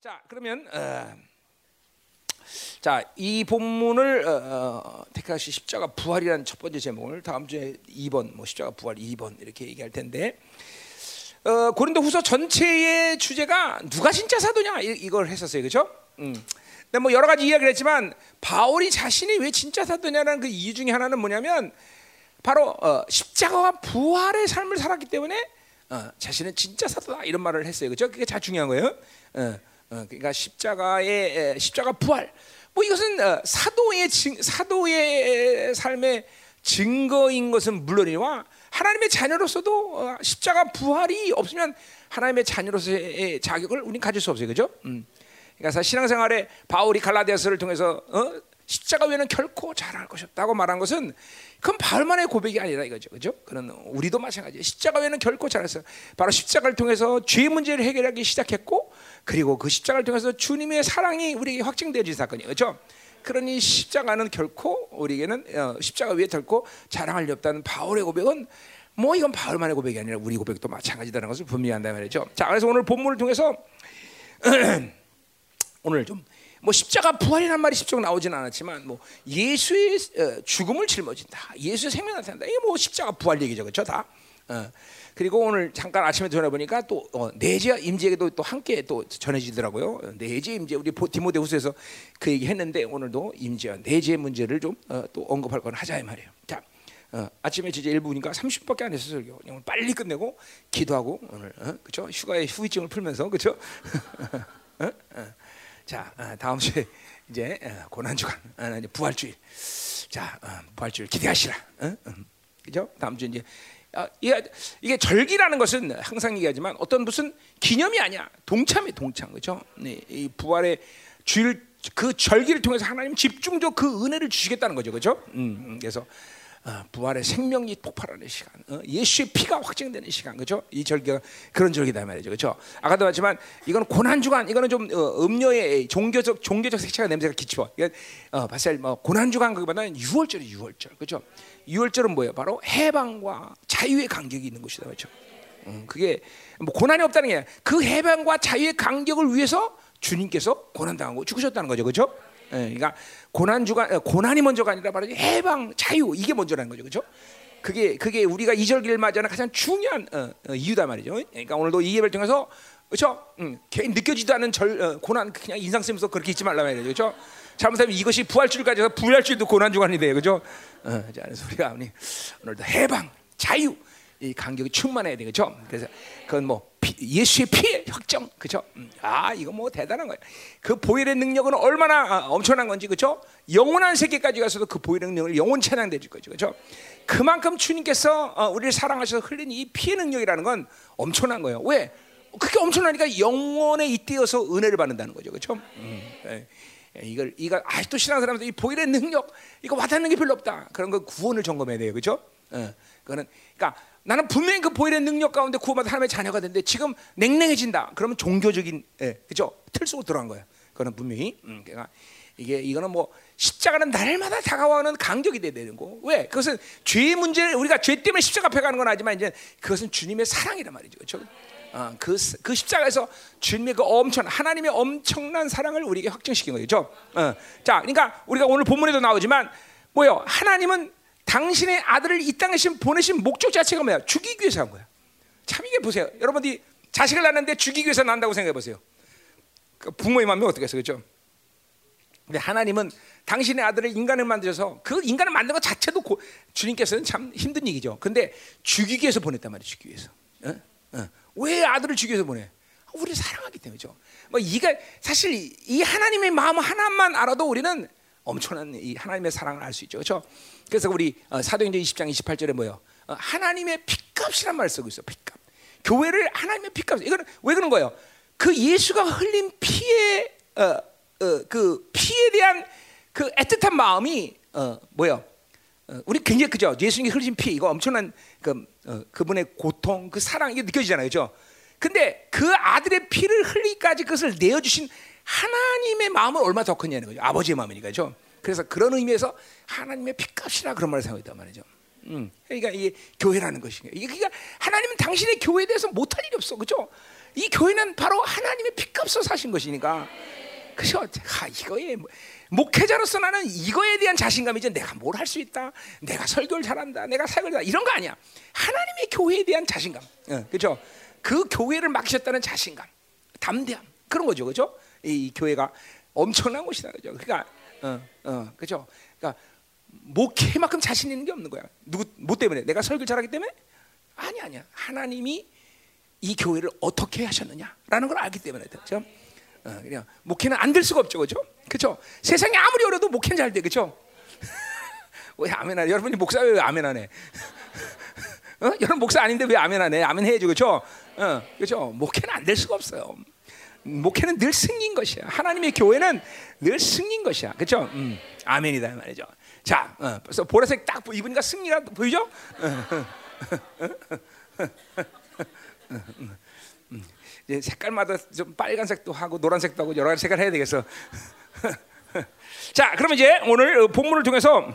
자 그러면 어, 자이 본문을 어, 어, 택하시 십자가 부활이라는 첫 번째 제목을 다음 주에 2번 뭐 십자가 부활 2번 이렇게 얘기할 텐데 어, 고린도후서 전체의 주제가 누가 진짜 사도냐 이, 이걸 했었어요 그렇죠? 음. 근데 뭐 여러 가지 이야기를 했지만 바울이 자신이 왜 진짜 사도냐라는 그 이유 중에 하나는 뭐냐면 바로 어, 십자가와 부활의 삶을 살았기 때문에 어, 자신은 진짜 사도다 이런 말을 했어요 그렇죠? 그게 자 중요한 거예요. 어, 어, 그러니까 십자가의 에, 십자가 부활. 뭐 이것은 어, 사도의 증, 사도의 삶의 증거인 것은 물론이와 하나님의 자녀로서도 어, 십자가 부활이 없으면 하나님의 자녀로서의 자격을 우리는 가질 수 없어요, 그렇죠? 음. 그러니까 신앙생활에 바울이 갈라디아서를 통해서 어? 십자가 외에는 결코 자랑할 것이 없다고 말한 것은 그건 바울만의 고백이 아니라 이거죠. 그죠? 그는 우리도 마찬가지예요. 십자가 외에는 결코 잘했어요. 바로 십자가를 통해서 죄 문제를 해결하기 시작했고 그리고 그 십자가를 통해서 주님의 사랑이 우리에게 확증되어진 사건이에요. 그죠? 그러니 십자가는 결코 우리에게는 어, 십자가 위에 결코 자랑할 리 없다는 바울의 고백은 뭐 이건 바울만의 고백이 아니라 우리 고백도 마찬가지다는 것을 분명히 한다 말이죠. 자, 그래서 오늘 본문을 통해서 오늘 좀 뭐 십자가 부활이란 말이 십자가 나오지는 않았지만 뭐 예수의 어, 죽음을 짊어진다. 예수의 생명 나타난다. 이게 뭐 십자가 부활 얘기죠, 그렇죠? 다. 어. 그리고 오늘 잠깐 아침에 전해 보니까 또 어, 내재 임재에도 또 함께 또 전해지더라고요. 내재 임재 우리 디모데후서에서 그 얘기 했는데 오늘도 임재와 내재 문제를 좀또 어, 언급할 건 하자 이 말이에요. 자. 어, 아침에 진짜 1부니까 30분밖에 안 했어요. 오늘 빨리 끝내고 기도하고 오늘 어? 그렇죠? 휴가의 후유증을 풀면서 그렇죠? 어? 자 어, 다음 주에 이제 어, 고난 주간 어, 이제 부활 주일. 자 부활 주일 기대하시라. 그죠? 다음 주 이제 이게, 절기라는 것은 항상 얘기하지만 어떤 무슨 기념이 아니야. 동참이 동참 그죠? 네, 이 부활의 주일 그 절기를 통해서 하나님 집중적으로 그 은혜를 주시겠다는 거죠. 그죠? 음, 음, 그래서 어, 부활의 생명이 폭발하는 시간, 어, 예수의 피가 확증되는 시간, 그렇죠? 이 절기가 그런 절기다 말이죠, 그렇죠? 아까도 말했지만 이거는 고난 주간, 이거는 좀 어, 음료의 종교적 종교적 색채가 냄새가 기치워. 이건 어, 사실 뭐 고난 주간 그보다는 6월절이 6월절, 그렇죠? 6월절은 뭐예요? 바로 해방과 자유의 간격이 있는 곳이다, 그렇죠? 음, 그게 뭐 고난이 없다는 게 그 해방과 자유의 간격을 위해서 주님께서 고난 당하고 죽으셨다는 거죠, 그렇죠? 예, 그러니까 고난 주가 어, 고난이 먼저가 아니라 바로 해방, 자유 이게 먼저라는 거죠, 그렇죠? 그게 그게 우리가 이절기를 맞이하는 가장 중요한 어, 어, 이유다 말이죠. 그러니까 오늘도 이 예배를 통해서 그렇죠? 음, 개인 느껴지도 않은 절, 어, 고난 그냥 인상 쓰면서 그렇게 있지 말라 말이죠, 그렇죠? 잘못하면 이것이 부활줄까지 해서 부활줄도 고난 주간이 돼요, 그렇죠? 어, 자, 우리가 오늘도 해방, 자유 이 간격이 충만해야 되겠죠. 그래서 그건 뭐 피, 예수의 피의 혁정, 그죠? 음, 아 이거 뭐 대단한 거예요. 그 보혈의 능력은 얼마나 아, 엄청난 건지, 그죠? 영원한 세계까지 가서도 그 보혈의 능력을 영원 찬양되질 거죠, 그죠? 그만큼 주님께서 어, 우리를 사랑하셔서 흘린 이 피의 능력이라는 건 엄청난 거예요. 왜? 그게 엄청나니까 영원에 잇대어서 은혜를 받는다는 거죠, 그죠? 음, 예. 예, 이걸 이거 아직도 신앙 사람들 이 보혈의 능력 이거 와닿는 게 별로 없다. 그런 거 구원을 점검해야 돼요, 그죠? 어, 그거는 그러니까 나는 분명히 그 보혈의 능력 가운데 구원받은 하나님의 자녀가 됐는데 지금 냉랭해진다. 그러면 종교적인 예, 그죠? 틀 속으로 들어간 거야. 그거는 분명히 음, 그러니까 이게 이거는 뭐 십자가는 날마다 다가와는 간격이 돼야 되는 거. 왜? 그것은 죄의 문제를 우리가 죄 때문에 십자가 앞에 가는 건 아니지만 이제 그것은 주님의 사랑이란 말이죠. 그렇죠? 어, 그, 그 십자가에서 주님의 그 엄청 하나님의 엄청난 사랑을 우리에게 확증시킨 거죠. 어, 자, 그러니까 우리가 오늘 본문에도 나오지만 뭐요? 하나님은 당신의 아들을 이 땅에 보내신 목적 자체가 뭐야? 죽이기 위해서 한 거야. 참 이게 보세요. 여러분들이 자식을 낳는데 죽이기 위해서 난다고 생각해 보세요. 그 부모의 마음이 어떻겠어요, 그렇죠? 근데 하나님은 당신의 아들을 인간을 만드셔서 그 인간을 만든 것 자체도 고, 주님께서는 참 힘든 얘기죠. 근데 죽이기 위해서 보냈단 말이에요, 죽이기 위해서. 어? 어. 왜 아들을 죽이기 위해서 보내? 우리를 사랑하기 때문이죠. 뭐 이가 사실 이 하나님의 마음 하나만 알아도 우리는 엄청난 이 하나님의 사랑을 알 수 있죠. 그렇죠? 그래서 우리 어, 사도행전 20장 28절에 뭐요? 어, 하나님의 피값이란 말을 쓰고 있어. 피값. 교회를 하나님의 피값. 이거는 왜 그런 거예요? 그 예수가 흘린 피의 어, 어, 그 피에 대한 그 애틋한 마음이 어, 뭐요? 어, 우리 굉장히 그죠? 예수님이 흘리신 피 이거 엄청난 그 어, 그분의 고통, 그 사랑 이게 느껴지잖아요, 그죠? 근데 그 아들의 피를 흘리까지 그것을 내어 주신 하나님의 마음은 얼마나 더 크냐는 거죠. 아버지의 마음이니까, 죠 그래서 그런 의미에서 하나님의 피값이라 그런 말을 사용했단 말이죠. 음, 그러니까 이게 교회라는 것이니까 이게 그러니까 하나님은 당신의 교회에 대해서 못할 일이 없어, 그죠? 이 교회는 바로 하나님의 피값으로 사신 것이니까. 그죠? 아, 이거에 뭐- 목회자로서 나는 이거에 대한 자신감이지 내가 뭘 할 수 있다, 내가 설교를 잘한다, 내가 사역을 다 이런 거 아니야. 하나님의 교회에 대한 자신감, 어, 그죠? 그 교회를 맡기셨다는 자신감, 담대함 그런 거죠, 그죠? 이 교회가 엄청난 곳이다, 그죠? 그러니까, 어, 어, 그죠? 그러니까 목회만큼 자신 있는 게 없는 거야. 누구 뭐 때문에? 내가 설교를 잘하기 때문에? 아니 아니야. 하나님이 이 교회를 어떻게 하셨느냐라는 걸 알기 때문에 그렇죠? 어, 그냥 목회는 안 될 수가 없죠, 그렇죠? 그렇죠? 세상이 아무리 어려도 목회는 잘 돼, 그렇죠? 왜 아멘하네? 여러분이 목사 왜 아멘하네? 어? 여러분 목사 아닌데 왜 아멘하네? 아멘 해야죠, 그렇죠? 어, 그렇죠? 목회는 안 될 수가 없어요. 목회는 늘 승리인 것이야. 하나님의 교회는 늘 승리인 것이야, 그렇죠? 음, 아멘이다 이 말이죠. 자, 어, 벌써 보라색 딱 입으니까 승리가 보이죠? 이제 색깔마다 좀 빨간색도 하고 노란색도 하고 여러 가지 색깔 해야 되겠어. 자, 그러면 이제 오늘 어, 본문을 통해서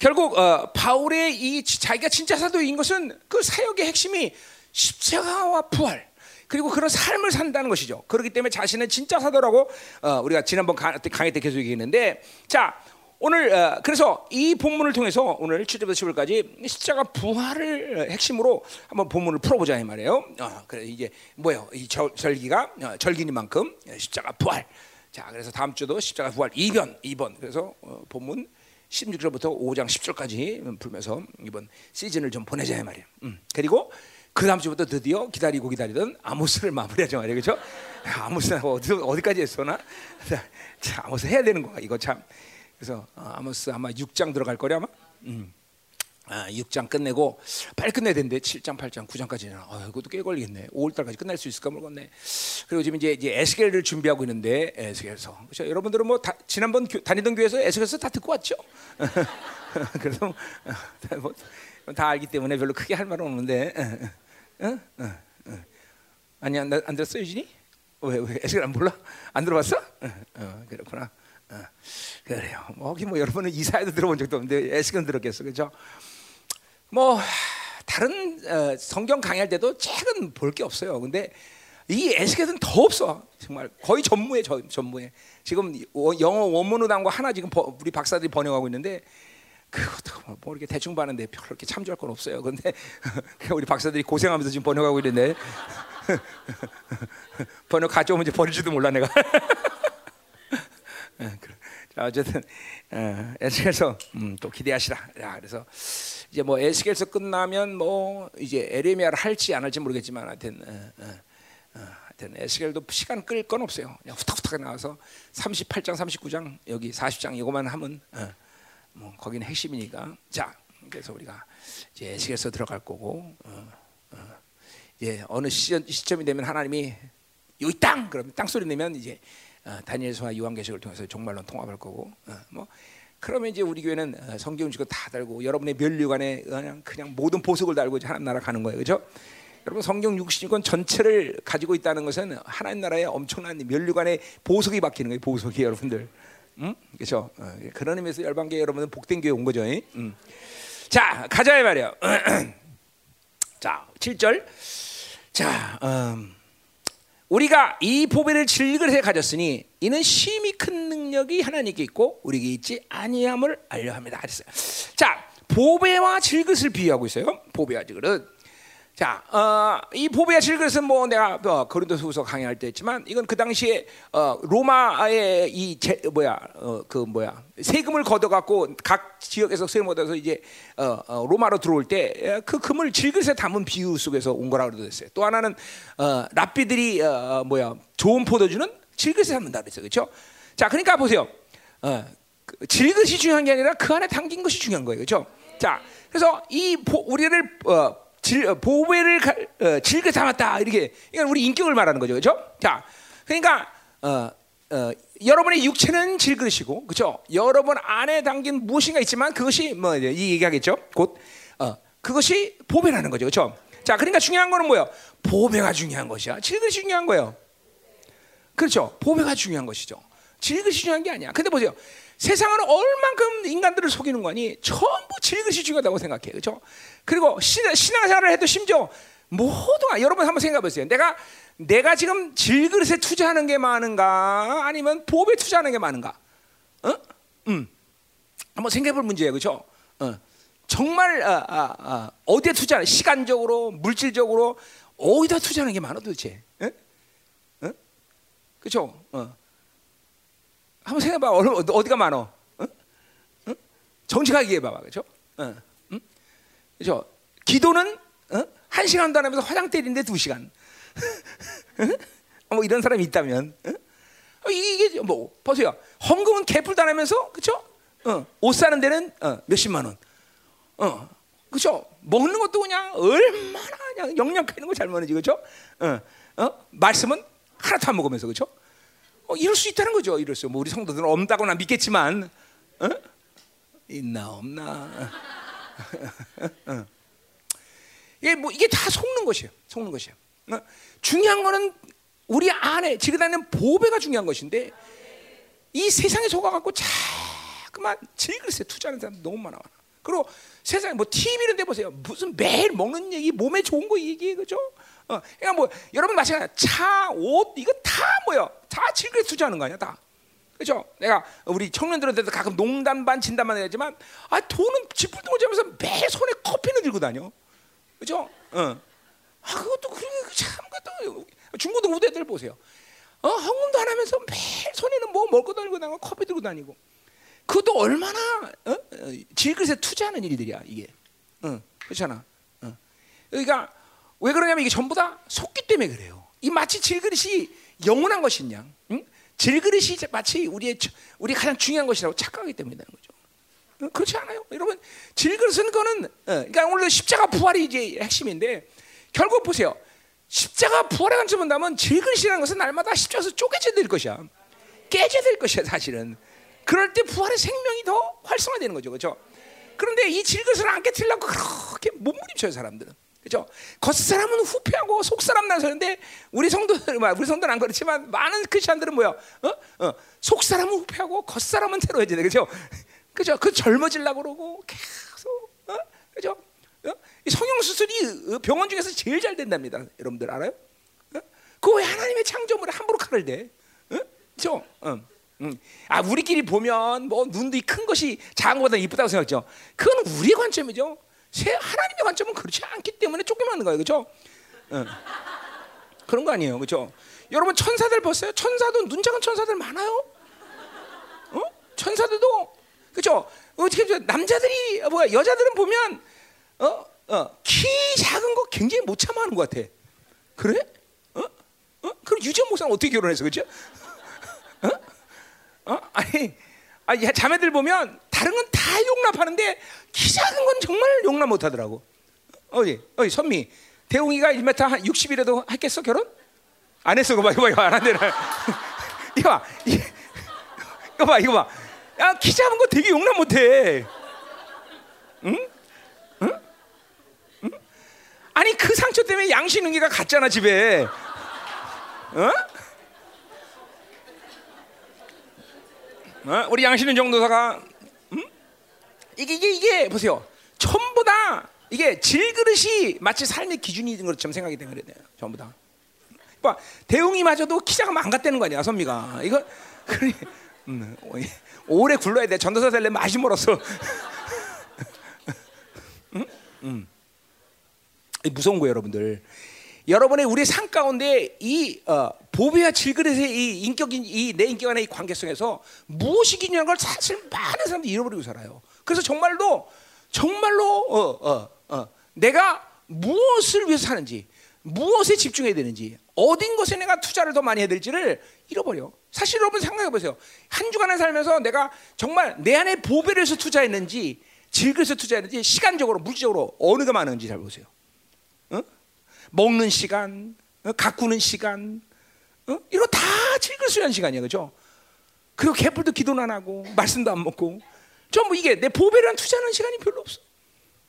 결국 어, 바울의 이 지- 자기가 진짜 사도인 것은 그 사역의 핵심이 십자가와 부활 그리고 그런 삶을 산다는 것이죠. 그렇기 때문에 자신은 진짜 사도라고 어, 우리가 지난번 강- 강의 때 계속 얘기했는데 자 오늘 어, 그래서 이 본문을 통해서 오늘 7절부터 10절까지 십자가 부활을 핵심으로 한번 본문을 풀어보자 이 말이에요. 어, 그래 이제 뭐예요? 이 절, 절기가 어, 절기니만큼 십자가 부활. 자 그래서 다음 주도 십자가 부활 2변 2번 그래서 어, 본문 16절부터 5장 10절까지 풀면서 이번 시즌을 좀 보내자 이 말이에요. 음. 그리고 그 다음 주부터 드디어 기다리고 기다리던 아모스를 마무리하자 말이에요, 그렇죠? 아모스 어디 어디까지 했어나? 자, 아모스 해야 되는 거야. 이거 참. 그래서 어, 아모스 아마 6장 들어갈 거래 아마. 음. 아, 6장 끝내고 빨리 끝내야 되는데 7장, 8장, 9장까지는 아, 이것도 꽤 걸리겠네. 5월 달까지 끝날 수 있을까 모르겠네. 그리고 지금 이제, 이제 에스겔을 준비하고 있는데 에스겔서. 그렇죠? 여러분들은 뭐 다, 지난번 교, 다니던 교회에서 에스겔서 다 듣고 왔죠. 그래서 뭐, 뭐, 다 알기 때문에 별로 크게 할 말은 없는데. 어? 어, 어. 아니 안, 안 들었어 유진이? 왜, 왜 에스겔 안 몰라? 안 들어봤어? 어, 어, 그렇구나. 어, 그래요. 뭐, 뭐 여러분은 이사야도 들어본 적도 없는데 에스겔 들었겠어, 그렇죠? 뭐 다른 어, 성경 강의할 때도 책은 볼 게 없어요. 근데 이 에스겔은 더 없어. 정말 거의 전무해 전, 전무해. 지금 워- 영어 원문어단과 하나 지금 버- 우리 박사들이 번역하고 있는데 그것도 뭐, 뭐 이렇게 대충 봤는데 별로 이렇게 참조할 건 없어요. 근데 우리 박사들이 고생하면서 지금 번역하고 있는데 번역 가져오면 이제 버릴지도 몰라 내가. 예, 그래. 자, 어쨌든 어, 에스겔서 음, 또 기대하시라. 야, 그래서 이제 뭐 에스겔서 끝나면 뭐 이제 에레미야를 할지 안 할지 모르겠지만 하여튼 어, 어, 어, 하여튼 에스겔도 시간 끌 건 없어요. 그냥 후딱후딱 나와서 38장, 39장 여기 40장 이거만 하면 어, 뭐 거기는 핵심이니까. 자, 그래서 우리가 이제 에스겔서 들어갈 거고 예, 어느 시점, 시점이 되면 하나님이 여기 땅 그러면 땅 소리 내면 이제 어, 다니엘서와 요한계시록을 통해서 종말론 통합할 거고 어, 뭐 그러면 이제 우리 교회는 어, 성경 지고 다 달고 여러분의 면류관에 그냥 그냥 모든 보석을 달고 하나님 나라 가는 거예요, 그렇죠? 여러분 성경 66권 전체를 가지고 있다는 것은 하나님 나라의 엄청난 면류관에 보석이 박히는 거예요, 보석이 여러분들. 음? 그렇죠? 어, 그런 의미에서 열방계 여러분은 복된 교회 온 거죠. 이? 음. 자, 가자 이 말이에요. 자, 7절. 자, 음, 우리가 이 보배를 질그릇에 가졌으니 이는 심히 큰 능력이 하나님께 있고 우리에게 있지 아니함을 알려 합니다. 그랬어요. 자, 보배와 질그릇을 비유하고 있어요. 보배와 질그릇. 자, 어, 이 보배와 질그릇은 뭐 내가 어, 고린도후서 강의할 때 했지만 이건 그 당시에 어, 로마의 이 제, 뭐야 어, 그 뭐야 세금을 걷어갖고 각 지역에서 세금 얻어서 이제 어, 어, 로마로 들어올 때 그 금을 질그릇에 담은 비유 속에서 온 거라고 그랬어요. 또 하나는 어, 랍비들이 어, 뭐야 좋은 포도주는 질그릇에 담는다 그랬어요. 그렇죠? 자, 그러니까 보세요. 어, 그 질그릇이 중요한 게 아니라 그 안에 담긴 것이 중요한 거예요. 그렇죠? 자, 그래서 이 보, 우리를 어, 질, 어, 보배를 가, 어, 질그릇 담았다 이렇게 이건 우리 인격을 말하는 거죠. 그렇죠? 자, 그러니까 어, 어, 여러분의 육체는 질그릇이고, 그렇죠? 여러분 안에 담긴 무엇인가 있지만 그것이 뭐 이 얘기하겠죠. 곧 어, 그것이 보배라는 거죠. 그렇죠? 자, 그러니까 중요한 거는 뭐예요? 보배가 중요한 것이야. 질그릇이 중요한 거예요. 그렇죠. 보배가 중요한 것이죠. 질그릇이 중요한 게 아니야. 근데 보세요. 세상은 얼만큼 인간들을 속이는 거니 전부 질그릇이 중요하다고 생각해. 그렇죠? 그리고 신, 신앙생활을 해도 심지어 모두가 여러분 한번 생각해 보세요. 내가 내가 지금 질그릇에 투자하는 게 많은가 아니면 보험에 투자하는 게 많은가? 어? 음. 한번 생각해 볼 문제예요. 그렇죠? 어. 정말 아, 아, 아, 어디에 투자하는 시간적으로 물질적으로 어디다 투자하는 게 많아 도대체? 어? 어? 그렇죠? 어. 한번 생각해 봐. 어디가 많어? 어? 어? 정직하게 얘기해 봐. 그렇죠? 어. 음? 그렇죠? 기도는 어? 한 시간도 안 하면서 화장 때리는데 두 시간. 뭐 이런 사람이 있다면 어? 이게 뭐 보세요. 헌금은 개풀도 안 하면서 그렇죠? 어, 옷 사는 데는 어, 몇십만 원. 어, 그렇죠? 먹는 것도 그냥 얼마나 그냥 영양가 있는 거 잘 먹는지 그렇죠? 어, 어, 말씀은 하나도 안 먹으면서 그렇죠? 어, 이럴 수 있다는 거죠. 이럴 수. 뭐 우리 성도들은 없다고나 믿겠지만, 어? 있나 없나. 어. 이게 뭐 이게 다 속는 것이에요. 속는 것이에요. 어? 중요한 거는 우리 안에 지그다는 보배가 중요한 것인데 이 세상에 속아갖고 자꾸만 질그릇에 투자하는 사람 너무 많아. 그리고 세상에 뭐 TV는 데 보세요. 무슨 매일 먹는 얘기, 몸에 좋은 거 얘기해 그죠? 어, 그러니까 뭐 여러분 마찬가지 차, 옷 이거 다 뭐요? 다 질그릇 투자하는 거 아니야, 다. 그죠? 내가 우리 청년들한테도 가끔 농담 반 진담 반 하지만 아 돈은 지풀도 못 잡면서 매 손에 커피는 들고 다녀. 그죠? 어. 아 그것도 그참 그것도 중고등 우대들 보세요. 어 헌금도 안 하면서 매일 손에는 뭐 먹고 다니고 다니고 커피 들고 다니고 그것도 얼마나 어? 어 질그릇에 투자하는 일들이야 이게. 어, 그렇잖아. 어. 그러니까 왜 그러냐면 이게 전부 다 속기 때문에 그래요. 이 마치 질그릇이 영원한 것이냐? 응? 질그릇이 마치 우리의 우리 가장 중요한 것이라고 착각하기 때문이라는 거죠. 어, 그렇지 않아요? 여러분 질그릇은 거는 어, 그러니까 오늘 십자가 부활이 이제 핵심인데 결국 보세요. 십자가 부활의 관점을 본다면 질그릇이라는 것은 날마다 십자가에서 쪼개져 될 것이야. 깨져 될 것이야 사실은. 그럴 때 부활의 생명이 더 활성화되는 거죠, 그렇죠? 그런데 이 질그릇을 안 깨뜨리려고 그렇게 몸부림쳐요 사람들은. 그죠? 겉사람은 후패하고 속사람 나서는데 우리 성도들 우리 성도는 안 그렇지만 많은 크리스천들은 뭐야? 어? 어. 속사람은 후패하고 겉사람은 새로워져야 돼. 그죠? 그죠? 그 젊어질라고 그러고 계속 어? 그죠? 어? 성형 수술이 어, 병원 중에서 제일 잘 된답니다. 여러분들 알아요? 어? 그왜 하나님의 창조물에 함부로 칼을 대? 어? 그죠? 어. 음. 아 우리끼리 보면 뭐 눈도 큰 것이 작은 것보다 이쁘다고 생각하죠. 그건 우리의 관점이죠. 하나님의 관점은 그렇지 않기 때문에 쫓겨나는 거예요, 그렇죠? 어. 그런 거 아니에요, 그렇죠? 여러분 천사들 봤어요? 천사도 눈 작은 천사들 많아요. 어? 천사들도 그렇죠? 어떻게 남자들이 뭐야 여자들은 보면 어? 어, 키 작은 거 굉장히 못 참아하는 것 같아. 그래? 어? 어? 그럼 유지원 목사는 어떻게 결혼해서 그죠? 어? 어? 아니, 아니 자매들 보면 다른 건 다 용납하는데 키 작은 건 정말 용납 못 하더라고. 어디, 어디 선미, 대웅이가 1m 한 60이라도 했겠어 결혼? 안 했어, 이거 봐, 이거 봐, 안 한대. 이거 봐, 이거 봐, 이거 봐. 야, 키 작은 거 되게 용납 못 해. 응? 응? 응? 아니 그 상처 때문에 능기가 갔잖아 집에. 어? 어? 우리 양신은 정도사가 음? 이게 이게 이게 보세요. 전부 다 이게 질그릇이 마치 삶의 기준이 된 것처럼 생각이 되는 거예요. 전부 다. 봐, 대웅이마저도 키 작으면 안 갔다는 거 아니야, 선미가. 이거 그래. 음, 오래 굴러야 돼. 전도사 될래 맛이 멀었어. 음? 음. 무서운 거예요, 여러분들. 여러분의 우리 삶 가운데 이 어, 보배와 질그릇의 이 인격인 이 내 인격 안의 이 관계성에서 무엇이 기준한 걸 사실 많은 사람들이 잃어버리고 살아요. 그래서 정말로 정말로 어, 어, 어, 내가 무엇을 위해서 사는지 무엇에 집중해야 되는지 어딘 것에 내가 투자를 더 많이 해야 될지를 잃어버려. 사실 여러분 생각해 보세요. 한 주간을 살면서 내가 정말 내 안에 보배를 해서 투자했는지 질그릇에 투자했는지 시간적으로 물질적으로 어느가 많은지 잘 보세요. 어? 먹는 시간, 어? 가꾸는 시간, 어? 이거 다 질그릇 한 시간이야, 그죠? 그리고 개뿔도 기도는 안 하고 말씀도 안 먹고 전부 이게 내 보배를 투자하는 시간이 별로 없어.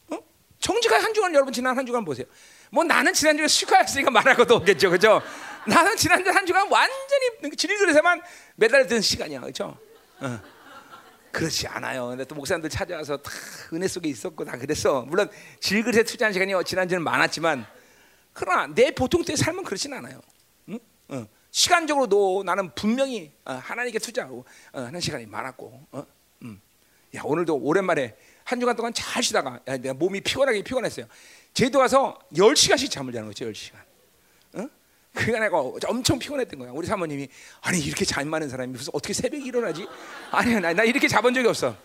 어? 정직한 한 주간 여러분 지난 한 주간 보세요. 뭐 나는 지난주에 쉬카였으니까 말할 것도 없겠죠, 그죠? 나는 지난주 한 주간 완전히 질그릇에만 매달렸던 시간이야, 그죠? 어. 그렇지 않아요. 근데 또 목사님들 찾아와서 다 은혜 속에 있었고 다 그랬어. 물론 질그릇에 투자한 시간이 지난주는 많았지만 그러나 내 보통 때의 삶은 그렇진 않아요. 응? 어. 시간적으로도 나는 분명히 어, 하나님께 투자하고 어, 하는 시간이 많았고. 야 오늘도 오랜만에 한 주간 동안 잘 쉬다가 야, 내가 몸이 피곤하게 피곤했어요. 제도 와서 10시간씩 잠을 자는 거죠. 10시간. 어? 그러니까 내가 엄청 피곤했던 거야. 우리 사모님이 아니 이렇게 잠 많은 사람이 무슨 어떻게 새벽에 일어나지? 아니 나, 나 이렇게 자본 적이 없어.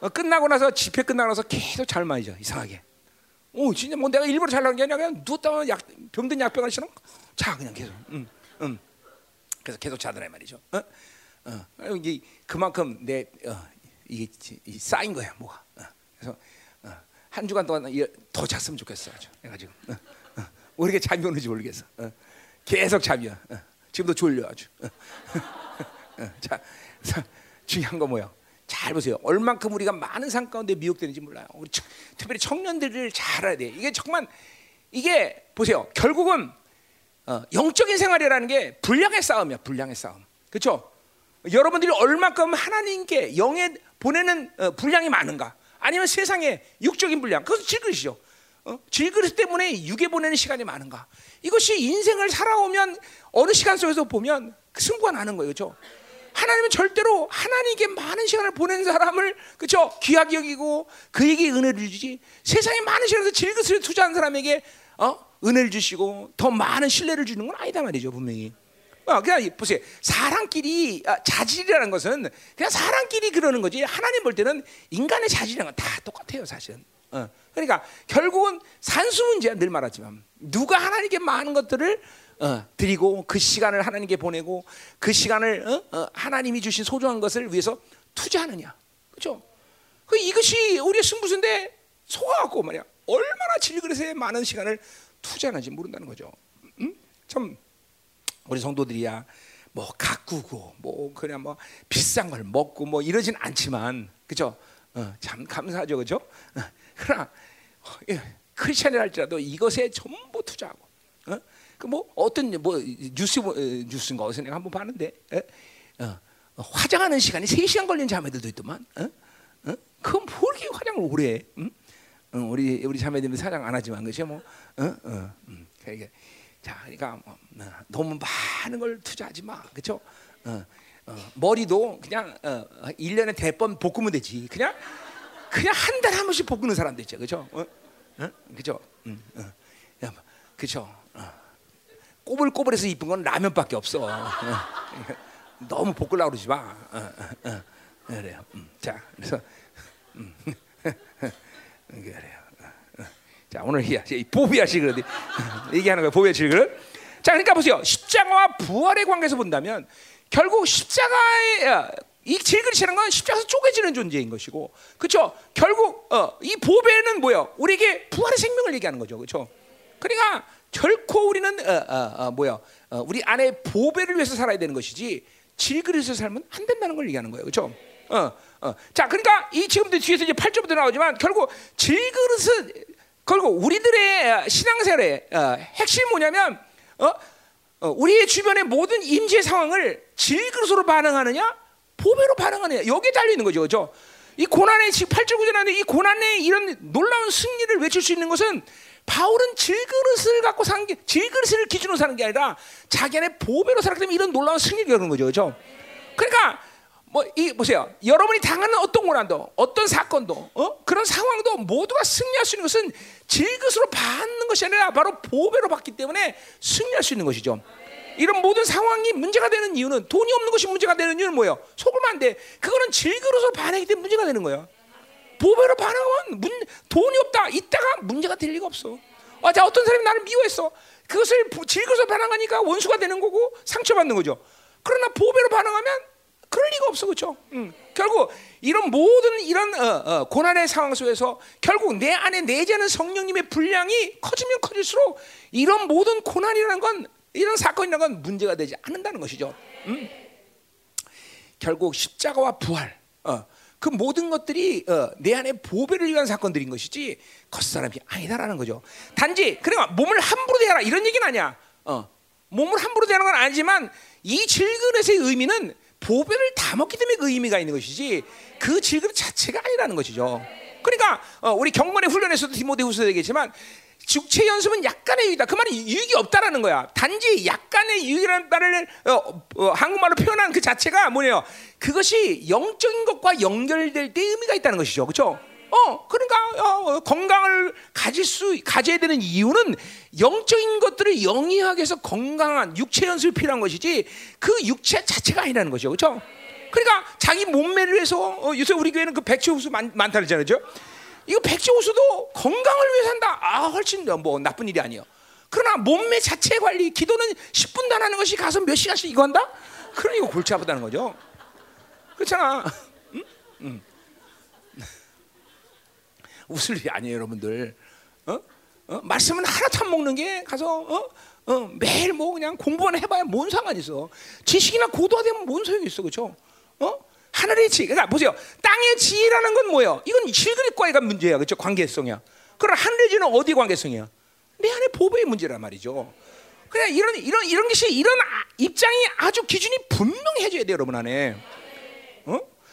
어, 끝나고 나서 집회 끝나고 나서 계속 잠을 많이 자. 이상하게. 오 진짜 뭐 내가 일부러 잘난 게 아니라 그냥 누웠다가 약 병든 약병 하시는 자 그냥 계속. 음, 음. 그래서 계속 자더라 말이죠. 어? 어. 이게 그만큼 내 어, 이게 쌓인 거야 뭐가. 어. 그래서 어. 한 주간 동안 더 잤으면 좋겠어. 내가 지금 어. 어. 왜 이렇게 잠이 오는지 모르겠어. 어. 계속 잠이야. 어. 지금도 졸려 아주. 자, 중요한 거 뭐야? 잘 보세요. 얼만큼 우리가 많은 상 가운데 미혹되는지 몰라요. 우리 청, 특별히 청년들을 잘 알아야 돼. 이게 정말 이게 보세요. 결국은 어, 영적인 생활이라는 게 분량의 싸움이야. 분량의 싸움. 그렇죠? 여러분들이 얼만큼 하나님께 영에 보내는 어, 분량이 많은가? 아니면 세상에 육적인 분량? 그것은 질그릇이죠. 어? 질그릇 때문에 육에 보내는 시간이 많은가? 이것이 인생을 살아오면 어느 시간 속에서 보면 승부가 나는 거예요. 그렇죠? 하나님은 절대로 하나님께 많은 시간을 보낸 사람을 그렇죠 귀하게 여기고 그에게 은혜를 주지 세상에 많은 시간을 질그스를 투자한 사람에게 어 은혜를 주시고 더 많은 신뢰를 주는 건 아니다 말이죠 분명히. 어, 그냥 보세요 사람끼리 아, 자질이라는 것은 그냥 사람끼리 그러는 거지 하나님 볼 때는 인간의 자질이란 건다 똑같아요 사실은. 어. 그러니까 결국은 산수 문제야 늘 말하지만 누가 하나님께 많은 것들을 어, 드리고 그 시간을 하나님께 보내고 그 시간을 어? 어, 하나님이 주신 소중한 것을 위해서 투자하느냐, 그렇죠? 그 이것이 우리의 승부수인데 속아갖고 말이야 얼마나 질그릇에 많은 시간을 투자하는지 모른다는 거죠. 음? 참 우리 성도들이야 뭐 가꾸고 뭐 그냥 뭐 비싼 걸 먹고 뭐 이러진 않지만 그죠? 어, 참 감사하죠, 그죠? 어, 그러나 어, 예, 크리스천이랄지라도 이것에 전부 투자하고 어? 그뭐 어떤 뭐 뉴스 뭐, 뉴스인가 어디서 내가 한번 봤는데 에? 어, 어, 화장하는 시간이 3 시간 걸린 자매들도 있더만. 어? 어? 뭐 이렇게 화장을 오래 해? 응? 어, 우리 우리 자매들은 화장 안 하지만 그죠 뭐. 어? 어, 음. 그러니까 자, 그러니까 뭐, 어, 너무 많은 걸 투자하지 마. 그렇죠? 어, 어, 머리도 그냥 어, 1년에 대번 볶으면 되지. 그냥 그냥 한 달에 한 번씩 볶는 사람도 있죠. 그렇죠? 어? 어? 그렇죠? 음, 어. 그렇죠? 꼬불꼬불해서 이쁜 건 라면밖에 없어. 어. 너무 볶으려고 그러지 마. 어, 어, 그래요. 음, 자, 그래서 음, 그래요. 자, 오늘 이 보비아식 그릇 얘기하는 거예요. 보비아식 그릇. 자, 그러니까 보세요. 십자가와 부활의 관계에서 본다면 결국 십자가의 이 질그릇이라는 건 십자가에서 쪼개지는 존재인 것이고, 그렇죠? 결국 어, 이 보배는 뭐요? 우리에게 부활의 생명을 얘기하는 거죠, 그렇죠? 그러니까 결코 우리는 어, 어, 어, 뭐야? 어, 우리 안에 보배를 위해서 살아야 되는 것이지 질그릇에서 살면 안 된다는 걸 얘기하는 거예요, 그렇죠? 어, 어. 자, 그러니까 이 지금도 뒤에서 이제 8절부터 나오지만 결국 질그릇은 결국 우리들의 신앙생활의 어, 핵심이 뭐냐면 어? 어, 우리의 주변의 모든 임재 상황을 질그릇으로 반응하느냐, 보배로 반응하느냐 여기에 달려 있는 거죠, 그렇죠? 이 고난의 지금 8절 9절 안에 이 고난의 이런 놀라운 승리를 외칠 수 있는 것은 바울은 질그릇을 갖고 사는 게 질그릇을 기준으로 사는 게 아니라 자기 안에 보배로 살았기 때문에 이런 놀라운 승리를 겪는 거죠. 그렇죠? 그러니까 뭐 이 보세요. 여러분이 당하는 어떤 고난도 어떤 사건도 어? 그런 상황도 모두가 승리할 수 있는 것은 질그릇으로 받는 것이 아니라 바로 보배로 받기 때문에 승리할 수 있는 것이죠. 이런 모든 상황이 문제가 되는 이유는 돈이 없는 것이 문제가 되는 이유는 뭐예요? 속으면 안 돼. 그거는 질그릇으로 반하기 때문에 문제가 되는 거예요. 보배로 반응하면 문, 돈이 없다. 이따가 문제가 될 리가 없어. 아, 자, 어떤 사람이 나를 미워했어. 그것을 질거서 반응하니까 원수가 되는 거고 상처받는 거죠. 그러나 보배로 반응하면 그럴 리가 없어, 그렇죠? 음. 결국 이런 모든 이런 어, 어, 고난의 상황 속에서 결국 내 안에 내재하는 성령님의 분량이 커지면 커질수록 이런 모든 고난이라는 건 이런 사건이라는 건 문제가 되지 않는다는 것이죠. 음. 결국 십자가와 부활. 어. 그 모든 것들이 어, 내 안에 보배를 위한 사건들인 것이지 겉사람이 아니다라는 거죠. 단지 그래 몸을 함부로 대하라 이런 얘기는 아니야. 어, 몸을 함부로 대하는 건 아니지만 이 질그릇의 의미는 보배를 다 먹기 때문에 그 의미가 있는 것이지 그 질그릇 자체가 아니라는 것이죠. 그러니까 어, 우리 경건의 훈련에서도 디모데후서 얘기했지만 육체 연습은 약간의 유익이다. 그 말은 유익이 없다라는 거야. 단지 약간의 유익이라는 말을 어, 어, 한국말로 표현한 그 자체가 뭐냐요? 그것이 영적인 것과 연결될 때 의미가 있다는 것이죠. 그렇죠? 어, 그러니까 어, 건강을 가질 수 가져야 되는 이유는 영적인 것들을 영위하기 위해서 건강한 육체 연습이 필요한 것이지 그 육체 자체가 아니라는 거죠. 그렇죠? 그러니까 자기 몸매를 위해서 어, 요새 우리 교회는 그 백치 호수 많, 많다 그러잖아요. 이거 백지 호수도 건강을 위해 산다. 아, 훨씬 뭐 나쁜 일이 아니에요. 그러나 몸매 자체 관리, 기도는 10분도 안 하는 것이 가서 몇 시간씩 이거 한다? 그러니 이거 골치 아프다는 거죠. 그렇잖아. 응? 응. 웃을 일이 아니에요, 여러분들. 어? 어? 말씀은 하나도 안 먹는 게 가서 어? 어, 매일 뭐 그냥 공부만 해봐야 뭔 상관 있어. 지식이나 고도화되면 뭔 소용이 있어, 그렇죠? 어? 하늘의 지, 그러니까 보세요. 땅의 지라는 건 뭐예요? 이건 실그릇과의 문제야, 그렇죠? 관계성이야. 그러나 하늘의 지는 어디 관계성이야? 내 안에 보배의 문제란 말이죠. 그래 이런 이런 이런 것이 이런 입장이 아주 기준이 분명해져야 돼 여러분 안에.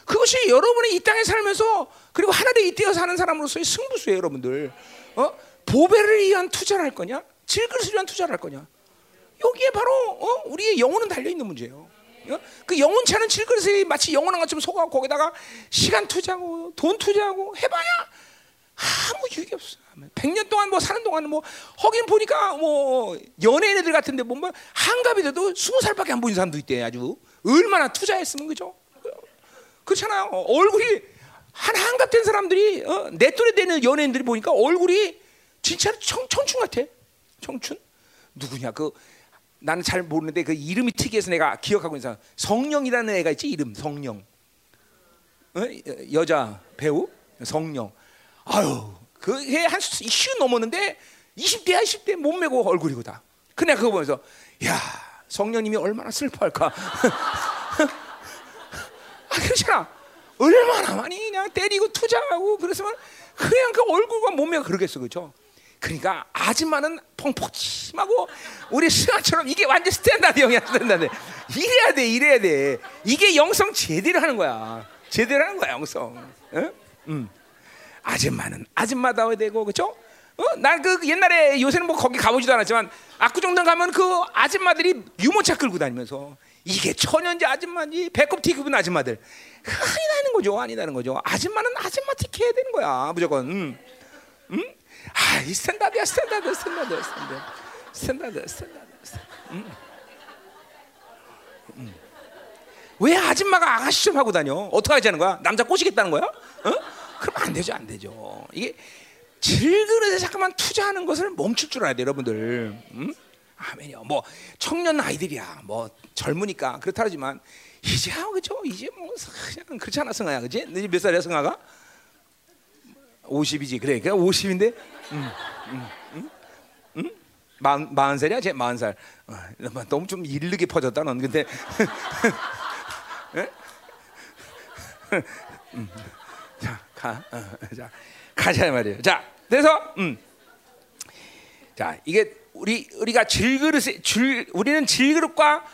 어? 그것이 여러분이 이 땅에 살면서 그리고 하늘에 이때어 사는 사람으로서의 승부수예요, 여러분들. 어? 보배를 위한 투자를 할 거냐? 질그릇을 위한 투자를 할 거냐? 여기에 바로 어? 우리의 영혼은 달려 있는 문제예요. 어? 그 영혼차는 질그릇에 마치 영혼한 것처럼 속아 거기다가 시간 투자하고 돈 투자하고 해봐야 아무 유익이 없어. 100년 동안 뭐 사는 동안 뭐 허긴 보니까 뭐 연예인 애들 같은데 뭐, 뭐 한갑이 돼도 20살밖에 안 보이는 사람도 있대 아주 얼마나 투자했으면 그죠? 그렇잖아요. 얼굴이 한 한갑 된 사람들이 어, 내 또래 되는 연예인들이 보니까 얼굴이 진짜 청, 청춘 같아. 청춘? 누구냐 그 나는 잘 모르는데 그 이름이 특이해서 내가 기억하고 있는 사람 성령이라는 애가 있지 이름 성령 어? 여자 배우 성령 아유 그해한 쉬 넘었는데 20대야 20대 몸매고 얼굴이고 다 그냥 그거 보면서 야 성령님이 얼마나 슬퍼할까 아 그렇잖아 얼마나 많이 그냥 때리고 투자하고 그랬으면 그냥 그 얼굴과 몸매가 그러겠어 그죠 그러니까 아줌마는 펑퍼짐하고 우리 승아처럼 이게 완전 스탠다드형이야 스탠다드. 이래야 돼 이래야 돼. 이게 영성 제대로 하는 거야. 제대로 하는 거야 영성. 응? 응. 아줌마는 아줌마다워야 되고 그렇죠? 어? 난그 옛날에 요새는 뭐 거기 가보지도 않았지만 압구정동 가면 그 아줌마들이 유모차 끌고 다니면서 이게 천연제 아줌마지 배꼽 티 입은 아줌마들 아니다는 거죠 아니다는 거죠 아줌마는 아줌마 티해야 되는 거야 무조건 응. 응? 아, 이 스탠다드야, 스탠다드, 스탠다드, 스탠다드, 스탠다드, 스탠다드. 음. 음. 왜 아줌마가 아가씨 좀 하고 다녀? 어떻게 하자는 거야? 남자 꼬시겠다는 거야? 어? 그럼 안 되죠, 안 되죠. 이게 질그릇에 잠깐만 투자하는 것을 멈출 줄 알아야 돼, 여러분들. 음? 아멘요. 뭐 청년 아이들이야, 뭐 젊으니까 그렇다 하지만 이제 그죠? 이제 뭐 그냥 그렇지 않아 승아야, 그지? 너몇 살이야, 승아가? 50이지 그래 그냥 50인데 음, 음, 음, 음? 만, 마흔 살이야 제 마흔 살 어, 너무 좀 일르게 퍼졌다 넌 근데 음. 자, 가, 어, 자, 가자 말이에요. 자, 그래서, 음, 자, 이게 우리 우리가 질그릇에 줄 우리는 질그릇과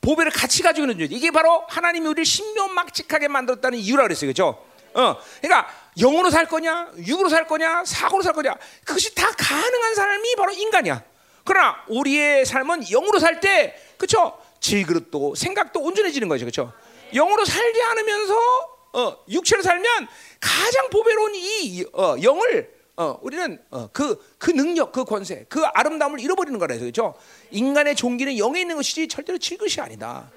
보배를 같이 가지고 있는 존재. 이게 바로 하나님이 우리를 신묘막직하게 만들었다는 이유라 그랬어요, 그렇죠? 어, 그러니까 영으로 살 거냐, 육으로 살 거냐, 사고로 살 거냐, 그것이 다 가능한 사람이 바로 인간이야. 그러나 우리의 삶은 영으로 살 때, 그렇죠? 질그릇도 생각도 온전해지는 거죠, 그렇죠? 영으로 살지 않으면서 어, 육체로 살면 가장 보배로운 이 어, 영을 어, 우리는 어, 그, 그 능력, 그 권세, 그 아름다움을 잃어버리는 거라 해서 그렇죠? 인간의 종기는 영에 있는 것이지 절대로 질것이 아니다.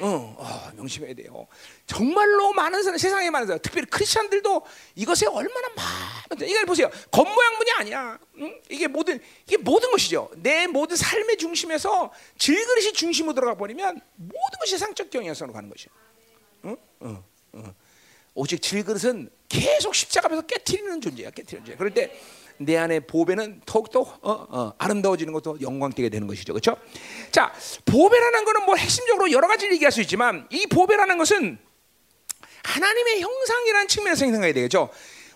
어, 어, 명심해야 돼요. 정말로 많은 사람, 세상에 많은 사람, 특별히 크리스천들도 이것에 얼마나 많은 이걸 보세요. 겉모양문이 아니야. 응? 이게 모든 이게 모든 것이죠. 내 모든 삶의 중심에서 질그릇이 중심으로 들어가 버리면 모든 것이 상적 경향성으로 가는 것이야. 응? 응, 응. 오직 질그릇은 계속 십자가 앞에서 깨트리는 존재야. 깨트리는 존재. 그럴 때 내 안에 보배는 더욱더 어, 어, 아름다워지는 것도 영광되게 되는 것이죠. 그렇죠? 자, 보배라는 것은 뭐 핵심적으로 여러 가지를 얘기할 수 있지만 이 보배라는 것은 하나님의 형상이라는 측면에서 생각해야 되겠죠.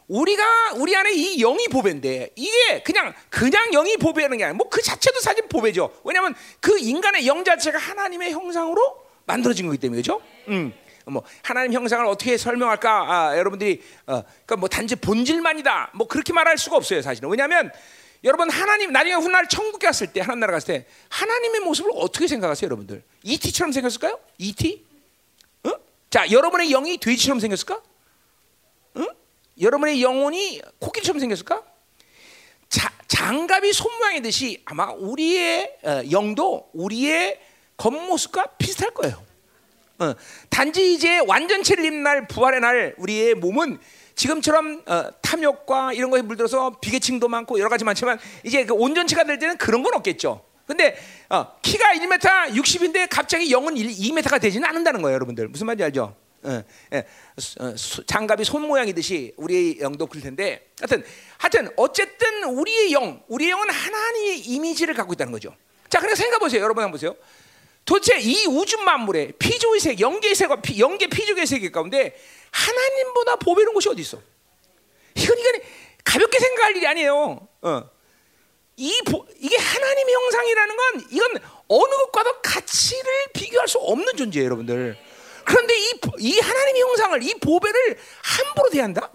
우리가 우리 안에 이 영이 보배인데 이게 그냥 그냥 영이 보배라는 게 아니라 뭐 그 자체도 사실 보배죠. 왜냐하면 그 인간의 영 자체가 하나님의 형상으로 만들어진 거기 때문에 그죠? 음. 뭐 하나님 형상을 어떻게 설명할까? 아, 여러분들이 어, 그러니까 뭐 단지 본질만이다. 뭐 그렇게 말할 수가 없어요, 사실은. 왜냐하면 여러분 하나님 나중에 훗날 천국에 갔을 때 하나님 나라 갔을 때 하나님의 모습을 어떻게 생각하세요, 여러분들? 이티처럼 생겼을까요? 이티? 어? 자, 여러분의 영이 돼지처럼 생겼을까? 응? 여러분의 영혼이 코끼리처럼 생겼을까? 자, 장갑이 손모양이듯이 아마 우리의 어, 영도 우리의 겉모습과 비슷할 거예요. 어, 단지 이제 완전체를 입는 날 부활의 날 우리의 몸은 지금처럼 어, 탐욕과 이런 것에 물들어서 비계층도 많고 여러 가지 많지만 이제 그 온전체가 될 때는 그런 건 없겠죠. 근데 어, 키가 1m 60인데 갑자기 영은 2m가 되지는 않는다는 거예요, 여러분들. 무슨 말인지 알죠? 어, 예, 어, 장갑이 손 모양이듯이 우리의 영도 그럴 텐데, 하여튼, 하여튼 어쨌든 우리의 영, 우리의 영은 하나님의 이미지를 갖고 있다는 거죠. 자, 그러니까 생각해 보세요, 여러분 한번 보세요. 도대체 이 우주 만물의 피조의 세계, 영계의 세계, 피, 영계 피조의 세계 가운데 하나님보다 보배로운 곳이 어디 있어? 이건 이건 가볍게 생각할 일이 아니에요. 어. 이 보, 이게 하나님의 형상이라는 건 이건 어느 것과도 가치를 비교할 수 없는 존재예요, 여러분들. 그런데 이, 이 하나님의 형상을 이 보배를 함부로 대한다?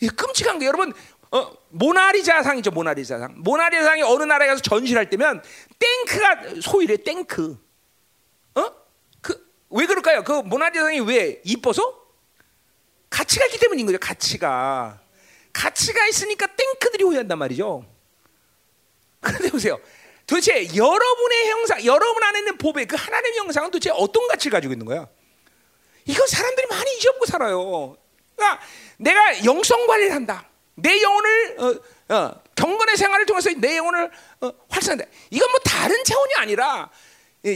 이 끔찍한 게 여러분 어, 모나리자상이죠 모나리자상 모나리자상이 어느 나라에 가서 전시를 할 때면 땡크가 소위래 땡크 왜 그럴까요? 그 모나리자상이 왜 이뻐서? 가치가 있기 때문인 거죠 가치가 가치가 있으니까 땡크들이 호위한단 말이죠 그런데 보세요 도대체 여러분의 형상 여러분 안에 있는 보배 그 하나님의 형상은 도대체 어떤 가치를 가지고 있는 거야? 이건 사람들이 많이 잊어먹고 살아요. 그러니까 내가 영성 관리를 한다. 내 영혼을 어, 어, 경건의 생활을 통해서 내 영혼을 어, 활성한다. 이건 뭐 다른 차원이 아니라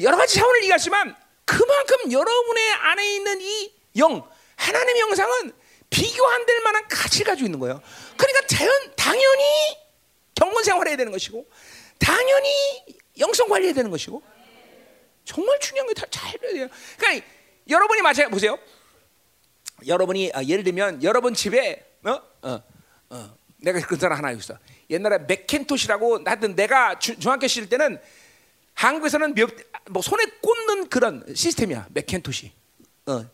여러 가지 차원을 얘기하지만 그만큼 여러분의 안에 있는 이 영, 하나님의 영상은 비교 안 될 만한 가치를 가지고 있는 거예요. 그러니까 자연, 당연히 경건 생활해야 되는 것이고, 당연히 영성 관리해야 되는 것이고, 정말 중요한 게다잘 해야 돼요. 그러니까 여러분이 마찬 보세요. 여러분이 아, 예를 들면 여러분 집에 어? 어, 어. 내가 그런 사람 하나 있어. 옛날에 맥켄토시라고 하여튼 내가 주, 중학교 시절 때는 한국에서는 몇, 뭐 손에 꽂는 그런 시스템이야. 맥켄토시. 어.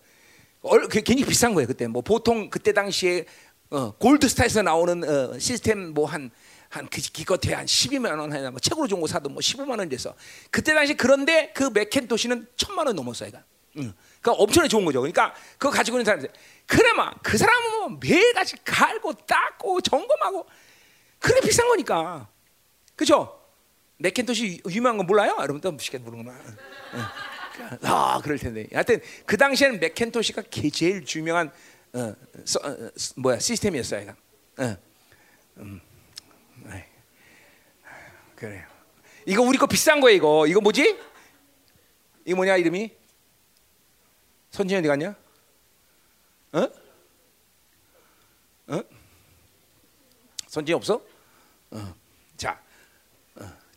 얼, 괜히 비싼 거예요 그때. 뭐 보통 그때 당시에 어, 골드스타에서 나오는 어, 시스템 뭐한 한그 기껏해 한 12만 원 하나 뭐 책으로 좋은 거 사도 뭐 15만 원 돼서 그때 당시 그런데 그 맥켄토시는 천만 원 넘었어요. 응. 그러니까 엄청나게 좋은 거죠. 그러니까 그거 가지고 있는 사람들. 그나마 그 사람은 뭐 매일같이 갈고 닦고 점검하고 그래 비싼 거니까. 그죠? 맥켄토시 유명한 거 몰라요? 여러분 또 무식해 모르구나. 아, 그럴 텐데. 하여튼 그 당시에는 맥켄토시가 제일 유명한 어, 서, 어, 뭐야 시스템이었어요. 어. 음. 그래요. 이거 우리 거 비싼 거예요. 이거 이거 뭐지? 이거 뭐냐 이름이? 선진이 어디 갔냐? 어? 어? 선진이 없어? 어.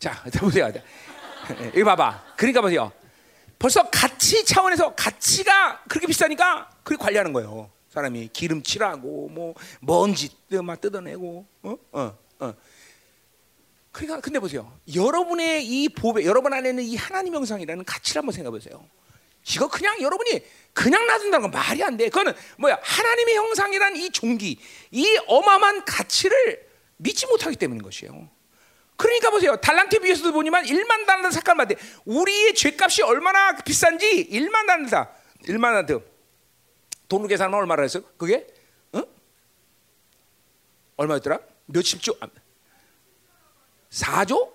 자, 보세요. 이거 봐봐. 그러니까 보세요. 벌써 가치 차원에서 가치가 그렇게 비싸니까 그렇게 관리하는 거예요. 사람이 기름칠하고 뭐 먼지 막 뜯어내고, 어, 어, 어. 그러니까 근데 보세요. 여러분의 이 보배, 여러분 안에 있는 이 하나님 형상이라는 가치를 한번 생각해 보세요. 이거 그냥 여러분이 그냥 놔둔다는 건 말이 안 돼. 그거는 뭐야? 하나님의 형상이란 이 종기, 이 어마어마한 가치를 믿지 못하기 때문인 것이에요. 그러니까 보세요. 달란트 비해서도 보니만 1만 달란트 삭감한데 우리의 죄값이 얼마나 비싼지 1만 달란트, 1만 달란트. 돈으로 계산하면 얼마라 했어? 그게? 어? 얼마였더라? 몇십조? 4조?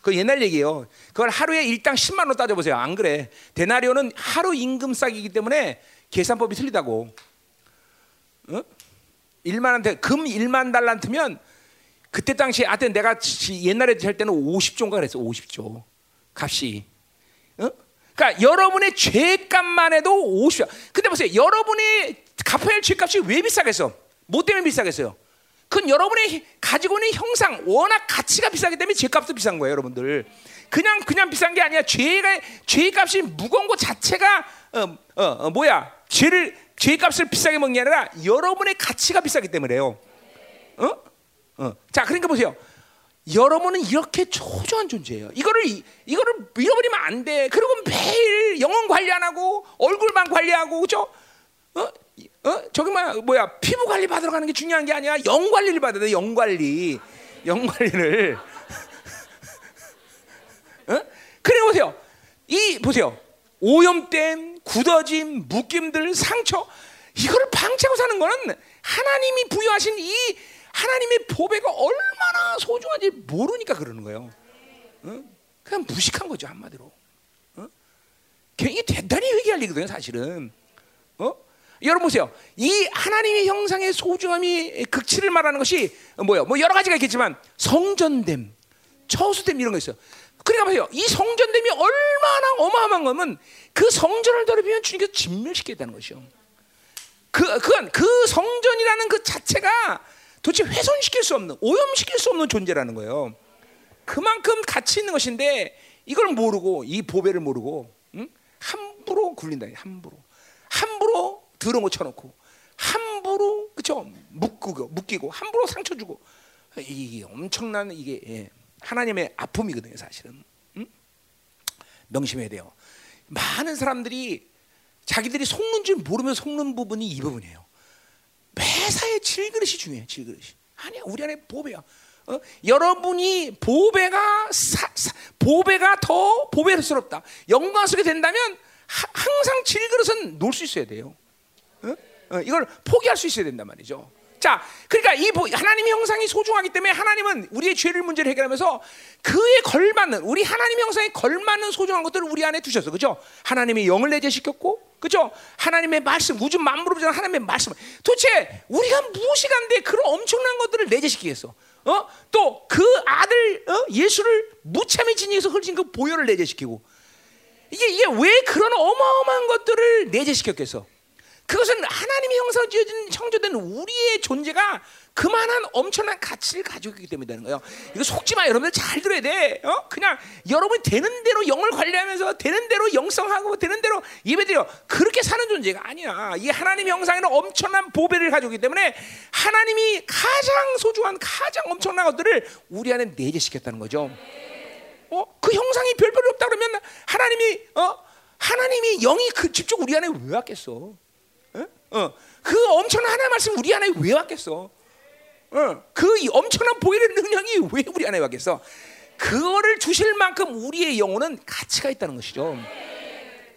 그 옛날 얘기예요. 그걸 하루에 일당 10만 원 따져보세요. 안 그래. 데나리오는 하루 임금 싸기이기 때문에 계산법이 틀리다고. 어? 1만한테 금 1만 달란트면 그때 당시에 하여튼 내가 옛날에 할 때는 50조인가 그랬어. 50조. 값이. 어? 그러니까 여러분의 죄값만 해도 50. 근데 보세요. 여러분의 갚아야 할 죄값이 왜 비싸겠어? 뭐 때문에 비싸겠어요? 그건 여러분의 가지고 있는 형상, 워낙 가치가 비싸기 때문에 죄값도 비싼 거예요, 여러분들. 그냥 그냥 비싼 게 아니야. 죄가 죄값이 무거운 것 자체가 어, 어, 어, 뭐야? 죄를 죄값을 비싸게 먹는 게 아니라 여러분의 가치가 비싸기 때문에요. 어? 어. 자, 그러니까 보세요. 여러분은 이렇게 초조한 존재예요. 이거를 이- 이거를 잃어버리면 안 돼. 그리고 매일 영혼 관리 안 하고 얼굴만 관리하고 그죠? 어? 이- 어? 저기 뭐야, 뭐야 피부 관리 받으러 가는 게 중요한 게 아니야. 영 관리를 받아야 돼. 영 관리, 영 관리를. 어? 그래 보세요. 이 보세요. 오염된 굳어짐, 묶임들, 상처 이거를 방치하고 사는 거는 하나님이 부여하신 이 하나님의 보배가 얼마나 소중한지 모르니까 그러는 거예요. 어? 그냥 무식한 거죠 한마디로. 어? 이게 대단히 회개할 일이거든요, 사실은. 어? 여러분 보세요. 이 하나님의 형상의 소중함이 극치를 말하는 것이 뭐예요? 뭐 여러 가지가 있겠지만 성전됨, 처수됨 이런 거 있어요. 그러니까 보세요. 이 성전됨이 얼마나 어마어마한 거면 그 성전을 더럽히면 주님께서 진멸시키겠다는 것이요. 그 그건 그 성전이라는 그 자체가 도대체 훼손시킬 수 없는 오염시킬 수 없는 존재라는 거예요. 그만큼 가치 있는 것인데 이걸 모르고 이 보배를 모르고 응? 함부로 굴린다. 함부로 함부로 더러운 거 쳐놓고 함부로 그쵸 묶고 묶이고 함부로 상처 주고 이게 엄청난 이게 예, 하나님의 아픔이거든요 사실은 응? 명심해야 돼요. 많은 사람들이 자기들이 속는 줄 모르면 속는 부분이 이 부분이에요. 매사에 질그릇이 중요해. 질그릇이. 아니야, 우리 안에 보배야. 어? 여러분이 보배가 사, 사, 보배가 더 보배스럽다. 영광스럽게 된다면 하, 항상 질그릇은 놓을 수 있어야 돼요. 어? 어, 이걸 포기할 수 있어야 된단 말이죠. 자, 그러니까 이 보- 하나님의 형상이 소중하기 때문에 하나님은 우리의 죄를 문제를 해결하면서 그에 걸맞는 우리 하나님의 형상에 걸맞는 소중한 것들을 우리 안에 두셨어, 그죠? 하나님의 영을 내재시켰고, 그죠? 하나님의 말씀, 우주 만물을 부자는 하나님의 말씀. 도대체 우리가 무엇이 간데 그런 엄청난 것들을 내재시키겠어? 어? 또 그 아들 어? 예수를 무참히 진리에서 흘린 그 보혈을 내재시키고 이게 이게 왜 그런 어마어마한 것들을 내재시켰겠어? 그것은 하나님의 형상으로 지어진 창조된 우리의 존재가 그만한 엄청난 가치를 가지고 있기 때문에 되는 거예요. 이거 속지 마, 여러분들 잘 들어야 돼. 어? 그냥 여러분이 되는 대로 영을 관리하면서 되는 대로 영성하고 되는 대로 예배드려 그렇게 사는 존재가 아니야. 이 하나님의 형상에는 엄청난 보배를 가지고 있기 때문에 하나님이 가장 소중한 가장 엄청난 것들을 우리 안에 내재시켰다는 거죠. 어? 그 형상이 별별 없다 그러면 하나님이 어? 하나님이 영이 그 직접 우리 안에 왜 왔겠어? 어? 어. 그 엄청난 하나님 말씀 우리 안에 왜 왔겠어? 어. 그이 엄청난 보이는 능력이 왜 우리 안에 왔겠어? 그거를 주실 만큼 우리의 영혼은 가치가 있다는 것이죠.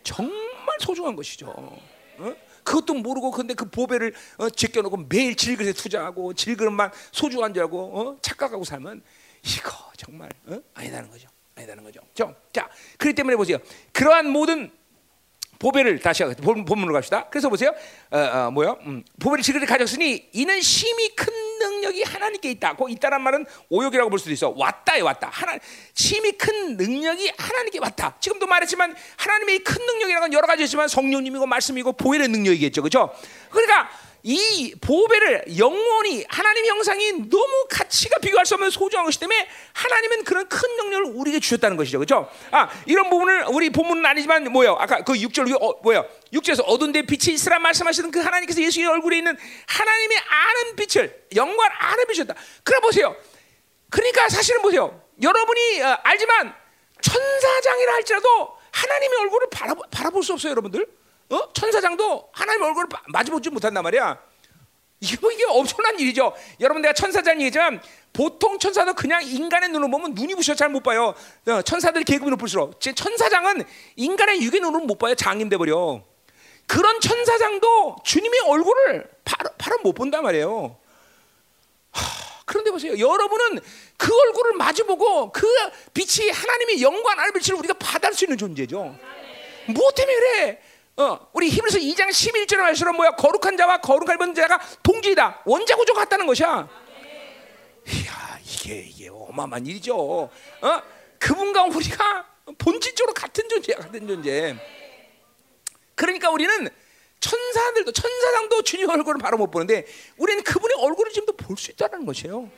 정말 소중한 것이죠. 어? 그것도 모르고 근데 그 보배를 어, 제껴놓고 매일 질그릇에 투자하고 질그릇만 소중한 줄 알고 어? 착각하고 살면 이거 정말 어? 아니다는 거죠. 아니다는 거죠. 저, 자, 그렇기 때문에 보세요. 그러한 모든 보배를 다시 하- 본- 본문으로 갑시다. 그래서 보세요. 어, 어, 뭐요? 음, 보배를 지그리 가졌으니 이는 심히 큰 능력이 하나님께 있다. 그 있다란 말은 오역이라고 볼 수도 있어. 왔다에 왔다. 하나 심히 큰 능력이 하나님께 왔다. 지금도 말했지만 하나님의 큰 능력이라는 건 여러 가지 있지만 성령님이고 말씀이고 보혈의 능력이겠죠. 그렇죠? 그러니까 이 보배를 영원히 하나님 형상이 너무 가치가 비교할 수 없는 소중한 것이기 때문에 하나님은 그런 큰 능력을 우리에게 주셨다는 것이죠. 그렇죠? 아, 이런 부분을 우리 본문은 아니지만 뭐요? 아까 그 6절 어, 뭐요? 6절에서 어두운 데 빛이 있으라 말씀하시던 그 하나님께서 예수의 얼굴에 있는 하나님의 아는 빛을 영광 아는 빛이었다. 그래 보세요. 그러니까 사실은 보세요. 여러분이 어, 알지만 천사장이라 할지라도 하나님의 얼굴을 바라보, 바라볼 수 없어요, 여러분들. 어? 천사장도 하나님의 얼굴을 마- 마주보지 못한단 말이야. 이게 뭐 이게 엄청난 일이죠. 여러분 내가 천사장 얘기지만 보통 천사도 그냥 인간의 눈으로 보면 눈이 부셔 잘 못 봐요. 어, 천사들 계급이 높을수록 제 천사장은 인간의 육의 눈으로 못 봐요. 장인 돼 버려. 그런 천사장도 주님의 얼굴을 바로, 바로 못 본단 말이에요. 그런데 보세요. 여러분은 그 얼굴을 마주보고 그 빛이 하나님의 영광 아는 빛을 우리가 받을 수 있는 존재죠. 무엇 때문에 그래? 어, 우리 히브리서 2장 11절에 말처럼 뭐야? 거룩한 자와 거룩한 입은 자가 동지이다. 원자 구조가 같다는 것이야. 이야, 이게 이게 어마어마한 일이죠. 어? 그분과 우리가 본질적으로 같은 존재야, 같은 존재. 그러니까 우리는 천사들도 천사장도 주님 얼굴을 바로 못 보는데 우리는 그분의 얼굴을 지금도 볼 수 있다는 것이에요.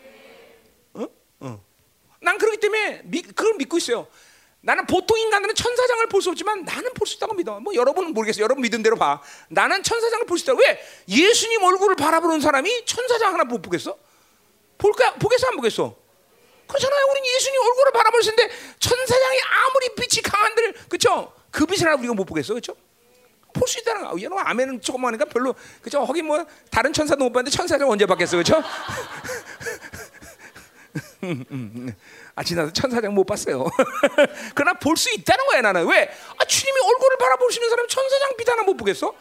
어? 어. 난 그렇기 때문에 미, 그걸 믿고 있어요. 나는 보통 인간들은 천사장을 볼 수 없지만 나는 볼 수 있다고 믿어. 뭐 여러분은 모르겠어요. 여러분 믿은 대로 봐. 나는 천사장을 볼 수 있다. 왜? 예수님 얼굴을 바라보는 사람이 천사장 하나 못 보겠어? 볼까? 보겠어 안 보겠어? 그렇잖아요. 우리는 예수님 얼굴을 바라볼 텐데 천사장이 아무리 빛이 강한들 그쵸? 그 빛을 우리가 못 보겠어, 그렇죠? 볼수 있다는 거. 얘는 아멘은 조금 하니까 별로 그죠? 거기 뭐 다른 천사도 못 봤는데 천사장 언제 봤겠어, 그렇죠? 아 지나서 천사장 못 봤어요. 그러나 볼 수 있다는 거야 나는 왜? 아 주님이 얼굴을 바라보시는 사람 천사장 빛 하나 못 보겠어?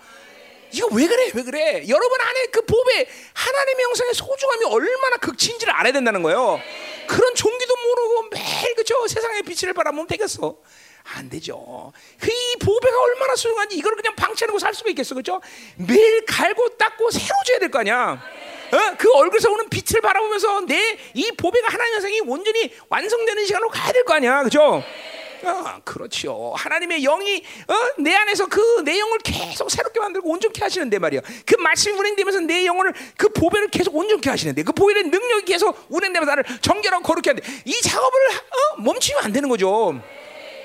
이거 왜 그래? 왜 그래? 여러분 안에 그 법에 하나님의 형상의 소중함이 얼마나 극치인지를 알아야 된다는 거예요. 그런 종기도 모르고 매일 그죠 세상의 빛을 바라보면 되겠어? 안 되죠. 그 이 보배가 얼마나 소중한지 이걸 그냥 방치하고 살 수가 있겠어, 그죠? 매일 갈고 닦고 새로 줘야 될 거 아니야. 어? 그 얼굴에서 오는 빛을 바라보면서 내 이 보배가 하나님 형상이 온전히 완성되는 시간으로 가야 될 거 아니야, 그죠? 아, 그렇죠. 하나님의 영이 어? 내 안에서 그 내 영을 계속 새롭게 만들고 온전케 하시는데 말이야. 그 말씀이 운행되면서 내 영혼을 그 보배를 계속 온전케 하시는데 그 보배의 능력이 계속 운행되면서 나를 정결하고 거룩해 하는데 이 작업을 어? 멈추면 안 되는 거죠.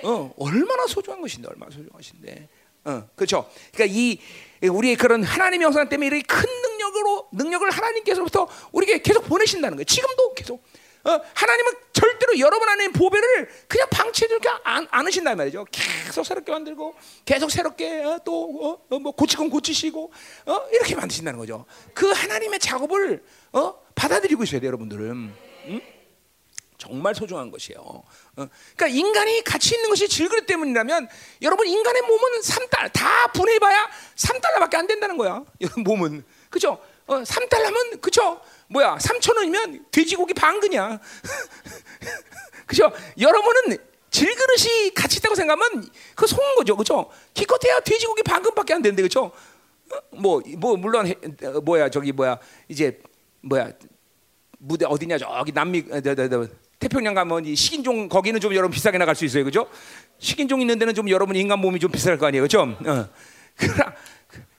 어, 얼마나 소중한 것인데, 얼마나 소중하신데. 어, 그렇죠. 그러니까 이 우리의 그런 하나님의 영상 때문에 이렇게 큰 능력 으로 능력을 하나님께서부터 우리에게 계속 보내신다는 거예요. 지금도 계속. 어, 하나님은 절대로 여러분 안에 보배를 그냥 방치해두지 않으신단 말이죠. 계속 새롭게 만들고, 계속 새롭게 어, 또뭐 어, 뭐 고치건 고치시고, 어, 이렇게 만드신다는 거죠. 그 하나님의 작업을 어, 받아들이고 있어야 돼요, 여러분들은. 응? 정말 소중한 것이에요. 어, 그러니까 인간이 가치 있는 것이 질그릇 때문이라면 여러분 인간의 몸은 3달 다 분해봐야 3달러밖에 안 된다는 거야. 몸은 그죠? 어, 3달러면 그죠? 뭐야? 3천 원이면 돼지고기 반근이야. 그죠? 여러분은 질그릇이 가치 있다고 생각하면 그 속은 거죠, 그죠? 기껏해야 돼지고기 반근밖에 안 되는데 그죠? 뭐뭐 뭐 물론 해, 뭐야 저기 뭐야 이제 뭐야 무대 어디냐 저기 남미 태평양 가면 이 식인종 거기는 좀 여러분 비싸게 나갈 수 있어요, 그죠? 식인종 있는 데는 좀 여러분 인간 몸이 좀 비쌀 거 아니에요, 그죠? 어. 그러나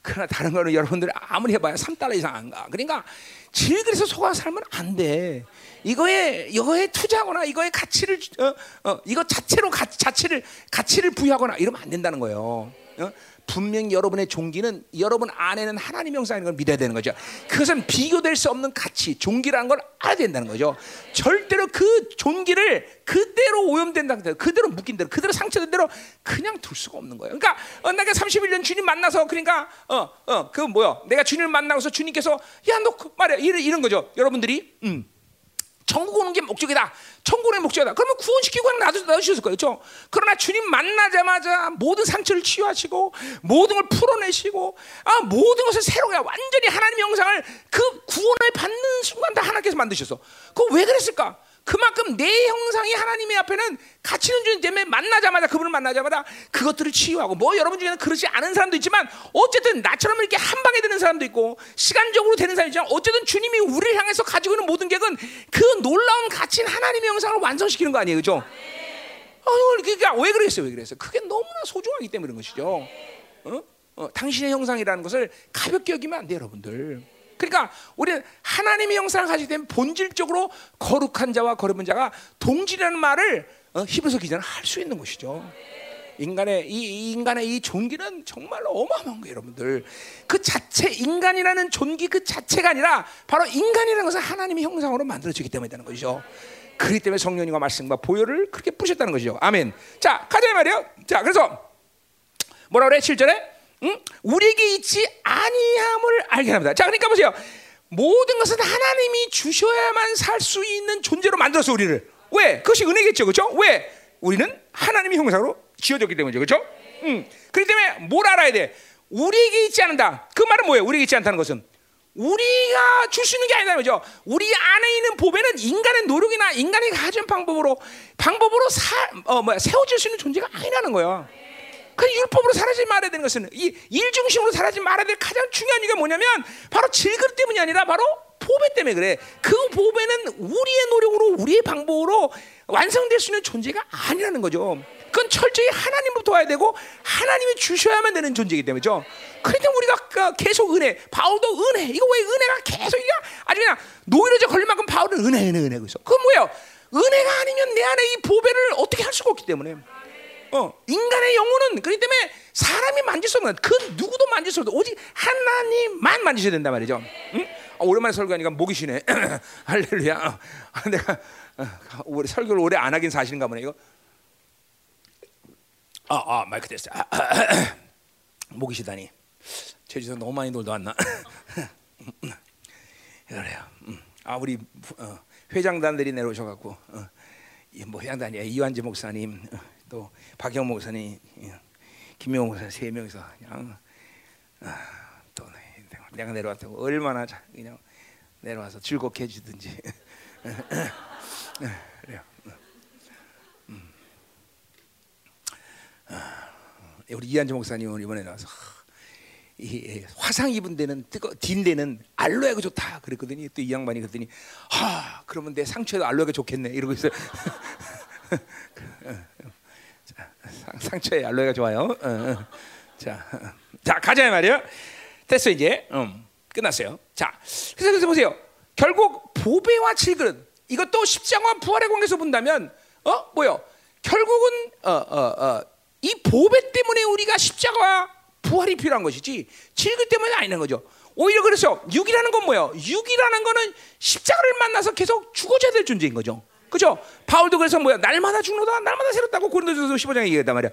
그러나 다른 거는 여러분들 아무리 해봐야 3달러 이상 안 가. 그러니까 질 그래서 속아 살면 안 돼. 이거에 이거에 투자하거나 이거에 가치를 어, 어, 이거 자체로 가, 자체를 가치를 부여하거나 이러면 안 된다는 거예요. 어? 분명히 여러분의 종기는 여러분 안에는 하나님 형상인 걸 믿어야 되는 거죠. 그것은 비교될 수 없는 가치, 종기라는 걸 알아야 된다는 거죠. 절대로 그 종기를 그대로 오염된 상태, 그대로 묶인 대로, 그대로 상처된 대로 그냥 둘 수가 없는 거예요. 그러니까 어, 내가 31년 주님 만나서 그러니까 어, 어, 그 뭐야? 내가 주님을 만나고서 주님께서 야, 너그 말이야 이런, 이런 거죠. 여러분들이 음. 천국 오는 게 목적이다. 천국의 목적이다. 그러면 구원시키고 놔두, 놔주셨을 거예요. 그렇죠? 그러나 주님 만나자마자 모든 상처를 치유하시고 모든 걸 풀어내시고 아, 모든 것을 새로게 완전히 하나님의 영상을 그 구원을 받는 순간 다 하나님께서 만드셨어. 그거 왜 그랬을까? 그만큼 내 형상이 하나님의 앞에는 가치 있는 주님 때문에 만나자마자 그분을 만나자마자 그것들을 치유하고 뭐 여러분 중에는 그렇지 않은 사람도 있지만 어쨌든 나처럼 이렇게 한 방에 되는 사람도 있고 시간적으로 되는 사람이 있지만 어쨌든 주님이 우리를 향해서 가지고 있는 모든 계획은 그 놀라운 가치인 하나님의 형상을 완성시키는 거 아니에요, 그죠? 어, 그러니까 왜 그랬어요, 왜 그랬어요? 그게 너무나 소중하기 때문에 그런 것이죠. 어? 어, 당신의 형상이라는 것을 가볍게 여기면 안 돼요, 여러분들. 그러니까 우리는 하나님의 형상을 가지게 되면 본질적으로 거룩한 자와 거룩한 자가 동질이라는 말을 어, 히브리서 기자는 할 수 있는 것이죠. 인간의 이, 이, 인간의 이 존귀는 정말로 어마어마한 거예요, 여러분들. 그 자체 인간이라는 존귀 그 자체가 아니라 바로 인간이라는 것은 하나님의 형상으로 만들어지기 때문에 되는 것이죠. 그렇기 때문에 성령님과 말씀과 보혈을 그렇게 뿌셨다는 것이죠. 아멘. 자, 가자 말이에요. 자, 그래서 뭐라 그래? 7절에 응? 우리에게 있지 아니함을 알게 합니다. 자, 그러니까 보세요. 모든 것은 하나님이 주셔야만 살 수 있는 존재로 만들어서 우리를 왜? 그것이 은혜겠죠, 그렇죠? 왜? 우리는 하나님의 형상으로 지어졌기 때문이죠, 그렇죠? 응. 그렇기 때문에 뭘 알아야 돼? 우리에게 있지 않는다. 그 말은 뭐예요? 우리에게 있지 않다는 것은 우리가 줄 수 있는 게 아니다 그죠? 우리 안에 있는 보배는 인간의 노력이나 인간이 가진 방법으로 방법으로 사, 어, 뭐야, 세워질 수 있는 존재가 아니라는 거야. 그 율법으로 사라지지 말아야 되는 것은 이 일 중심으로 사라지지 말아야 될 가장 중요한 이유가 뭐냐면 바로 질그 때문이 아니라 바로 보배 때문에 그래. 그 보배는 우리의 노력으로 우리의 방법으로 완성될 수 있는 존재가 아니라는 거죠. 그건 철저히 하나님부터 와야 되고 하나님이 주셔야만 되는 존재이기 때문이죠. 그러니까 우리가 그 계속 은혜, 바울도 은혜. 이거 왜 은혜가 계속 이게 아주 그냥 노이로제 걸릴 만큼 바울은 은혜, 은혜, 은혜 그래서 그건 뭐예요? 은혜가 아니면 내 안에 이 보배를 어떻게 할 수가 없기 때문에. 어, 인간의 영혼은 그렇기 때문에 사람이 만질 수 없는 그 누구도 만질 수 없는 오직 하나님만 만지셔야 된단 말이죠. 응? 아, 오랜만에 설교하니까 목이 쉬네. 할렐루야. 아, 내가 어, 우리 설교를 오래 안 하긴 사실인가 보네 이거. 아, 아 마이크 됐어. 아, 아, 아, 목이 시다니. 제주도 너무 많이 놀다 왔나? 그래요. 음. 아 우리 어, 회장단들이 내려오셔갖고 어, 뭐 회장단이야 이완재 목사님 어, 또 박영 목사님, 예, 김영 목사 세 명이서 그냥 아, 또 내가 내려왔다고 얼마나 그냥 내려와서 즐겁게 해주든지 그래요. 음. 아, 우리 이한재 목사님은 이번에 나와서 이 화상 입은 데는 뜨거 딘 데는 알로에가 좋다 그랬거든요. 또 이 양반이 그랬더니 아 그러면 내 상처에도 알로에가 좋겠네 이러고 있어요. 상 처에 알로에가 좋아요. 자, 자 가자 말이요. 됐어 이제 음, 끝났어요. 자, 그래서 그래서 보세요. 결국 보배와 질그릇 이것도 십자가와 부활의 관계에서 본다면 어 뭐요? 결국은 어 어 어 이 보배 때문에 우리가 십자가와 부활이 필요한 것이지 질그 때문에 아니는 거죠. 오히려 그래서 육이라는 건 뭐예요? 육이라는 거는 십자가를 만나서 계속 죽어져야 될 존재인 거죠. 그죠? 바울도 그래서 뭐야? 날마다 죽노다, 날마다 새롭다고 고린도전서 15장에 얘기했단 말이야.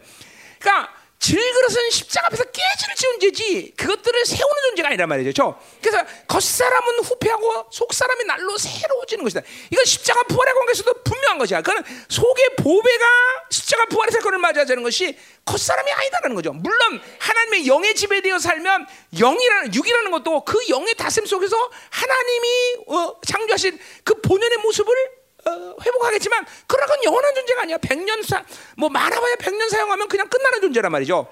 그러니까 질그릇은 십자가 앞에서 깨질 존재지 그것들을 세우는 존재가 아니란 말이죠. 그래서 겉사람은 후패하고 속사람이 날로 새로워지는 것이다. 이건 십자가 부활의 관계에서도 분명한 것이야. 그는 속의 보배가 십자가 부활의 사건을 맞이하자는 것이 겉사람이 아니다라는 거죠. 물론 하나님의 영의 지배되어 살면 영이라는 육이라는 것도 그 영의 다스림 속에서 하나님이 어, 창조하신 그 본연의 모습을 어, 회복하겠지만 그러건 영원한 존재가 아니야. 백년 사, 뭐 많아봐야 백년 사용하면 그냥 끝나는 존재란 말이죠.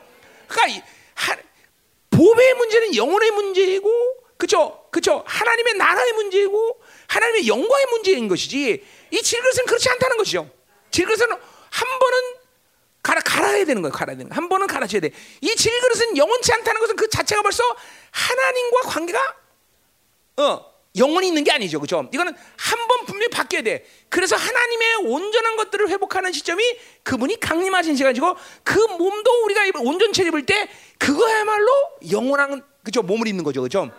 그러니까 하, 보배의 문제는 영혼의 문제이고, 그죠? 그죠? 하나님의 나라의 문제이고, 하나님의 영광의 문제인 것이지. 이 질그릇은 그렇지 않다는 것이죠. 질그릇은 한 번은 갈아, 갈아야 되는 거예요. 갈아야 되는 거예요. 한 번은 갈아줘야 돼. 이 질그릇은 영원치 않다는 것은 그 자체가 벌써 하나님과 관계가 어 영원히 있는 게 아니죠. 그죠? 이거는 한 번 분명히 바뀌어야 돼. 그래서 하나님의 온전한 것들을 회복하는 시점이 그분이 강림하신 시간이고 그 몸도 우리가 온전체 입을 때 그거야말로 영원한 그죠? 몸을 입는 거죠. 그죠?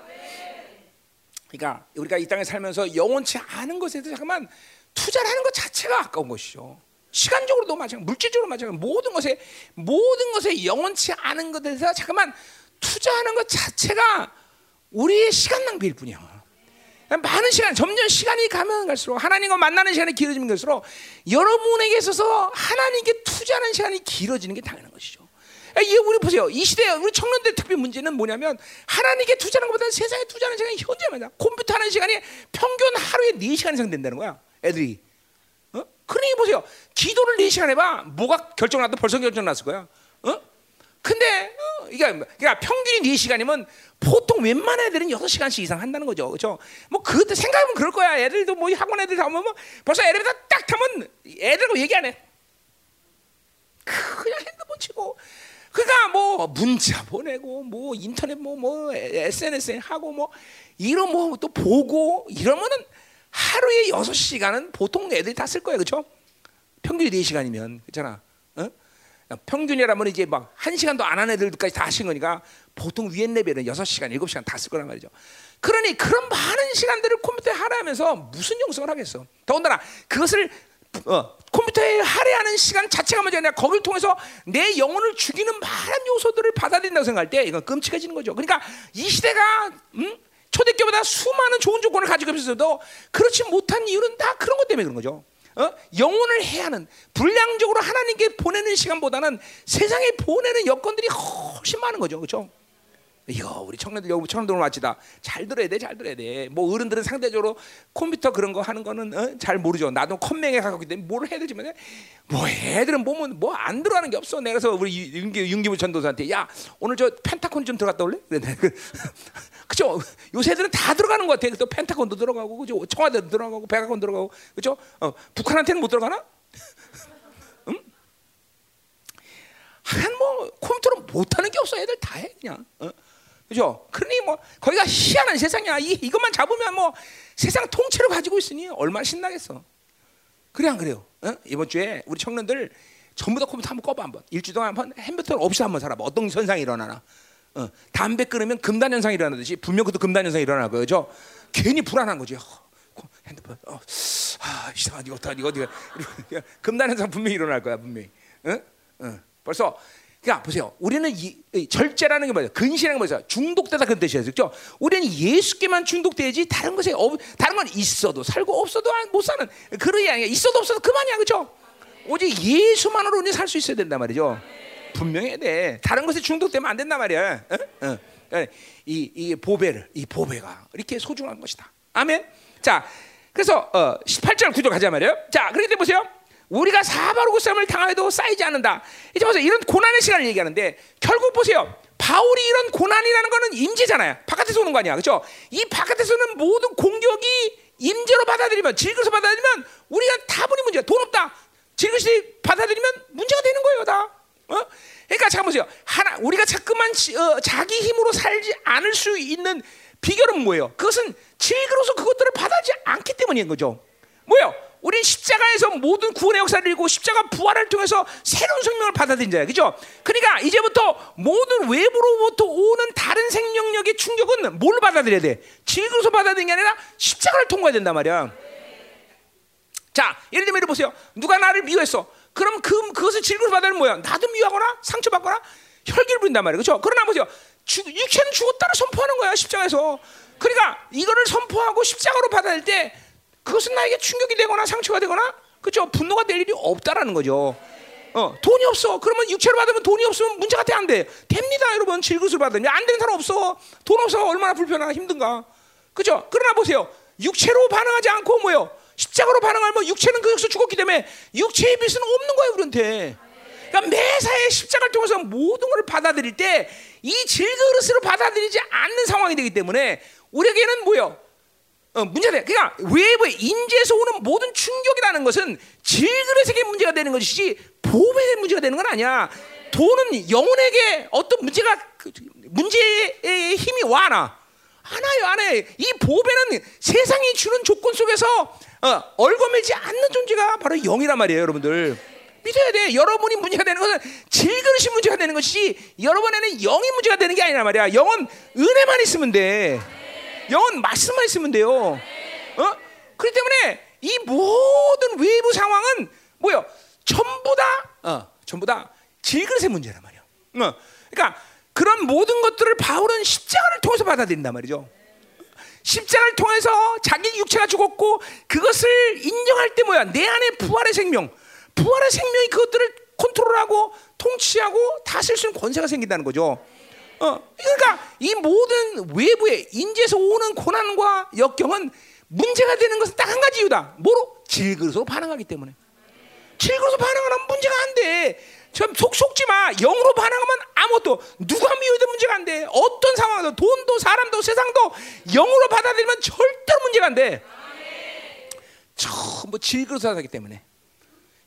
그러니까 우리가 이 땅에 살면서 영원치 않은 것에 대해서 잠깐만 투자를 하는 것 자체가 아까운 것이죠. 시간적으로도 마찬가지, 물질적으로 마찬가지, 모든 것에 모든 것에 영원치 않은 것에 대해서 잠깐만 투자하는 것 자체가 우리의 시간 낭비일 뿐이야. 많은 시간, 점점 시간이 가면 갈수록 하나님과 만나는 시간이 길어지면 갈수록 여러분에게 있어서 하나님께 투자하는 시간이 길어지는 게 당연한 것이죠. 이 우리 보세요. 이 시대 우리 청년들 특별 문제는 뭐냐면 하나님께 투자하는 것보다 세상에 투자하는 시간이 현재입니다. 컴퓨터 하는 시간이 평균 하루에 4시간 이상 된다는 거야. 애들이. 어? 그러니 보세요. 기도를 4시간 해봐. 뭐가 결정나도 벌써 결정 났을 거야. 어? 근데 어, 이게 그러니까 평균이 4시간이면 보통 웬만한 애들은 6시간씩 이상 한다는 거죠. 그렇죠? 뭐 그때 생각하면 그럴 거야. 애들도 뭐 학원 애들 다 오면 뭐 벌써 엘리베이터 딱 타면 애들하고 얘기 안 해. 그냥 핸드폰 치고 그러니까 뭐 문자 보내고 뭐 인터넷 뭐뭐 뭐 SNS 하고 뭐 이런 뭐 또 보고 이러면은 하루에 6시간은 보통 애들이 다 쓸 거예요. 그렇죠? 평균이 4시간이면 그렇잖아. 어? 평균이라면 이제 막 한 시간도 안 한 애들까지 다 하신 거니까 보통 위엔 레벨은 6시간, 7시간 다 쓸 거란 말이죠. 그러니 그런 많은 시간들을 컴퓨터에 할애하면서 무슨 영성을 하겠어? 더군다나 그것을 어, 컴퓨터에 할애하는 시간 자체가 먼저 아니라 거기를 통해서 내 영혼을 죽이는 많은 요소들을 받아들인다고 생각할 때 이건 끔찍해지는 거죠. 그러니까 이 시대가 음? 초대교보다 수많은 좋은 조건을 가지고 있어도 그렇지 못한 이유는 다 그런 것 때문에 그런 거죠. 어? 영혼을 해야 하는 불량적으로 하나님께 보내는 시간보다는 세상에 보내는 여건들이 훨씬 많은 거죠, 그렇죠? 이거 우리 청년들 여기 청년들 마치다 잘 들어야 돼, 잘 들어야 돼. 뭐 어른들은 상대적으로 컴퓨터 그런 거 하는 거는 어? 잘 모르죠. 나도 컴맹에 가깝기 때문에 뭘 해야 되지만 뭐 애들은 보면 뭐 안 들어가는 게 없어. 내가 그래서 우리 윤기 윤기부 전도사한테 야 오늘 저 펜타콘 좀 들어갔다 올래? 그죠? 요새 애들은 다 들어가는 것 같아. 또 펜타곤도 들어가고, 그죠? 청와대도 들어가고, 백악관 들어가고, 그죠? 어, 북한한테는 못 들어가나? 응? 한뭐 컴퓨터로 못하는 게 없어. 애들 다 해 그냥. 어? 그죠? 그러니 뭐 거기가 희한한 세상이야. 이 이것만 잡으면 뭐 세상 통째로 가지고 있으니 얼마나 신나겠어. 그래 안 그래요? 어? 이번 주에 우리 청년들 전부 다 컴퓨터 한번 꺼봐 한번 일주일 동안 한번 햄버터 없이 한번 살아봐. 어떤 현상이 일어나나? 어, 담배 끊으면 금단 현상이 일어나듯이 분명 그것도 금단 현상이 일어날 거예요. 저 괜히 불안한 거지. 어, 핸드폰. 어, 아, 이상한 이거 어떡하 이거 금단 현상 분명히 일어날 거야 분명히. 응? 응. 벌써 그러니까 보세요. 우리는 이, 이 절제라는 게 뭐예요? 근신이라는 게 뭐예요? 중독되다 그런 뜻이에요. 그렇죠? 우리는 예수께만 중독돼야지 다른 것에 어, 다른 건 있어도 살고 없어도 못 사는 그런 게 아니야. 있어도 없어도 그만이야. 그렇죠? 오직 예수만으로 우리 살수 있어야 된단 말이죠. 분명해야 돼. 다른 것에 중독되면 안 된단 말이야. 어? 어. 그러니까 이, 이 보배를 이 보배가 이렇게 소중한 것이다. 아멘. 자, 그래서 어, 18절 구조 가자 말이에요. 자, 그렇게 보세요. 우리가 사바로그 싸움을 당해도 쌓이지 않는다. 이제 보세요. 이런 고난의 시간을 얘기하는데 결국 보세요. 바울이 이런 고난이라는 거는 임재잖아요. 바깥에서 오는 거 아니야. 그렇죠? 이 바깥에서는 모든 공격이 임재로 받아들이면 질그서 받아들이면 우리가 다분히 문제야. 돈 없다. 질그시 받아들이면 문제가 되는 거예요, 다. 어? 그러니까 잠깐 보세요. 하나 우리가 자꾸만 어, 자기 힘으로 살지 않을 수 있는 비결은 뭐예요? 그것은 질그로서 그것들을 받아지 않기 때문인 거죠. 뭐요? 우린 십자가에서 모든 구원의 역사를 읽고 십자가 부활을 통해서 새로운 생명을 받아들인 자야. 그죠? 그러니까 이제부터 모든 외부로부터 오는 다른 생명력의 충격은 뭘 받아들여야 돼? 질그로서 받아들이는 게 아니라 십자가를 통과해야 된단 말이야. 자, 예를 들면 보세요. 누가 나를 미워했어. 그럼 그, 그것을 질그로서 받아들이는 뭐야? 나도 미워하거나 상처받거나 혈기를 부린단 말이야. 그죠? 그러나 보세요. 주, 육체는 죽었다를 선포하는 거야. 십자가에서. 그러니까 이거를 선포하고 십자가로 받아들일 때 그것은 나에게 충격이 되거나 상처가 되거나 그죠 분노가 될 일이 없다라는 거죠. 어, 돈이 없어. 그러면 육체로 받으면 돈이 없으면 문제가 돼 안 돼? 됩니다, 여러분. 질것을 받으면 안 되는 사람 없어. 돈 없어 얼마나 불편하나 힘든가. 그죠? 그러나 보세요. 육체로 반응하지 않고 뭐요? 십자가로 반응하면 육체는 그것서 죽었기 때문에 육체의 빚은 없는 거예요, 우리한테. 그러니까 매사에 십자가를 통해서 모든 걸 받아들일 때 이 질그릇으로 받아들이지 않는 상황이 되기 때문에 우리에게는 뭐요? 어, 문제가 돼. 그러니까 외부의 인재에서 오는 모든 충격이라는 것은 질그릇에게 문제가 되는 것이지 보배에 문제가 되는 건 아니야. 돈은 영혼에게 어떤 문제가 그, 문제의 힘이 와나 하나요, 안 해. 이 보배는 세상이 주는 조건 속에서 어, 얼거매지 않는 존재가 바로 영이란 말이에요, 여러분들. 믿어야 돼. 여러분이 문제가 되는 것은 질그릇이 문제가 되는 것이 여러분에는 영이 문제가 되는 게 아니란 말이야. 영은 은혜만 있으면 돼. 영은 말씀만 있으면 돼요. 어? 그렇기 때문에 이 모든 외부 상황은 뭐요? 전부 다 어, 전부 다 질그릇의 문제란 말이야. 어. 그러니까 그런 모든 것들을 바울은 십자가를 통해서 받아들인단 말이죠. 십자가를 통해서 자기 육체가 죽었고 그것을 인정할 때 뭐야? 내 안에 부활의 생명, 부활의 생명이 그것들을 컨트롤하고 통치하고 다스릴 수 있는 권세가 생긴다는 거죠. 어, 그러니까 이 모든 외부의 인재에서 오는 고난과 역경은 문제가 되는 것은 딱 한 가지 이유다. 뭐로? 질그릇으로 반응하기 때문에. 질그릇으로 반응하면 문제가 안 돼. 속 속지 마. 영으로 반응하면 아무것도 누가 미워도 문제가 안 돼. 어떤 상황도 돈도 사람도 세상도 영으로 받아들이면 절대로 문제가 안 돼. 전부 질그릇으로 하기 때문에.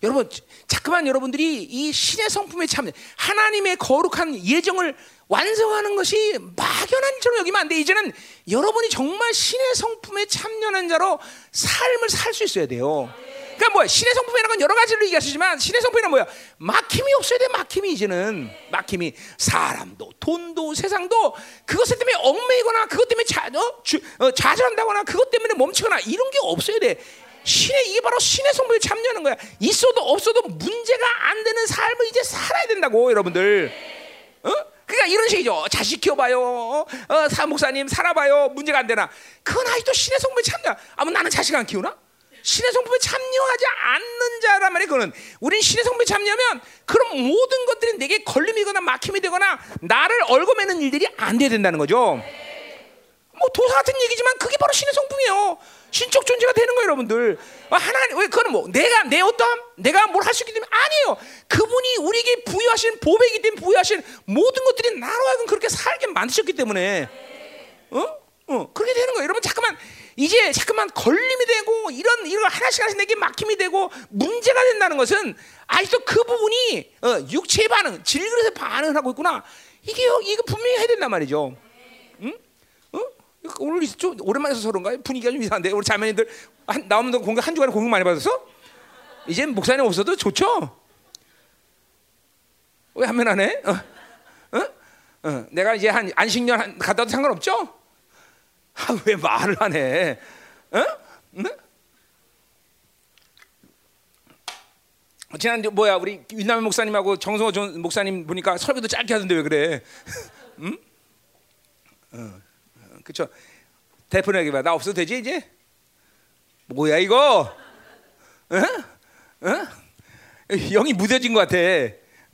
여러분, 자꾸만 여러분들이 이 신의 성품에 참 하나님의 거룩한 예정을 완성하는 것이 막연한 일처럼 여기면 안 돼. 이제는 여러분이 정말 신의 성품에 참여하는 자로 삶을 살 수 있어야 돼요. 그러니까 뭐야? 신의 성품이라는 건 여러 가지로 얘기하시지만 신의 성품이란 뭐야? 막힘이 없어야 돼. 막힘이 이제는 막힘이 사람도 돈도 세상도 그것 때문에 얽매이거나 그것 때문에 자, 어? 주, 어, 좌절한다거나 그것 때문에 멈추거나 이런 게 없어야 돼. 신의 이게 바로 신의 성품에 참여하는 거야. 있어도 없어도 문제가 안 되는 삶을 이제 살아야 된다고 여러분들. 어? 그러니까 이런 식이죠. 자식 키워봐요. 어, 사 목사님 살아봐요. 문제가 안 되나? 그건 아직도 신의 성품에 참여. 아무 나는 자식 안 키우나? 신의 성품에 참여하지 않는 자란 말이에요. 그거는 우린 신의 성품에 참여하면 그럼 모든 것들이 내게 걸림이거나 막힘이 되거나 나를 얽어매는 일들이 안 돼야 된다는 거죠. 뭐 도사 같은 얘기지만 그게 바로 신의 성품이에요. 신적 존재가 되는 거예요, 여러분들. 아, 하나님, 왜 그거는 뭐 내가 내 어떠함, 내가 뭘 할 수 있기 때문에 아니에요. 그분이 우리에게 부여하신 보배이기 때문에 부여하신 모든 것들이 나로 하여금 그렇게 살게 만드셨기 때문에, 어, 어, 그렇게 되는 거예요. 여러분 잠깐만 이제 잠깐만 걸림이 되고 이런 이런 하나씩 하나씩 내게 막힘이 되고 문제가 된다는 것은 아직도 그 부분이 어, 육체 반응, 질그릇의 반응을 하고 있구나. 이게 이거 분명히 해야 된단 말이죠. 응? 오늘 좀 오랜만에 서서 그런가요? 분위기가 좀 이상한데 우리 자매님들 한, 나오는 공격 한 주간에 공격 많이 받았어? 이제 목사님 없어도 좋죠? 왜 하면 안 해? 어? 어? 어. 내가 이제 한 안식년 갔다 와도 상관없죠? 아, 왜 말을 안 해? 어? 응? 지난 뭐야 우리 윤남현 목사님하고 정성호 전 목사님 보니까 설교도 짧게 하던데 왜 그래? 응? 어, 그쵸? 대표에게 봐. 나 없어도 되지 이제? 뭐야 이거? 어? 어? 영이 무뎌진 것 같아.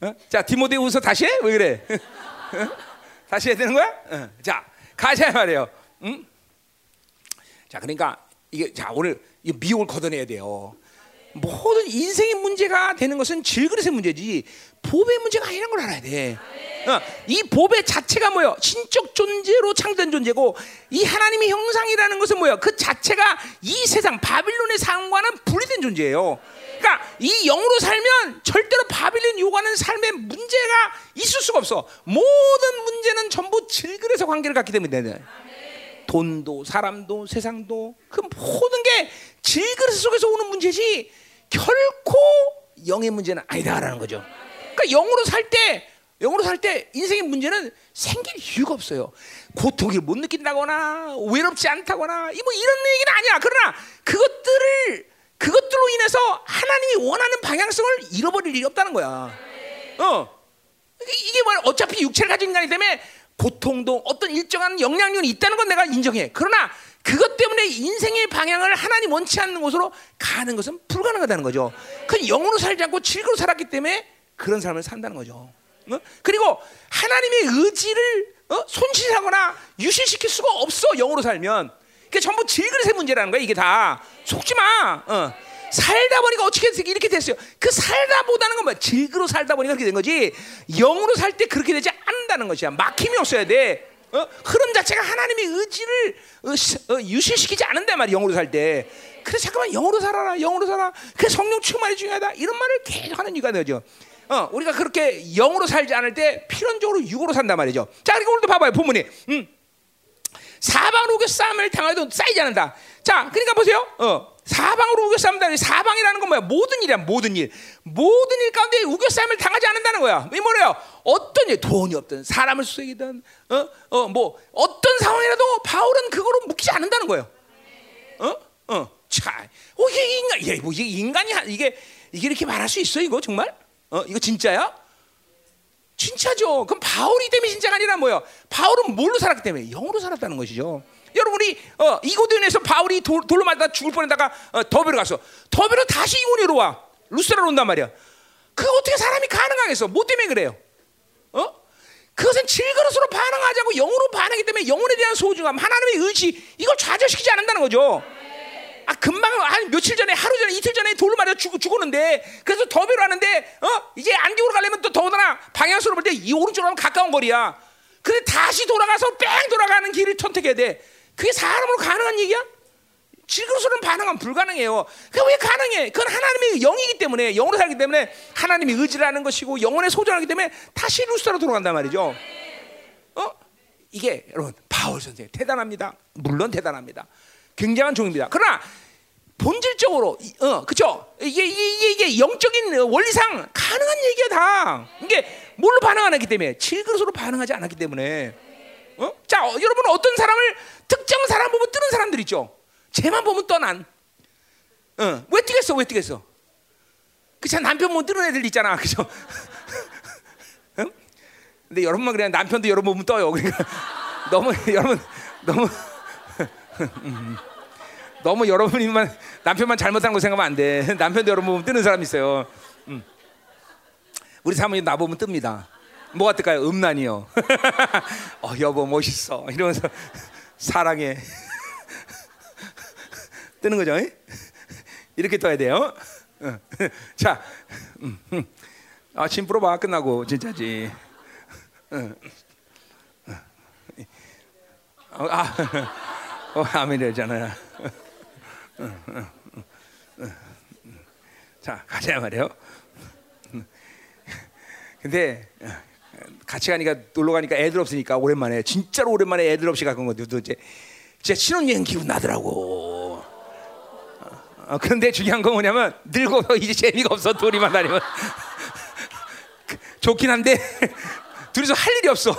어? 자 디모데후서 다시 해? 왜 그래? 어? 다시 해야 되는 거야? 어. 자 가자 말이에요. 응? 자 그러니까 이게 자 오늘 이 미혹을 걷어내야 돼요. 모든 인생의 문제가 되는 것은 질그릇의 문제지 보배 문제가 아니라는 걸 알아야 돼. 어, 이 보배 자체가 뭐요? 신적 존재로 창조된 존재고 이 하나님의 형상이라는 것은 뭐요? 그 자체가 이 세상 바빌론의 상과는 분리된 존재예요. 그러니까 이 영으로 살면 절대로 바빌론 요구하는 삶의 문제가 있을 수가 없어. 모든 문제는 전부 질그릇의 관계를 갖기 때문에 돈도 사람도 세상도 그 모든 게 질그릇 속에서 오는 문제지 결코 영의 문제는 아니다라는 거죠. 그러니까 영으로 살 때, 영으로 살 때 인생의 문제는 생길 이유가 없어요. 고통을 못 느낀다거나 외롭지 않다거나 이뭐 이런 얘기는 아니야. 그러나 그것들을 그것들로 인해서 하나님이 원하는 방향성을 잃어버릴 일이 없다는 거야. 어. 이게 뭐 어차피 육체를 가진 인간이 때문에 고통도 어떤 일정한 영향력이 있다는 건 내가 인정해. 그러나 그것 때문에 인생의 방향을 하나님 원치 않는 곳으로 가는 것은 불가능하다는 거죠. 그 영으로 살지 않고 질그로 살았기 때문에 그런 삶을 산다는 거죠. 어? 그리고 하나님의 의지를 어? 손실하거나 유실시킬 수가 없어 영으로 살면. 그게 전부 질그릇의 문제라는 거야 이게 다. 속지 마. 어. 살다 보니까 어떻게 이렇게 됐어요. 그 살다 보다는 건 뭐야? 질그로 살다 보니까 그렇게 된 거지. 영으로 살 때 그렇게 되지 않는다는 것이야. 막힘이 없어야 돼. 어? 흐름 자체가 하나님의 의지를 어, 시, 어, 유실시키지 않는단 말이야 영으로 살 때. 그래서 잠깐만 영으로 살아라, 영으로 살아. 그 성령 충만이 중요하다. 이런 말을 계속 하는 이유가 되죠. 어, 우리가 그렇게 영으로 살지 않을 때 필연적으로 육으로 산단 말이죠. 자, 그리고 오늘도 봐봐요, 본문이. 음. 사방으로 그 싸움을 당해도 쌓이지 않는다. 자, 그러니까 보세요. 어, 사방으로 우겨 싸움다. 사방이라는 건 뭐야? 모든 일이야, 모든 일. 모든 일 가운데 우겨 싸움을 당하지 않는다는 거야. 이 뭐래요? 어떤 일, 돈이 없든 사람을 수색이든, 어, 어, 뭐 어떤 상황이라도 바울은 그거로 묶이지 않는다는 거예요. 어, 어, 차, 어, 이게 인간, 이게 뭐 이게 인간이 이게 이게 이렇게 말할 수 있어 이거 정말? 어, 이거 진짜야? 진짜죠. 그럼 바울이 때문에 진짜가 아니라 뭐예요? 바울은 뭘로 살았기 때문에 영으로 살았다는 것이죠. 여러분이 어, 이고도에서 바울이 돌, 로 맞다 죽을 뻔했다가 어, 더베로 갔어. 더베로 다시 이고니로 와. 루스라로 온단 말이야. 그 어떻게 사람이 가능하겠어? 뭐 때문에 그래요? 어? 그것은 질그릇으로 반응하지 않고 영으로 반응하기 때문에 영혼에 대한 소중함, 하나님의 의지 이걸 좌절시키지 않는다는 거죠. 아 금방 한 며칠 전에 하루 전에 이틀 전에 돌로 맞아 죽, 죽었는데 그래서 더베로 하는데 어 이제 안디오로 가려면 또 더더나 방향으로 볼 때 이 오른쪽으로 하면 가까운 거리야. 근데 다시 돌아가서 뺑 돌아가는 길을 선택해야 돼. 그게 사람으로 가능한 얘기야? 질그릇으로는 반응은 불가능해요. 그게 왜 가능해? 그건 하나님의 영이기 때문에 영으로 살기 때문에 하나님의 의지라는 것이고 영혼의 소중하기 때문에 다시 루스타로 돌아간단 말이죠. 어? 이게 여러분 바울 선생 대단합니다. 물론 대단합니다. 굉장한 종입니다. 그러나 본질적으로 어 그죠? 이게 이게 이게 영적인 원리상 가능한 얘기야 다. 이게 뭘로 반응 안 했기 때문에 질그릇으로 반응하지 않았기 때문에. 어? 자, 어, 여러분 어떤 사람을 특정 사람 보면 뜨는 사람들 있죠. 쟤만 보면 떠난. 어, 왜 뛰겠어? 왜 뛰겠어? 그참 남편 보면 뜨는 애들 있잖아, 그죠? 어? 근데 여러분만 그냥 남편도 여러분 보면 떠요. 그러니까 너무 여러분 너무 너무 여러분이만 남편만 잘못한 거 생각하면 안 돼. 남편도 여러분 보면 뜨는 사람 있어요. 음. 우리 사모님 나 보면 뜹니다. 뭐가 뜰까요? 음란이요. 어, 여보 멋있어. 이러면서 사랑해. 뜨는 거죠. 이렇게 떠야 돼요. 자, 음, 음. 아, 침 풀어봐. 끝나고 진짜지. 어, 아, 어, 아멘이잖아요. 자, 가자 말이에요. 근데 같이 가니까 놀러 가니까 애들 없으니까 오랜만에 진짜로 오랜만에 애들 없이 가는 건데 도대체 진짜 신혼여행 기분 나더라고. 어, 그런데 중요한 건 뭐냐면 늙어서 이제 재미가 없어 둘이만 다니면 좋긴 한데 둘이서 할 일이 없어.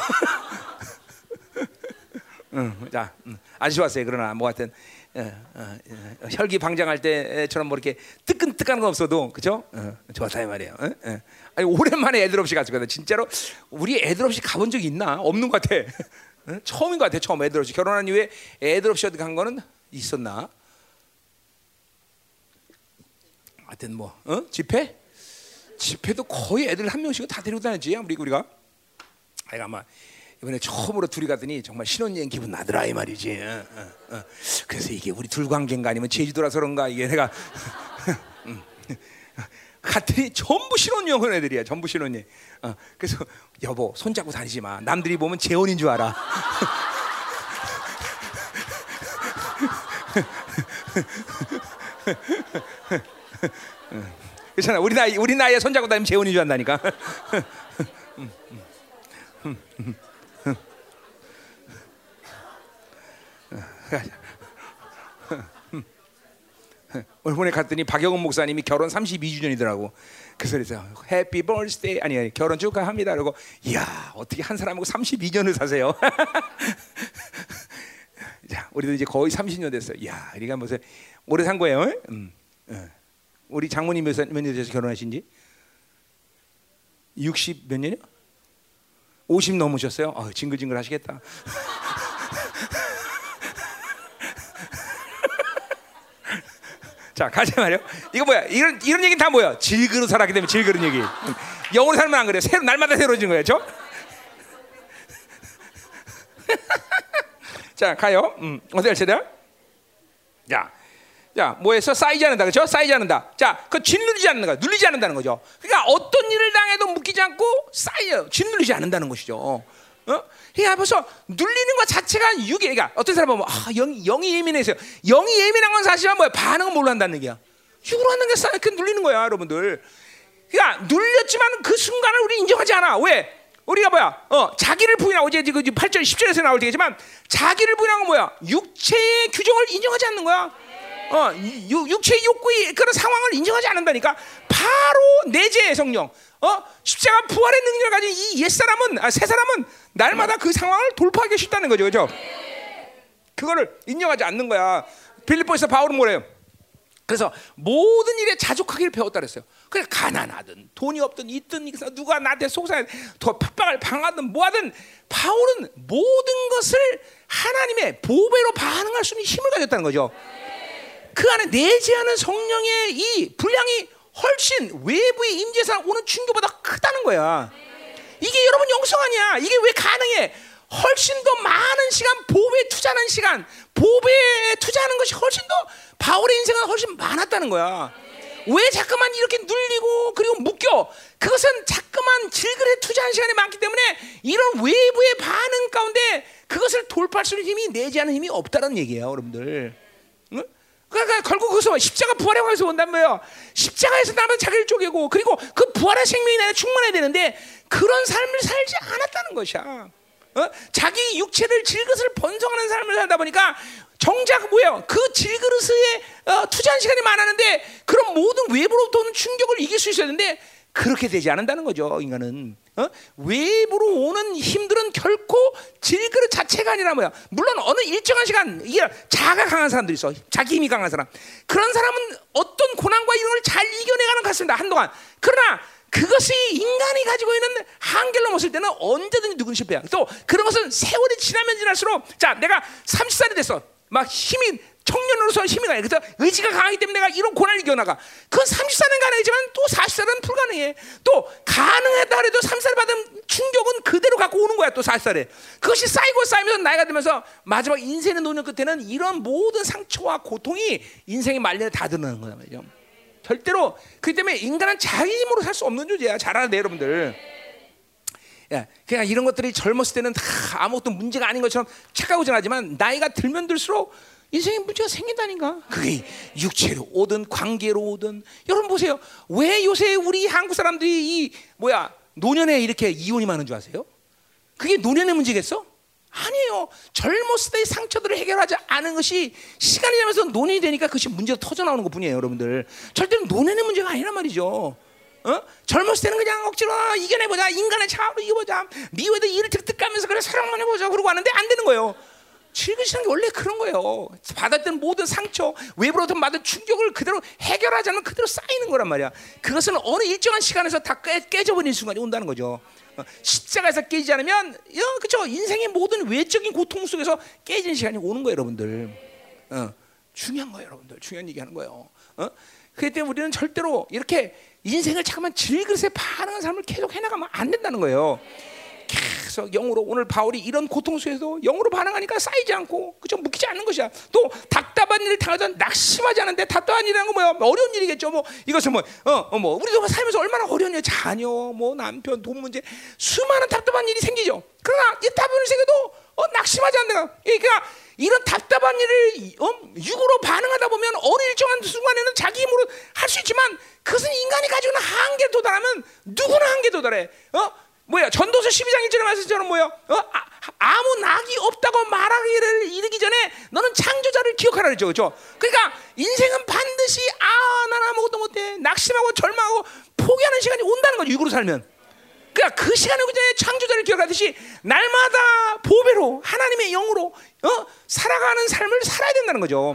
응, 자, 음, 아주 좋았어요. 그러나 뭐 하여튼 어, 어, 어, 혈기 방장할 때처럼 뭐 이렇게 뜨끈뜨끈한 건 없어도 그죠? 어, 좋았다 이 말이에요. 어? 어. 아니 오랜만에 애들 없이 갔거든. 진짜로 우리 애들 없이 가본 적 있나? 없는 것 같아. 어? 처음인 것 같아. 처음 애들 없이 결혼한 이후에 애들 없이 어디 간 거는 있었나? 하여튼 뭐 어? 집회? 집회도 거의 애들 한 명씩은 다 데리고 다녔지 우리 우리가. 아이가 아마 이번에 처음으로 둘이 갔더니 정말 신혼여행 기분 나더라 이 말이지. 어, 어, 어. 그래서 이게 우리 둘 관계인가 아니면 제주도라서 그런가 이게 내가 음. 갔더니 전부 신혼여행 온 애들이야. 전부 신혼여행. 어, 그래서 여보 손잡고 다니지 마. 남들이 보면 재혼인 줄 알아. 그렇잖아. 우리 나이 우리 나이에 손잡고 다니면 재혼인 줄 안다니까. 오늘 갔더니 박영훈 목사님이 결혼 32주년이더라고. 그래서 해피 벌스데이 아니, 아니 결혼 축하합니다. 그러고 이야 어떻게 한 사람하고 32년을 사세요? 자 우리도 이제 거의 30년 됐어요. 이야 우리가 무슨 오래 산 거예요? 음, 어. 우리 장모님 몇, 몇년 돼서 결혼하신지? 60 몇 년이요? 50 넘으셨어요? 어, 징글징글 하시겠다. 자, 가자 말이요. 이거 뭐야? 이런 이런 얘기는 다 뭐야? 질그릇 살았기 때문에 질그릇 얘기. 영으로 살면 안 그래. 새로 날마다 새로워진 거예요, 죠 자, 가요. 음, 어디 할 차례야? 자, 자, 뭐해서 쌓이지 않는다, 그렇죠? 짓지 않는다. 자, 그 짓누르지 않는 거, 눌리지 않는다는 거죠. 그러니까 어떤 일을 당해도 묶이지 않고 쌓여, 짓누르지 않는다는 것이죠. 어? 그러니까 눌리는 것 자체가 육이, 그러니까 어떤 사람 보면 아, 영, 영이 예민해서요. 영이 예민한 건 사실은 뭐야? 반응은 뭘로 한다는 얘기야. 육으로 하는 게 쌓여 눌리는 거야, 여러분들. 그러니까 눌렸지만 그 순간을 우리 인정하지 않아. 왜? 우리가 뭐야? 어, 자기를 부인하고 이제 그 8절 10절에서 나올 때겠지만 자기를 부인하고 뭐야? 육체의 규정을 인정하지 않는 거야. 어, 육체의 욕구의 그런 상황을 인정하지 않는다니까. 바로 내재의 성령. 어? 십자가 부활의 능력을 가진 이 옛사람은 아, 새 사람은 날마다 그 상황을 돌파하기 쉽다는 거죠. 그죠? 그거를 인정하지 않는 거야. 빌립보에서 바울은 뭐래요? 그래서 모든 일에 자족하기를 배웠다 그랬어요. 그래 가난하든 돈이 없든 있든 누가 나한테 속상해 더 핍박을 방하든 뭐하든 바울은 모든 것을 하나님의 보배로 반응할 수 있는 힘을 가졌다는 거죠. 그 안에 내재하는 성령의 이 분량이 훨씬 외부의 임재사 오는 충격보다 크다는 거야. 이게 여러분 영성 아니야. 이게 왜 가능해? 훨씬 더 많은 시간 보배에 투자하는 시간, 보배에 투자하는 것이 훨씬 더 바울의 인생은 훨씬 많았다는 거야. 왜 자꾸만 이렇게 눌리고 그리고 묶여? 그것은 자꾸만 질그레 투자한 시간이 많기 때문에 이런 외부의 반응 가운데 그것을 돌파할 수 있는 힘이 내지 않은 힘이 없다는 얘기예요, 여러분들. 응? 그러니까 결국 거기서 십자가 부활의 과에서 온단 말이에요. 십자가에서 나면 자기를 쪼개고 그리고 그 부활의 생명이 나에 충만해야 되는데 그런 삶을 살지 않았다는 것이야. 어? 자기 육체를 질것을 번성하는 삶을 살다 보니까 정작 뭐예요? 그 질그릇에 어, 투자한 시간이 많았는데 그런 모든 외부로부터 오는 충격을 이길 수 있어야 되는데 그렇게 되지 않는다는 거죠. 인간은 어? 외부로 오는 힘들은 결코 질그릇 자체가 아니라 뭐야? 물론 어느 일정한 시간 이게 자가 강한 사람들 있어. 자기 힘이 강한 사람. 그런 사람은 어떤 고난과 이런 걸 잘 이겨내가는 것 같습니다. 한동안. 그러나 그것이 인간이 가지고 있는 한계를 넘었을 때는 언제든지 누군 실패야. 또 그런 것은 세월이 지나면 지날수록 자 내가 30살이 됐어. 막 힘이 청년으로서 힘이 나요. 그래서 의지가 강하기 때문에 내가 이런 고난을 이겨나가. 그건 30살은 가능하지만 또 40살은 불가능해. 또 가능했다 그래도 30살 받은 충격은 그대로 갖고 오는 거야. 또 40살에. 그것이 쌓이고 쌓이면서 나이가 들면서 마지막 인생의 노년 끝에는 이런 모든 상처와 고통이 인생의 말년에 다 드러나는 거야 말이죠. 절대로 그 때문에 인간은 자기 힘으로 살 수 없는 존재야. 잘 알아야 돼 여러분들. 야, 그냥 이런 것들이 젊었을 때는 다 아무것도 문제가 아닌 것처럼 착각하고 지나지만 나이가 들면 들수록 인생에 문제가 생긴다니까. 그게 육체로 오든 관계로 오든 여러분 보세요. 왜 요새 우리 한국 사람들이 이 뭐야 노년에 이렇게 이혼이 많은 줄 아세요? 그게 노년의 문제겠어? 아니에요. 젊었을 때의 상처들을 해결하지 않은 것이 시간이 지나면서 노년이 되니까 그것이 문제가 터져 나오는 것 뿐이에요, 여러분들. 절대로 노년의 문제가 아니란 말이죠. 어? 젊었을 때는 그냥 억지로 이겨내보자 인간의 차로 이겨보자 미워도 이를 득득 갈면서 그래 사랑만 해보자 그러고 하는데 안 되는 거예요 즐거시는 게 원래 그런 거예요. 받았던 모든 상처, 외부로부터 받은 충격을 그대로 해결하지 않으면 그대로 쌓이는 거란 말이야. 그것은 어느 일정한 시간에서 다 깨, 깨져버리는 순간이 온다는 거죠. 어, 십자가에서 깨지지 않으면, 어, 그죠? 인생의 모든 외적인 고통 속에서 깨지는 시간이 오는 거예요, 여러분들. 어, 중요한 거예요, 여러분들. 중요한 얘기하는 거예요. 어? 때문에 우리는 절대로 이렇게 인생을 잠깐만 질그릇에 반응하는 삶을 계속 해나가면 안 된다는 거예요. 계속 영으로 오늘 바울이 이런 고통 속에서 영으로 반응하니까 쌓이지 않고 그죠 묶이지 않는 것이야. 또 답답한 일을 당하다 낙심하지 않은데 답답한 일이라는 건 뭐야? 어려운 일이겠죠. 뭐 이것은 뭐 어, 어, 뭐 우리도 살면서 얼마나 어려운 일, 자녀, 뭐 남편, 돈 문제, 수많은 답답한 일이 생기죠. 그러나 이 일이 생겨도 어, 낙심하지 않는다. 그러니까 이런 답답한 일을 어, 육으로 반응하다 보면 어느 일정한 순간에는 자기 힘으로 할 수 있지만 그것은 인간이 가지고 있는 한계에 도달하면 누구나 한계에 도달해. 어? 뭐야? 전도서 12장 1절에 말씀처럼 뭐야? 어? 아, 무 낙이 없다고 말하기를 이르기 전에 너는 창조자를 기억하라 그랬죠. 그렇죠? 그러니까 인생은 반드시 아, 나는 아무것도 못해. 낙심하고 절망하고 포기하는 시간이 온다는 거죠. 육으로 살면. 그러니까 그 시간에 오기 전에 창조자를 기억하듯이 날마다 보배로 하나님의 영으로 어? 살아가는 삶을 살아야 된다는 거죠.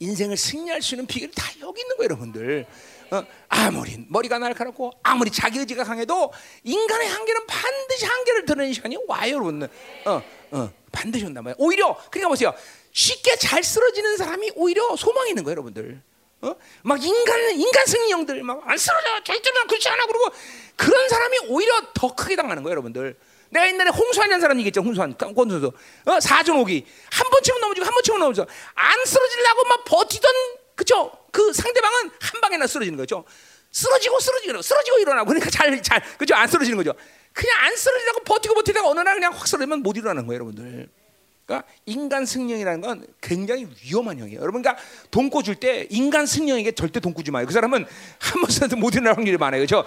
인생을 승리할 수 있는 비결이 다 여기 있는 거예요, 여러분들. 어, 아무리 머리가 날카롭고 아무리 자기 의지가 강해도 인간의 한계는 반드시 한계를 드러내는 시간이 와요, 여러분. 어, 어, 반드시 온단 말이에요. 오히려 그러니까 보세요. 쉽게 잘 쓰러지는 사람이 오히려 소망이 있는 거예요, 여러분들. 어? 막 인간 인간 승리형들 막 안 쓰러져 절대로 그렇지 않아 그러고 그런 사람이 오히려 더 크게 당하는 거예요, 여러분들. 내가 옛날에 홍수환이라는 사람 얘기했죠. 홍수환, 권선수. 어, 사전 오기. 한번 치면 넘어지고 한번 치면 넘어져. 안 쓰러지려고 막 버티던, 그죠? 그 상대방은 한 방에나 쓰러지는 거죠. 쓰러지고 쓰러지고 쓰러지고 일어나고 그러니까 잘, 잘, 그죠? 안 쓰러지는 거죠. 그냥 안 쓰러지려고 버티고 버티다가 어느 날 그냥 확 쓰러지면 못 일어나는 거예요, 여러분들. 그러니까 인간 승령이라는 건 굉장히 위험한 형이에요. 여러분, 그러니까 돈꿔 줄때 인간 승령에게 절대 돈 꾸지 마요. 그 사람은 한번 써도 못 일어날 확률이 많아요. 그죠?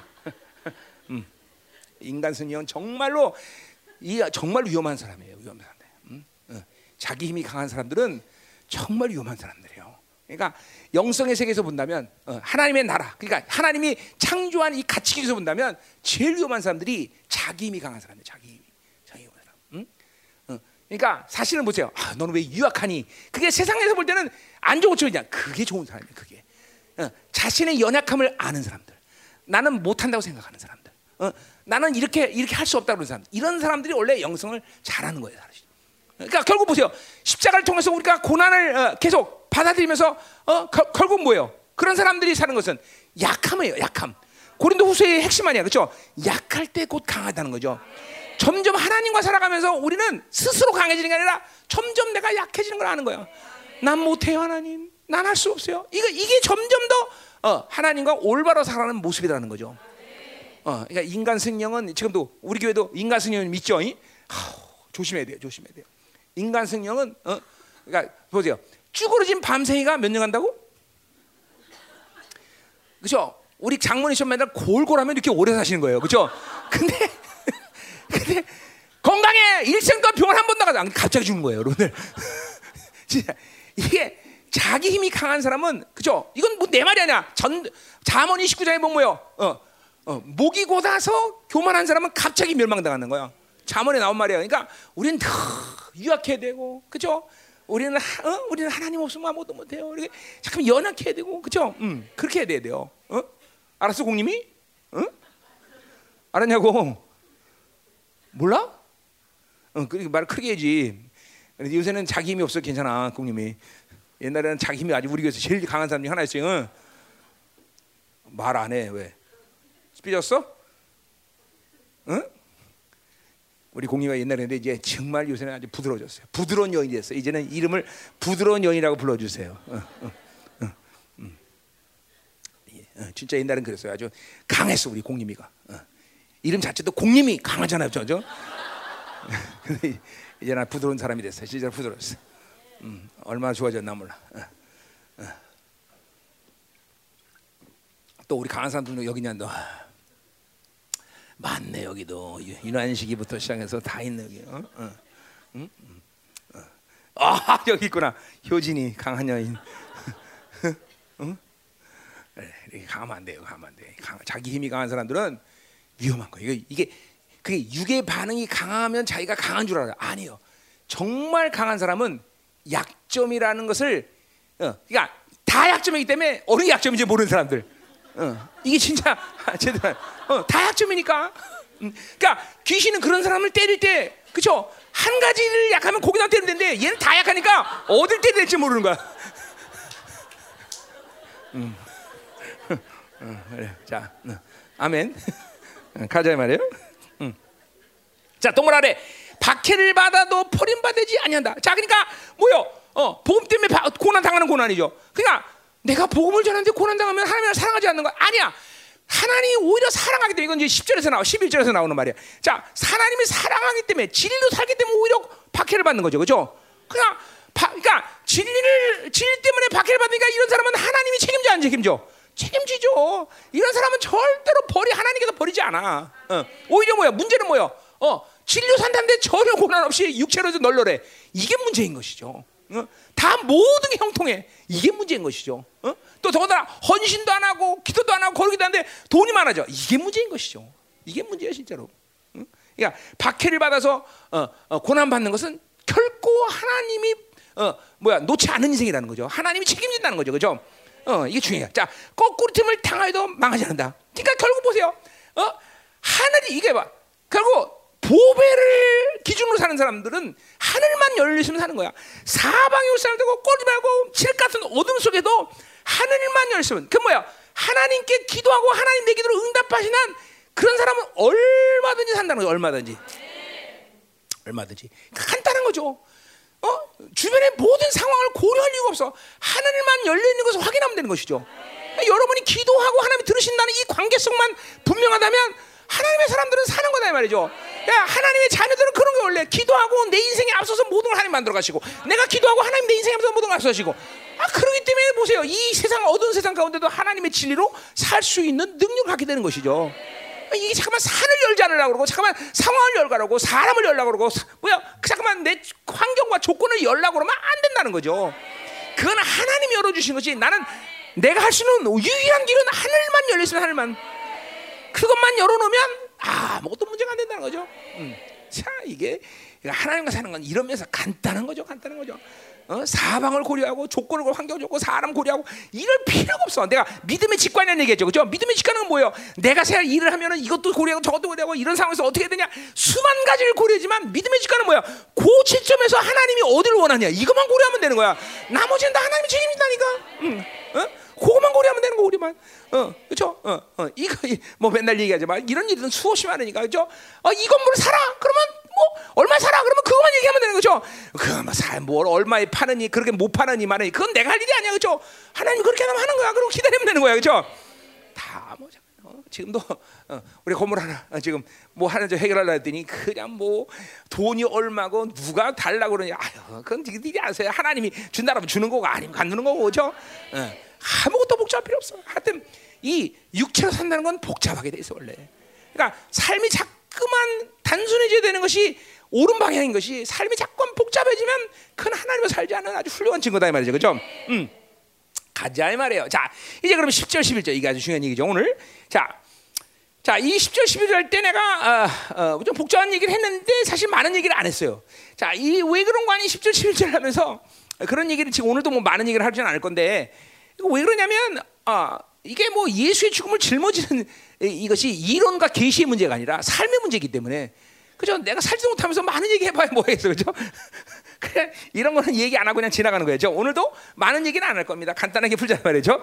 음. 인간 승리는 정말로 이 정말 위험한 사람이에요. 위험한 사람들. 음? 어. 자기 힘이 강한 사람들은 정말 위험한 사람들이에요. 그러니까 영성의 세계에서 본다면 어, 하나님의 나라, 그러니까 하나님이 창조한 이 가치 기에서 본다면 제일 위험한 사람들이 자기 힘이 강한 사람들, 자기 힘이, 자기 힘이 사람. 음? 어. 그러니까 사실은 보세요. 아, 너는 왜 유약하니? 그게 세상에서 볼 때는 안 좋은 쪽이냐? 그게 좋은 사람이에요. 그게 어, 자신의 연약함을 아는 사람들, 나는 못한다고 생각하는 사람들. 어, 나는 이렇게 이렇게 할 수 없다 그런 사람. 이런 사람들이 원래 영성을 잘하는 거예요. 그러니까 결국 보세요. 십자가를 통해서 우리가 고난을 어, 계속 받아들이면서 어, 거, 결국 뭐예요? 그런 사람들이 사는 것은 약함이에요. 약함. 고린도 후서의 핵심 아니야, 그렇죠? 약할 때 곧 강하다는 거죠. 점점 하나님과 살아가면서 우리는 스스로 강해지는 게 아니라 점점 내가 약해지는 걸 아는 거야. 난 못해요, 하나님. 난 할 수 없어요. 이거 이게 점점 더 어, 하나님과 올바로 살아가는 모습이라는 거죠. 어, 그러니까 인간 승령은 지금도 우리 교회도 인간 승령을 믿죠. 하, 조심해야 돼요. 조심해야 돼요. 인간 승령은 어, 그러니까 보세요. 쭈그러진 밤새이가 몇 년 간다고? 그죠? 우리 장모님처럼 맨날 골골하면 이렇게 오래 사시는 거예요. 그죠? 근데 근데 건강해 일생 동안 병원 한번 나가다 갑자기 죽는 거예요, 여러분들. 진짜 이게 자기 힘이 강한 사람은 그죠? 이건 뭐 내 말이 아니야. 전 자문이 19장에 보면 뭐요? 어, 어, 목이 고다서 교만한 사람은 갑자기 멸망당하는 거야. 자문에 나온 말이야. 그러니까 우리는 더 유약해야 되고, 그죠? 우리는 하, 어? 우리는 하나님 없으면 아무것도 못해요. 이렇게 잠깐 연약해야 되고, 그죠? 음, 그렇게 해야 돼요. 어? 알았어, 공님이? 응? 알았냐고? 몰라? 어, 그렇게 말을 크게 해야지. 요새는 자기 힘이 없어 괜찮아, 공님이. 옛날에는 자기 힘이 아직 우리 교회에서 제일 강한 사람 중 하나였지. 응? 말안 해, 왜? 삐졌어? 응? 우리 공이가 옛날에 이제 정말 요새는 아주 부드러워졌어요. 부드러운 여인이 됐어요. 이제는 이름을 부드러운 여인이라고 불러주세요. 어, 어, 어, 음. 예, 진짜 옛날엔 그랬어요. 아주 강했어 우리 공님이가. 이름 자체도 공님이 강하잖아요, 저죠? 이제 나 부드러운 사람이 됐어요. 진짜 부드러웠어. 음, 얼마나 좋아졌나 몰라. 또 우리 강한 사람들도 여기 있냐 너. 많네 여기도 윤환식이부터 시작해서 다 있네 여기. 어? 어. 응? 어. 아 여기 있구나 효진이 강한 여인. 응? 이렇게 강하면 안 돼요. 강하면 안 돼. 강, 자기 힘이 강한 사람들은 위험한 거예요. 이게, 이게 그게 육의 반응이 강하면 자기가 강한 줄 알아요. 아니요. 정말 강한 사람은 약점이라는 것을 어, 그러니까 다 약점이기 때문에 어느 게 약점인지 모르는 사람들. 어, 이게 진짜 제대로 어, 다 약점이니까. 음, 그러니까 귀신은 그런 사람을 때릴 때 그쵸? 한 가지를 약하면 거기다 때리면 되는데 얘는 다 약하니까 어딜 때려야 될지 모르는 거야. 음. 어, 그래. 자, 어, 아멘. 어, 가자 말이에요. 음. 자, 동물 아래 박해를 받아도 버림받지 아니한다. 자, 그러니까 뭐요? 어, 복음 때문에 바, 고난 당하는 고난이죠. 그러니까 내가 복음을 전하는데 고난 당하면 하나님을 사랑하지 않는 거 아니야. 하나님이 오히려 사랑하기 때문에 이건 이제 10절에서 나와 11절에서 나오는 말이야. 자, 하나님이 사랑하기 때문에 진리로 살기 때문에 오히려 박해를 받는 거죠. 그죠? 그냥 바, 그러니까 진리를 진리 때문에 박해를 받으니까 이런 사람은 하나님이 책임져 안 책임져? 책임지죠. 이런 사람은 절대로 버리 하나님께서 버리지 않아. 어. 오히려 뭐야? 문제는 뭐야? 어, 진리로 산다는데 전혀 고난 없이 육체로도 널널해. 이게 문제인 것이죠. 어? 다 모든 게 형통해. 이게 문제인 것이죠. 어? 또 더군다나 헌신도 안 하고 기도도 안 하고 거르기도 하는데 돈이 많아져. 이게 문제인 것이죠. 이게 문제야 진짜로. 응? 그러니까 박해를 받아서 어, 어, 고난 받는 것은 결코 하나님이 어, 뭐야 놓지 않은 인생이라는 거죠. 하나님이 책임진다는 거죠, 그죠? 어, 이게 중요해. 자, 거꾸로 팀을 당하여도 망하지 않는다. 그러니까 결국 보세요. 어, 하늘이 이게 봐. 결국 보배를 기준으로 사는 사람들은 하늘만 열리시면 사는 거야. 사방에 올 사람들고 말고 칠 같은 어둠 속에도 하늘만 열리시면 그 뭐야? 하나님께 기도하고 하나님 내 기도로 응답하시는 그런 사람은 얼마든지 산다는 거야. 얼마든지. 얼마든지. 간단한 거죠. 어? 주변의 모든 상황을 고려할 이유가 없어. 하늘만 열려 있는 것을 확인하면 되는 것이죠. 그러니까 여러분이 기도하고 하나님이 들으신다는 이 관계성만 분명하다면 하나님의 사람들은 사는 거다 이 말이죠. 야, 하나님의 자녀들은 그런 게 원래 기도하고 내 인생에 앞서서 모든 걸 하나님 만들어 가시고 내가 기도하고 하나님 내 인생에 앞서서 모든 걸 앞서시고 아 그러기 때문에 보세요. 이 세상 어두운 세상 가운데도 하나님의 진리로 살 수 있는 능력을 갖게 되는 것이죠. 이게 잠깐만 산을 열지 않으려고 그러고 잠깐만 상황을 열가라고 사람을 열라고 그러고 뭐야 잠깐만 내 환경과 조건을 열라고 그러면 안 된다는 거죠. 그건 하나님이 열어주신 것이 나는 내가 할 수 있는 유일한 길은 하늘만 열렸으면 하늘만 그것만 열어놓으면 아무것도 문제가 안 된다는 거죠. 음. 자 이게 하나님과 사는 건 이러면서 간단한 거죠, 간단한 거죠. 어? 사방을 고려하고 조건을 환경 좋고 사람 고려하고 이럴 필요가 없어. 내가 믿음의 직관이라는 얘기했죠, 그죠? 믿음의 직관은 뭐예요? 내가 새 일을 하면은 이것도 고려하고 저것도 고려하고 이런 상황에서 어떻게 되냐 수만 가지를 고려하지만 믿음의 직관은 뭐야? 그 시점에서 하나님이 어디를 원하냐 이것만 고려하면 되는 거야. 나머지는 다 하나님이 책임진다니까. 응. 어? 그것만 고려하면 되는 거 우리만. 어, 그렇죠? 어, 어, 이거 뭐 맨날 얘기하지만 이런 일은 수없이 많으니까, 그렇죠? 어, 이 건물을 사라. 그러면 뭐 얼마 사라. 그러면 그것만 얘기하면 되는 거죠. 그뭐 사, 뭘 얼마에 파느니 그렇게 못 파느니 말느니 그건 내가 할 일이 아니야, 그렇죠? 하나님 그렇게 하면 하는 거야. 그리고 기다리면 되는 거야, 그렇죠? 다뭐 어, 지금도 어, 우리 건물 하나 어, 지금 뭐 하나 좀 해결하려 했더니 그냥 뭐 돈이 얼마고 누가 달라고 그러냐 아유 그건 니들이 아세요 하나님이 준다라면 주는 거고 아니면 갖는 거고 그죠 어. 아무것도 복잡할 필요 없어. 하여튼 이 육체로 산다는 건 복잡하게 돼 있어 원래. 그러니까 삶이 자꾸만 단순해져야 되는 것이 옳은 방향인 것이 삶이 자꾸만 복잡해지면 큰 하나님을 살지 않는 아주 훌륭한 증거다 이 말이죠, 그죠? 음. 가자 이 말이에요. 자, 이제 그러면 10절, 11절 이게 아주 중요한 얘기죠 오늘. 자, 자, 이 10절, 11절 때 내가 어, 어, 좀 복잡한 얘기를 했는데 사실 많은 얘기를 안 했어요. 자, 이 왜 그런 거 아니 10절, 11절 하면서 그런 얘기를 지금 오늘도 뭐 많은 얘기를 하지는 않을 건데 왜 그러냐면 아, 이게 뭐 예수의 죽음을 짊어지는 이것이 이론과 계시의 문제가 아니라 삶의 문제이기 때문에 그죠? 내가 살지도 못하면서 많은 얘기 해봐야 뭐겠어, 그죠? 그래 이런 거는 얘기 안 하고 그냥 지나가는 거예요. 오늘도 많은 얘기는 안 할 겁니다. 간단하게 풀자 말이죠.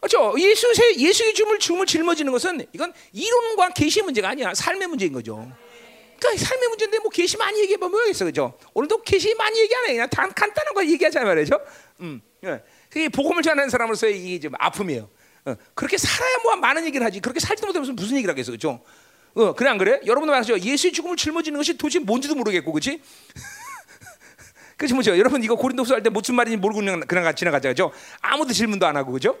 그렇죠? 예수의 예수의 죽음을 죽음을 짊어지는 것은 이건 이론과 계시의 문제가 아니야. 삶의 문제인 거죠. 그러니까 삶의 문제인데 뭐 계시 많이 얘기해 보면 뭐겠어, 그죠? 오늘도 계시 많이 얘기 안 해. 그냥 단, 간단한 거 얘기하자 말이죠. 음. 예. 그게 복음을 전하는 사람으로서의 이게 좀 아픔이에요. 어, 그렇게 살아야 뭐 많은 얘기를 하지. 그렇게 살지도 못하면서 무슨 얘기를 하겠어, 그렇죠? 어, 그래 안 그래? 여러분도 말하죠. 예수의 죽음을 짊어지는 것이 도대체 뭔지도 모르겠고, 그렇지? 그렇지 뭐죠? 여러분 이거 고린도서 할 때 무슨 말인지 모르고 그냥 그냥 지나가죠, 그죠? 아무도 질문도 안 하고, 그죠?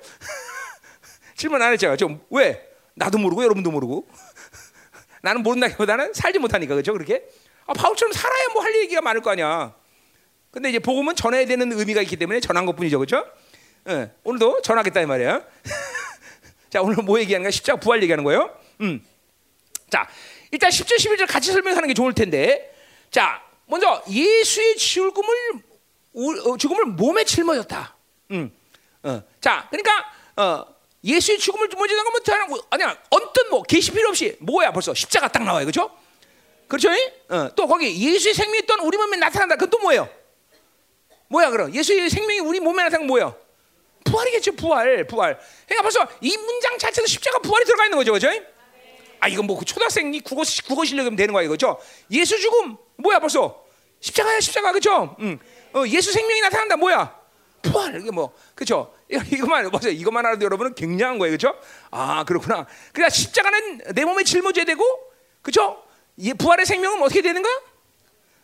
질문 안 했죠, 좀 왜? 나도 모르고 여러분도 모르고 나는 모른다기보다는 살지 못하니까, 그죠? 그렇게? 아, 바울처럼 살아야 뭐 할 얘기가 많을 거 아니야. 근데 이제 복음은 전해야 되는 의미가 있기 때문에 전한 것뿐이죠, 그렇죠? 네, 오늘도 전하겠다 이 말이야. 자, 오늘 뭐 얘기하는 거야? 십자가 부활 얘기하는 거예요. 음. 자, 일단 10절 11절 같이 설명하는 게 좋을 텐데. 자, 먼저 예수의 죽음을 우- 어, 죽음을 몸에 짊어졌다. 음. 어. 자, 그러니까 어, 예수의 죽음을 짊어지는 다른 거 아니야. 언뜻 뭐 계시 필요 없이 뭐야 벌써 십자가 딱 나와요. 그렇죠? 그렇죠? 어, 또 거기 예수의 생명이 있던 우리 몸에 나타난다. 그건 또 뭐예요? 뭐야 그럼? 예수의 생명이 우리 몸에 나타난 건 뭐예요? 부활이겠죠, 부활, 부활. 그러니까 벌써 이 문장 자체도 십자가 부활이 들어가 있는 거죠, 그렇죠? 아 이건 뭐그 초등학생이 국어 국어 실력이면 되는 거야 이거죠? 예수 죽음 뭐야 벌써 십자가야 십자가 그죠? 응. 어, 예수 생명이 나타난다 뭐야? 부활 이게 뭐 그죠? 이거만 보세요 이것만 알아도 여러분은 굉장한 거예요 그죠? 아 그렇구나. 그러니까 십자가는 내 몸에 짊어져야 되고 그죠? 이 부활의 생명은 어떻게 되는 거야?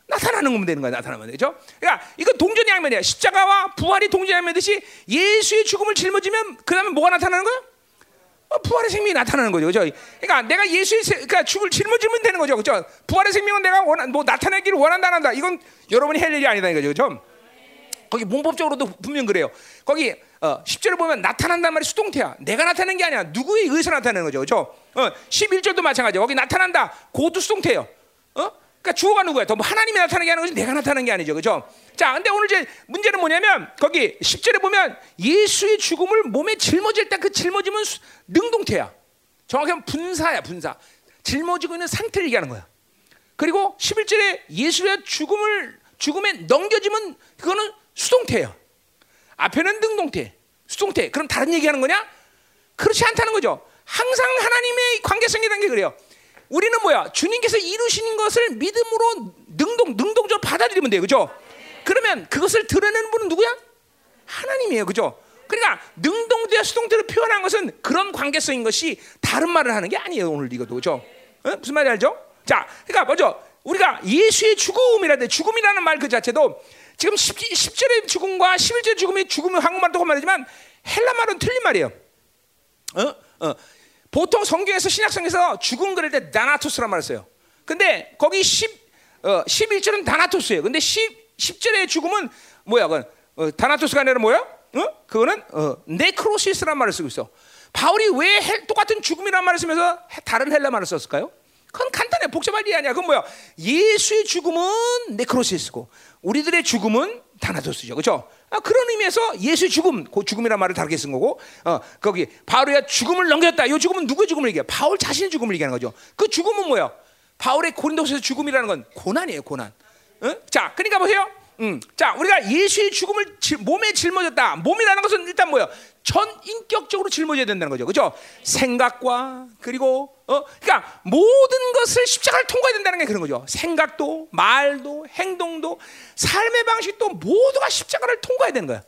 나타나는 거면 되는 거야 나타나면 되죠. 그러니까 이건 동전이 양면이야. 십자가와 부활이 동전이 양면듯이 예수의 죽음을 짊어지면 그 다음에 뭐가 나타나는 거야? 어, 부활의 생명이 나타나는 거죠, 그죠? 그러니까 내가 예수의 세, 그러니까 죽을 짊어지면 되는 거죠, 그죠? 부활의 생명은 내가 원한 뭐 나타내기를 원한다, 안 한다. 이건 여러분이 할 일이 아니다, 이거죠, 그죠? 거기 문법적으로도 분명 그래요. 거기 어, 10절을 보면 나타난다는 말이 수동태야. 내가 나타내는 게 아니야. 누구에 의해서 나타내는 거죠, 그죠? 어, 11절도 마찬가지야. 거기 나타난다. 그것도 수동태예요. 어? 그러니까 주어가 누구야? 또뭐 하나님이 나타나게 하는 거지 내가 나타나는 게 아니죠, 그죠? 자, 근데 오늘 이제 문제는 뭐냐면 거기 10절에 보면 예수의 죽음을 몸에 짊어질 때 그 짊어짐은 수- 능동태야. 정확히 하면 분사야, 분사. 짊어지고 있는 상태를 얘기하는 거야. 그리고 11절에 예수의 죽음을 죽음에 넘겨지면 그거는 수동태예요. 앞에는 능동태, 수동태. 그럼 다른 얘기하는 거냐? 그렇지 않다는 거죠. 항상 하나님의 관계성이라는 게 그래요. 우리는 뭐야? 주님께서 이루신 것을 믿음으로 능동 능동적으로 받아들이면 돼요. 그죠? 그러면 그것을 드러내는 분은 누구야? 하나님이에요. 그죠? 그러니까 능동대와 수동대로 표현한 것은 그런 관계성인 것이 다른 말을 하는 게 아니에요. 오늘 이것도 그죠? 어? 무슨 말인지 알죠? 자, 그러니까 먼저 우리가 예수의 죽음이라는 죽음이라는 말 그 자체도 지금 10, 10절의 죽음과 11절의 죽음의 죽음은 한국말도 말이지만 헬라 말은 틀린 말이에요. 어? 어. 보통 성경에서 신약성에서 죽음 그럴 때 나나토스란 말을 써요. 근데 거기 10, 어, 11절은 다나토스예요. 근데 10, 10절의 죽음은 뭐야? 그건 어, θάνατος가 아니라 뭐야? 어? 그거는 어, νέκρωσις란 말을 쓰고 있어. 바울이 왜 헬- 똑같은 죽음이란 말을 쓰면서 해- 다른 헬라 말을 썼을까요? 그건 간단해 복잡할 일이 아니야. 그건 뭐야? 예수의 죽음은 νέκρωσις고 우리들의 죽음은 θάνατος죠, 그렇죠? 아, 그런 의미에서 예수의 죽음, 그 죽음이란 말을 다르게 쓴 거고, 어, 거기 바울이야 죽음을 넘겼다. 이 죽음은 누구의 죽음을 얘기해? 바울 자신의 죽음을 얘기하는 거죠. 그 죽음은 뭐야? 바울의 고린도서에서 죽음이라는 건 고난이에요, 고난. 어? 자, 그러니까 보세요. 음, 자, 우리가 예수의 죽음을 지- 몸에 짊어졌다. 몸이라는 것은 일단 뭐야? 전 인격적으로 짊어져야 된다는 거죠, 그렇죠? 생각과 그리고 어, 그러니까 모든 것을 십자가를 통과해야 된다는 게 그런 거죠. 생각도, 말도, 행동도, 삶의 방식도 모두가 십자가를 통과해야 되는 거야.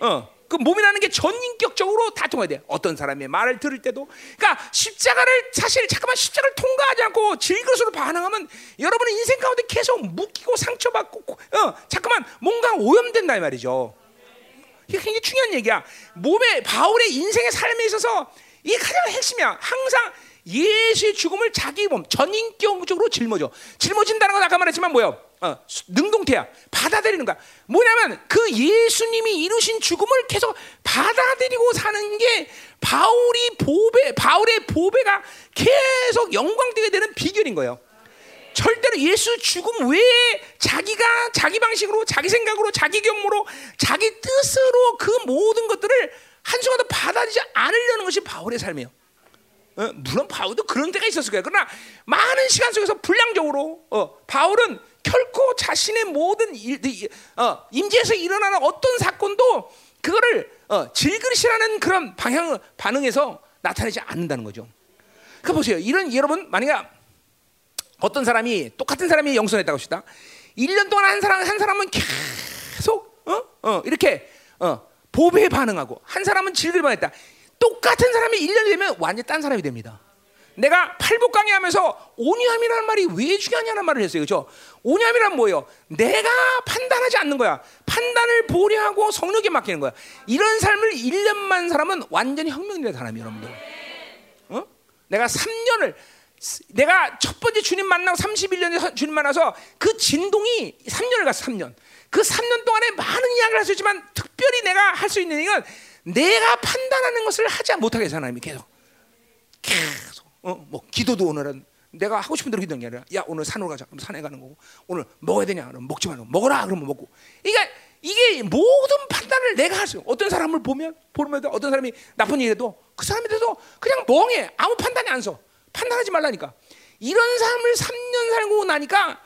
어, 그 몸이라는 게 전인격적으로 다 통해야 돼. 어떤 사람의 말을 들을 때도. 그러니까 십자가를 사실 잠깐만 십자가를 통과하지 않고 질그릇으로 반응하면 여러분의 인생 가운데 계속 묶이고 상처받고 어, 잠깐만 뭔가 오염된다 이 말이죠. 이게 굉장히 중요한 얘기야. 몸에 바울의 인생의 삶에 있어서 이게 가장 핵심이야. 항상 예수의 죽음을 자기 몸 전인격적으로 짊어져. 짊어진다는 건 아까 말했지만 뭐요? 어, 수- 능동태야. 받아들이는 거야. 뭐냐면 그 예수님이 이루신 죽음을 계속 받아들이고 사는 게 바울이 보배, 바울의 보배가 계속 영광되게 되는 비결인 거예요. 절대로 예수 죽음 외에 자기가 자기 방식으로 자기 생각으로 자기 경무로 자기 뜻으로 그 모든 것들을 한순간도 받아들이지 않으려는 것이 바울의 삶이에요. 어, 물론 바울도 그런 때가 있었을 거예요. 그러나 많은 시간 속에서 불량적으로 어, 바울은 결코 자신의 모든 일, 이- 어, 임재에서 일어나는 어떤 사건도 그거를 어, 질그릇이라는 그런 방향 반응에서 나타내지 않는다는 거죠. 그 보세요. 이런 여러분 만약에 어떤 사람이 똑같은 사람이 영선했다고 합시다. 1년 동안 한 사람 한 사람은 계속 어? 어, 이렇게 어, 보배에 반응하고 한 사람은 질글만 했다. 똑같은 사람이 1년이 되면 완전 딴 사람이 됩니다. 내가 팔복 강의하면서 오냐함이라는 말이 왜 중요하냐는 말을 했어요. 그죠? 오냐함이란 뭐예요? 내가 판단하지 않는 거야. 판단을 보려 하고 성령에 맡기는 거야. 이런 삶을 1년만 사람은 완전히 혁명된 사람이에요, 여러분들. 어? 내가 3년을 내가 첫 번째 주님 만나고 31년에 주님 만나서 그 진동이 3년을 갔어 3년. 그 3년 동안에 많은 이야기를 할 수 있지만 특별히 내가 할 수 있는 이건 내가 판단하는 것을 하지 못하게 해서 하나님이 계속 계속 어, 뭐 기도도 오늘은 내가 하고 싶은 대로 기도하는 게 아니라 야 오늘 산으로 가자. 그럼 산에 가는 거고 오늘 먹어야 되냐? 그럼 먹지 말고 먹어라. 그러면 먹고. 그러니까 이게 모든 판단을 내가 할수 어떤 사람을 보면 보면 어떤 사람이 나쁜 일해도 그 사람에 대해서 그냥 멍해. 아무 판단이 안 서. 판단하지 말라니까. 이런 삶을 3년 살고 나니까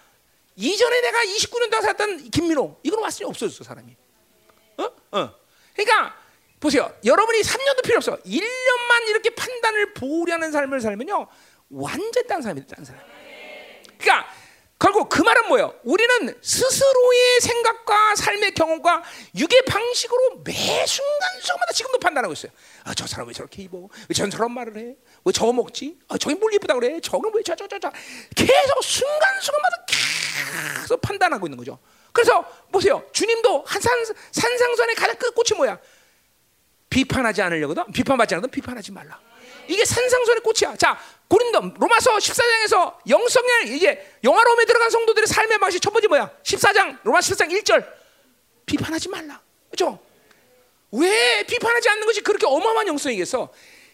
이전에 내가 29년 동안 살았던 김민호 이건 완전히 없어졌어 사람이. 어? 어. 그러니까 보세요 여러분이 3년도 필요 없어 1년만 이렇게 판단을 보려는 삶을 살면요 완전 딴 사람이다 딴 사람 그러니까 결국 그 말은 뭐예요? 우리는 스스로의 생각과 삶의 경험과 육의 방식으로 매 순간 순간마다 지금도 판단하고 있어요. 아, 저 사람 왜 저렇게 입어? 왜 저런 말을 해? 왜 저거 먹지? 아, 저기 뭘 이쁘다 그래? 저건 왜 저 저 저 저? 계속 순간 순간마다 계속 판단하고 있는 거죠. 그래서 보세요. 주님도 한산 산상선의 가장 끝 꽃이 뭐야? 비판하지 않으려거든. 비판받지 않거든. 비판하지 말라. 이게 산상선의 꽃이야. 자, 고린도 로마서 14장에서 영성의 이제 영화로움에 들어간 성도들의 삶의 방식 첫 번째 뭐야? 14장 로마 14장 1절 비판하지 말라. 그렇죠? 왜 비판하지 않는 것이 그렇게 어마어마한 영성이겠어?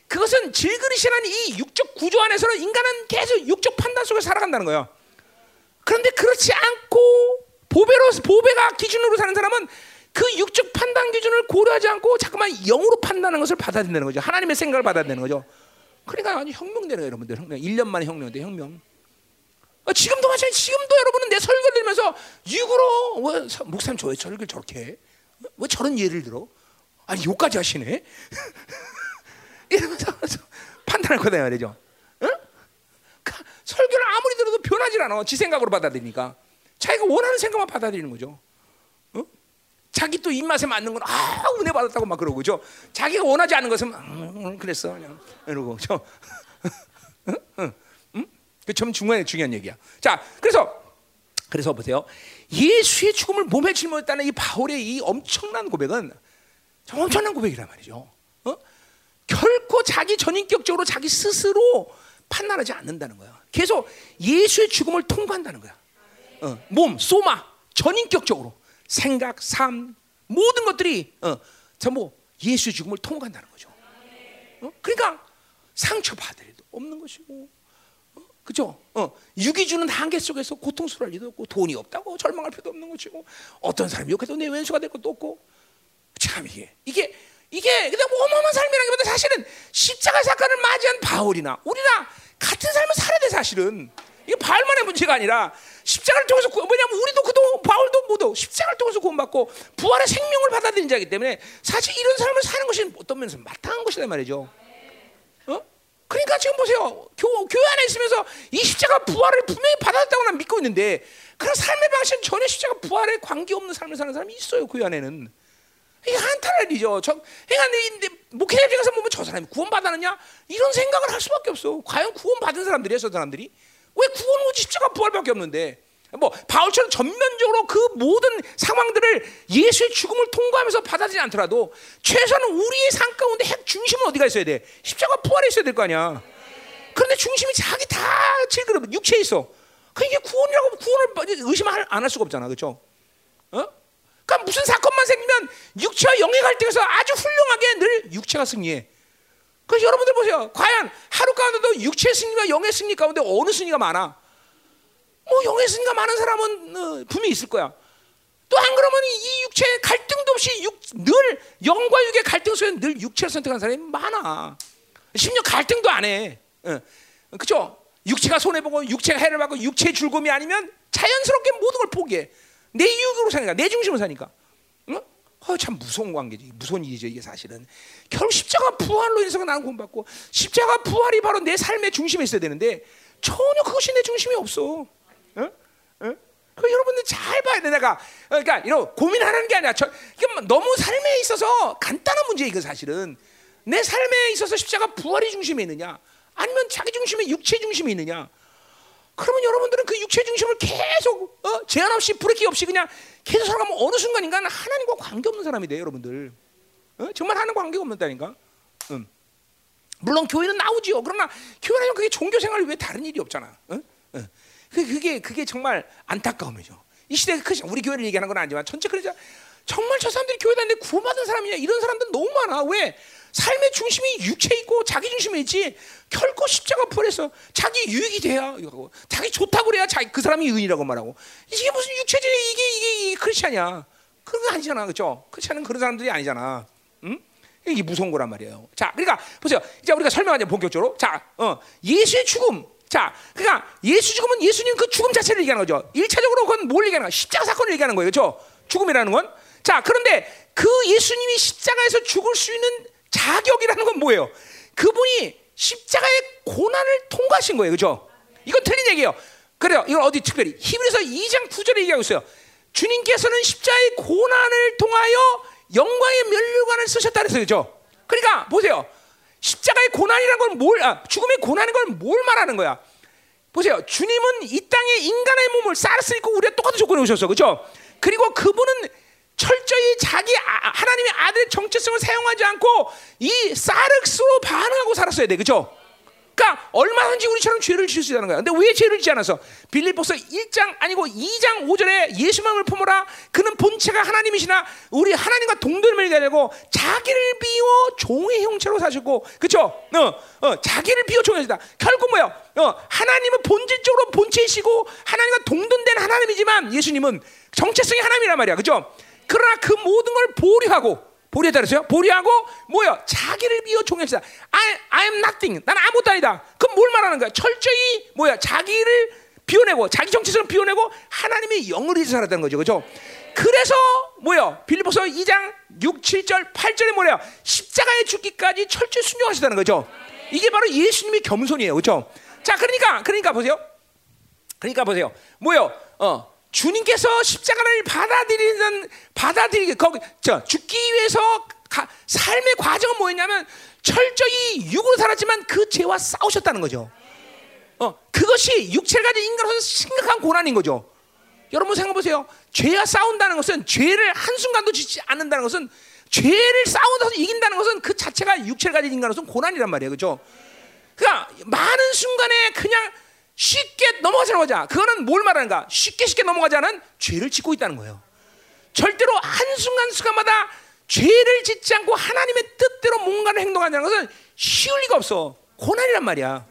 그것은 질그릇이라는 이 육적 구조 안에서는 인간은 계속 육적 판단 속에 살아간다는 거야. 그런데 그렇지 않고 보배로 보배가 기준으로 사는 사람은 그 육적 판단 기준을 고려하지 않고 자꾸만 영으로 판단하는 것을 받아들이는 거죠. 하나님의 생각을 받아들이는 거죠. 그러니까 아주 혁명되는 거예요, 여러분들. 혁명. 1년 만에 혁명돼, 혁명. 어, 지금도 마찬가지. 지금도 여러분은 내 설교 들으면서 육으로 왜 목사님 저왜 설교 저렇게 해? 왜 저런 예를 들어? 아니 욕까지 하시네. 이러면서 판단할 거다 말이죠. 응? 설교를 아무리 들어도 변하지 않아. 지 생각으로 받아들이니까. 자기가 원하는 생각만 받아들이는 거죠. 어? 자기 또 입맛에 맞는 건 아, 은혜 받았다고 막 그러고 죠 자기가 원하지 않는 것은 음, 그랬어. 그냥 이러고 저 응? 응? 응? 그참 중요한 중요한 얘기야. 자, 그래서 그래서 보세요. 예수의 죽음을 몸에 짊어졌다는 이 바울의 이 엄청난 고백은 엄청난 고백이란 말이죠. 어? 결코 자기 전인격적으로 자기 스스로 판단하지 않는다는 거야. 계속 예수의 죽음을 통과한다는 거야. 어, 몸, 소마, 전인격적으로 생각, 삶 모든 것들이 어, 전부 예수의 죽음을 통과한다는 거죠. 어? 그러니까 상처 받을 일도 없는 것이고, 어? 그죠? 어, 육이 주는 한계 속에서 고통스러울 일도 없고, 돈이 없다고 절망할 필요도 없는 것이고, 어떤 사람이 욕해도 내 왼수가 될 것도 없고, 참 이게 이게 이게 그냥 뭐 어마어마한 삶이라기보다 사실은 십자가 사건을 맞이한 바울이나 우리나 같은 삶을 살아야 돼 사실은. 이게 바울만의 문제가 아니라 십자가를 통해서 구, 왜냐하면 우리도 그도 바울도 모두 십자가를 통해서 구원받고 부활의 생명을 받아들인 자이기 때문에 사실 이런 삶을 사는 것이 어떤 면에서 마땅한 것이다 말이죠. 어? 그러니까 지금 보세요. 교, 교회 안에 있으면서 이 십자가 부활을 분명히 받았다고 난 믿고 있는데 그런 삶의 방식은 전혀 십자가 부활에 관계없는 삶을 사는 사람이 있어요. 교회 안에는. 이게 한탄이죠. 저, 그러니까 목회자 입장에서 보면 저 사람이 구원받았느냐? 이런 생각을 할 수밖에 없어. 과연 구원받은 사람들이야, 저 사람들이? 왜 구원 오지 십자가 부활밖에 없는데? 뭐 바울처럼 전면적으로 그 모든 상황들을 예수의 죽음을 통과하면서 받아들이지 않더라도 최소한 우리의 삶 가운데 핵 중심은 어디가 있어야 돼? 십자가 부활에 있어야 될 거 아니야. 그런데 중심이 자기 다 질그릇 육체에 있어. 그게 구원이라고 구원을 의심 안할 수가 없잖아, 그렇죠? 어? 그러니까 무슨 사건만 생기면 육체와 영의 갈등에서 아주 훌륭하게 늘 육체가 승리해. 그래서 여러분들 보세요. 과연 하루 가운데도 육체 승리와 영의 승리 가운데 어느 승리가 많아? 뭐 영의 승리가 많은 사람은 어, 분명히 있을 거야. 또 안 그러면 이 육체의 갈등도 없이 육, 늘 영과 육의 갈등 속에 늘 육체를 선택한 사람이 많아. 심지어 갈등도 안 해. 어. 그죠? 육체가 손해보고 육체가 해를 받고 육체의 즐거움이 아니면 자연스럽게 모든 걸 포기해. 내 이익으로 사니까, 내 중심으로 사니까. 응? 어, 참 무서운 관계지, 무서운 일이죠 이게 사실은. 결국 십자가 부활로 인해서 나는 구원받고 십자가 부활이 바로 내 삶의 중심에 있어야 되는데 전혀 그것이 내 중심이 없어. 그 여러분들 잘 봐야 돼 내가 그러니까 이런 고민하는 게 아니라 저, 너무 삶에 있어서 간단한 문제 이거 사실은 내 삶에 있어서 십자가 부활이 중심에 있느냐 아니면 자기 중심에 육체 중심에 있느냐 그러면 여러분들은 그 육체 중심을 계속 어? 제한 없이 브레이크 없이 그냥 계속 살아가면 어느 순간인가 는 하나님과 관계 없는 사람이 돼요, 여러분들. 어? 정말 하나님과 관계가 없는다니까. 음. 물론 교회는 나오지요. 그러나 교회는 그게 종교 생활이 왜 다른 일이 없잖아. 어? 어. 그게 그게 정말 안타까움이죠. 이 시대에 그 우리 교회를 얘기하는 건 아니지만 전체 그러자 정말 저 사람들이 교회 다니는데 구원받은 사람이냐? 이런 사람들 너무 많아. 왜? 삶의 중심이 육체 있고 자기 중심에 있지. 결코 십자가 부활해서 자기 유익이 돼야 이거 자기 좋다고 그래야 자기 그 사람이 의인이라고 말하고. 이게 무슨 육체적인 이게 이게, 이게 크리스찬이야. 그런 거 아니잖아. 그죠 크리스찬은 그런 사람들이 아니잖아. 응? 이게 무서운 거란 말이에요. 자 그러니까 보세요. 이제 우리가 설명하자 본격적으로. 자 어, 예수의 죽음. 자 그러니까 예수 죽음은 예수님 그 죽음 자체를 얘기하는 거죠. 일차적으로 그건 뭘 얘기하는 거야? 십자가 사건을 얘기하는 거예요. 그죠 죽음이라는 건 자 그런데 그 예수님이 십자가에서 죽을 수 있는 자격이라는 건 뭐예요? 그분이 십자가의 고난을 통과하신 거예요. 그죠? 이건 틀린 얘기예요. 그래요. 이건 어디 특별히 히브리서 2장 9절에 얘기하고 있어요. 주님께서는 십자가의 고난을 통하여 영광의 면류관을 쓰셨다 그랬어요. 그죠? 그러니까 보세요. 십자가의 고난이라는 건 뭘, 아, 죽음의 고난인 걸 뭘 말하는 거야? 보세요. 주님은 이 땅에 인간의 몸을 쌀을 입고 우리가 똑같은 조건에 오셨어. 그죠? 그리고 그분은 철저히 자기 아, 하나님의 아들의 정체성을 사용하지 않고 이 사륵스로 반응하고 살았어야 돼, 그렇죠? 그러니까 얼마든지 우리처럼 죄를 지을 수 있다는 거야. 근데 왜 죄를 짓지 않아서? 빌립보서 1장 아니고 2장 5절에 예수만을 품어라. 그는 본체가 하나님이시나 우리 하나님과 동등을 되고 자기를 비워 종의 형체로 사셨고, 그렇죠? 어, 어, 자기를 비워 종의 형체다. 결국 뭐요? 어, 하나님은 본질적으로 본체이시고 하나님과 동등된 하나님이지만 예수님은 정체성이 하나님이란 말이야, 그렇죠? 그러나 그 모든 걸 보류하고 보류했다 그랬어요? 보류하고 뭐야? 자기를 비워. I, I am nothing. 난 아무것도 아니다. 그럼 뭘 말하는 거야? 철저히 뭐야? 자기를 비워내고 자기 정체성을 비워내고 하나님의 영을 위해서 살았다는 거죠. 그죠? 그래서 뭐야? 빌리포서 2장 6, 7절, 8절에 뭐래요? 십자가에 죽기까지 철저히 순종하시다는 거죠. 이게 바로 예수님의 겸손이에요. 그죠? 자, 그러니까 그러니까 보세요. 그러니까 보세요. 뭐요? 어. 주님께서 십자가를 받아들이는 받아들이게 거기 저 죽기 위해서 가, 삶의 과정은 뭐였냐면 철저히 육으로 살았지만 그 죄와 싸우셨다는 거죠. 어 그것이 육체를 가진 인간으로서 심각한 고난인 거죠. 여러분 생각해 보세요. 죄와 싸운다는 것은 죄를 한 순간도 짓지 않는다는 것은 죄를 싸우면서 이긴다는 것은 그 자체가 육체를 가진 인간으로서는 고난이란 말이에요. 그죠? 그러니까 많은 순간에 그냥 쉽게 넘어가자는 거자. 그거는 뭘 말하는가? 쉽게 쉽게 넘어가지 않은 죄를 짓고 있다는 거예요. 절대로 한순간 순간마다 죄를 짓지 않고 하나님의 뜻대로 뭔가를 행동하자는 것은 쉬울 리가 없어. 고난이란 말이야.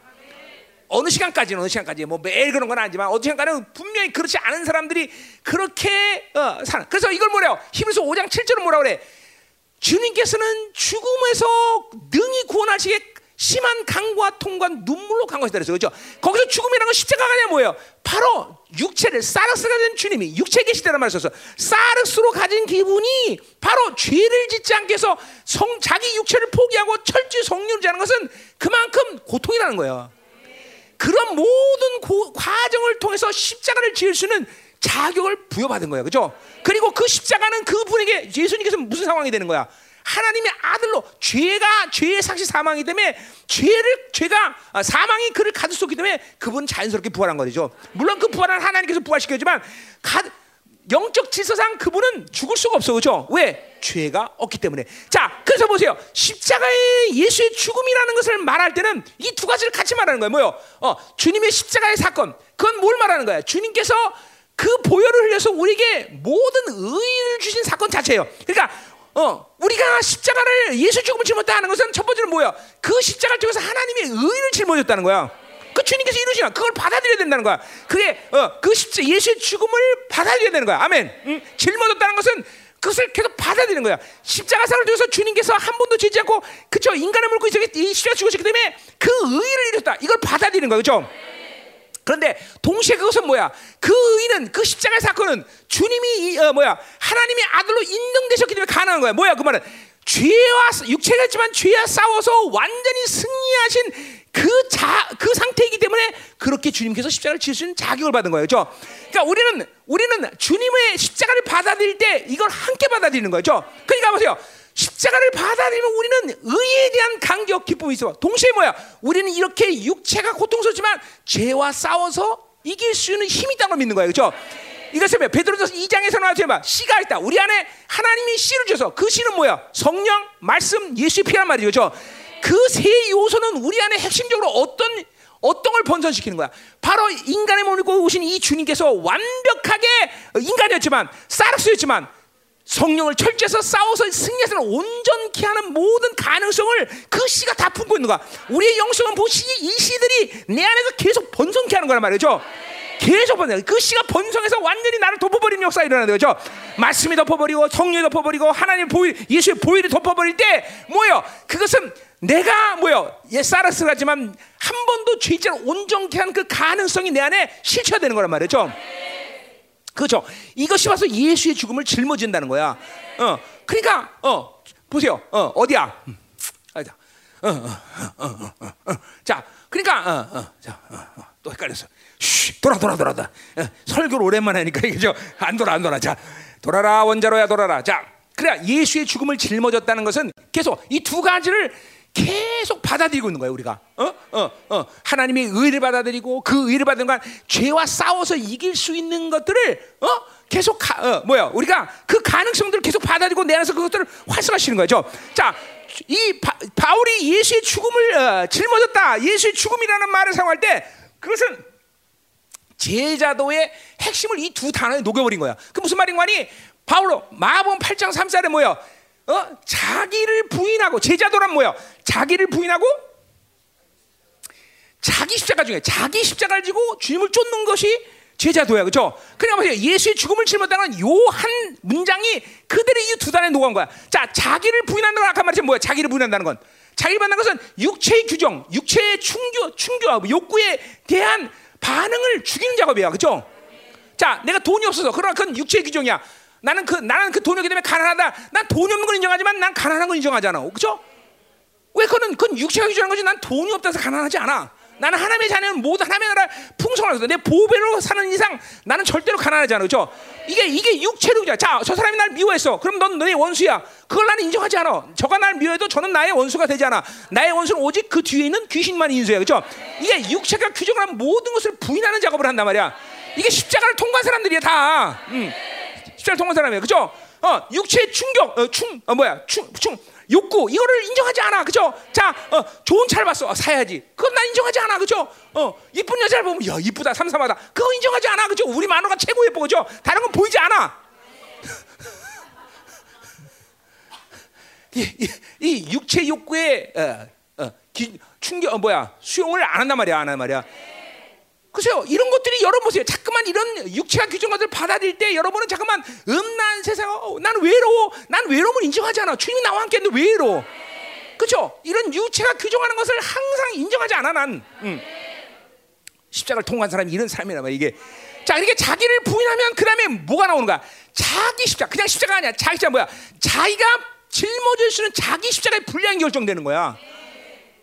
어느 시간까지는 어느 시간까지 뭐 매일 그런 건 아니지만 어느 시간까지는 분명히 그렇지 않은 사람들이 그렇게 어, 사는. 그래서 이걸 뭐래요? 히브리서 5장 7절은 뭐라 그래? 주님께서는 죽음에서 능히 구원하시게 심한 강과 통과 눈물로 강과했다 그랬어. 그죠? 거기서 죽음이라는 건 십자가가 아니라 뭐예요? 바로 육체를 사르스가 된 주님이 육체에 계시다는 말을 썼어. 사르스로 가진 기분이 바로 죄를 짓지 않게 해서 성, 자기 육체를 포기하고 철저히 성령을 하는 것은 그만큼 고통이라는 거예요. 그런 모든 고, 과정을 통해서 십자가를 지을 수 있는 자격을 부여받은 거예요. 그죠? 그리고 그 십자가는 그분에게 예수님께서 무슨 상황이 되는 거야? 하나님의 아들로 죄가 죄의 상시 사망이기 때문에 죄를 죄가 아, 사망이 그를 수 없기 때문에 그분 자연스럽게 부활한 거죠. 물론 그 부활은 하나님께서 부활시켜주지만 가, 영적 질서상 그분은 죽을 수가 없어 그죠? 왜? 죄가 없기 때문에. 자, 그래서 보세요. 십자가의 예수의 죽음이라는 것을 말할 때는 이 두 가지를 같이 말하는 거예요. 뭐요? 어, 주님의 십자가의 사건. 그건 뭘 말하는 거야? 주님께서 그 보혈을 흘려서 우리에게 모든 의를 주신 사건 자체예요. 그러니까 어, 우리가 십자가를 예수 죽음을 짊었다 하는 것은 첫 번째는 뭐야? 그 십자가를 통해서 하나님의 의를 짊어졌다는 거야. 그 주님께서 이루시나 그걸 받아들여야 된다는 거야. 그게 어, 그 십자 예수의 죽음을 받아들여야 되는 거야. 아멘. 응? 짊어졌다는 것은 그것을 계속 받아들이는 거야. 십자가 사를 통해서 주님께서 한 번도 죄지 않고 그쵸 인간을 물고 이 십자가 죽으셨기 때문에 그 의를 이뤘다. 이걸 받아들이는 거야. 그죠? 그런데 동시에 그것은 뭐야? 그 의는 그 십자가의 사건은 주님이 어, 뭐야? 하나님의 아들로 인정되셨기 때문에 가능한 거야. 뭐야 그 말은? 죄와 육체가 있지만 죄와 싸워서 완전히 승리하신 그 자, 그 상태이기 때문에 그렇게 주님께서 십자가를 있는 자격을 받은 거예요. 그죠? 그러니까 우리는, 우리는 주님의 십자가를 받아들일 때 이걸 함께 받아들이는 거죠. 그러니까 보세요. 십자가를 받아들이면 우리는 의에 대한 감격, 기쁨이 있어. 동시에 뭐야? 우리는 이렇게 육체가 고통스럽지만 죄와 싸워서 이길 수 있는 힘이 있다는 걸 믿는 거예요. 그렇죠? 이것은 뭐 베드로전서 2장에서 나와서 씨가 있다. 우리 안에 하나님이 씨를 줘서 그 씨는 뭐야? 성령, 말씀, 예수의 피란 말이죠. 그렇죠? 그 세 요소는 우리 안에 핵심적으로 어떤 어떤 걸 번선시키는 거야? 바로 인간의 몸을 입고 오신 이 주님께서 완벽하게 인간이었지만 사르스였지만 성령을 철저해서 싸워서 승리해서 온전케 하는 모든 가능성을 그 씨가 다 품고 있는 거야. 우리의 영성은 보시 이 씨들이 내 안에서 계속 번성케 하는 거란 말이죠. 계속 번성. 그 씨가 번성해서 완전히 나를 덮어버리는 역사가 일어나는 거죠. 말씀이 덮어버리고 성령이 덮어버리고 하나님 보일 예수의 보일이 덮어버릴 때 뭐요? 그것은 내가 뭐요? 옛사라스라지만 한 번도 죄죄를 온전케 한 그 가능성이 내 안에 실체되는 거란 말이죠. 그렇죠. 이것이 와서 예수의 죽음을 짊어진다는 거야. 어, 그러니까 어 보세요. 어 어디야? 음, 아니다. 어, 어, 어, 어, 어. 자, 그러니까 어, 어, 자, 어, 어, 또 헷갈렸어. 쉬, 돌아, 돌아, 돌아, 돌아. 어, 설교를 오랜만에 하니까 이게 안 돌아, 안 돌아. 자, 돌아라 원자로야 돌아라. 자, 그래 예수의 죽음을 짊어졌다는 것은 계속 이 두 가지를 계속 받아들이고 있는 거예요 우리가. 어? 어, 어. 하나님의 의를 받아들이고 그 의를 받는 건 죄와 싸워서 이길 수 있는 것들을 어? 계속 가, 어, 뭐야? 우리가 그 가능성들을 계속 받아들이고 내 안에서 그것들을 활성화시키는 거죠. 자 이 바울이 예수의 죽음을 어, 짊어졌다. 예수의 죽음이라는 말을 사용할 때 그것은 제자도의 핵심을 이 두 단어에 녹여버린 거야. 그 무슨 말인 거니? 바울로 마가복음 8장 3절에 뭐야 어? 자기를 부인하고 제자도란 뭐야? 자기를 부인하고 자기 십자가 중에 자기 십자가를 지고 주님을 쫓는 것이 제자도야, 그렇죠? 그러니까 보세요. 예수의 죽음을 짊었다는 요 한 문장이 그들의 이두 단에 녹은 거야. 자, 자기를 부인한다는 건 아까 말했지 뭐야? 자기를 부인한다는 건 자기를 받는 것은 육체의 규정, 육체의 충교, 충교, 욕구에 대한 반응을 죽이는 작업이야, 그렇죠? 자, 내가 돈이 없어서 그러나 그건 육체의 규정이야. 나는 그 나는 그 돈이 없기 때문에 가난하다. 난 돈이 없는 걸 인정하지만 난 가난한 걸 인정하잖아. 그렇죠? 왜 그는 그건 육체가 규정하는 거지. 난 돈이 없다서 가난하지 않아. 나는 하나님의 자녀는 모두 하나님의 나라 풍성을 하서 내 보배로 사는 이상 나는 절대로 가난하지 않아. 그렇죠? 이게 이게 육체로 자, 저 사람이 날 미워했어. 그럼 넌 너의 원수야. 그걸 나는 인정하지 않아. 저가 날 미워해도 저는 나의 원수가 되지 않아. 나의 원수는 오직 그 뒤에 있는 귀신만 인수야. 그렇죠? 이게 육체가 규정한 모든 것을 부인하는 작업을 한단 말이야. 이게 십자가를 통과한 사람들이야 다. 음. 십자를 통한 사람이에요. 그죠? 어, 육체의 충격, 어, 충, 어, 뭐야, 충, 충, 욕구, 이거를 인정하지 않아. 그죠? 자, 어, 좋은 차를 봤어. 어, 사야지. 그건 난 인정하지 않아. 그죠? 어, 이쁜 여자를 보면, 야, 이쁘다, 삼삼하다. 그거 인정하지 않아. 그죠? 우리 만화가 최고 예뻐. 그죠? 다른 건 보이지 않아. 이, 이, 이, 육체 욕구의 어, 어, 기, 충격, 어, 뭐야, 수용을 안 한단 말이야. 안 한단 말이야. 그래서 이런 것들이 여러분 보세요. 자꾸만 이런 육체가 규정 것을 받아들일 때 여러분은 자꾸만 음란 세상, 어, 난 외로워. 난 외로움을 인정하지 않아. 주님이 나와 함께 했는데 왜 외로워? 그렇죠? 이런 육체가 규정하는 것을 항상 인정하지 않아 난. 음. 십자가를 통한 사람이 이런 삶이란 말이야 이게. 자 이렇게 자기를 부인하면 그 다음에 뭐가 나오는 거야? 자기 십자가. 그냥 십자가 아니야. 자기 십자가 뭐야? 자기가 짊어질 수 있는 자기 십자가의 분량이 결정되는 거야.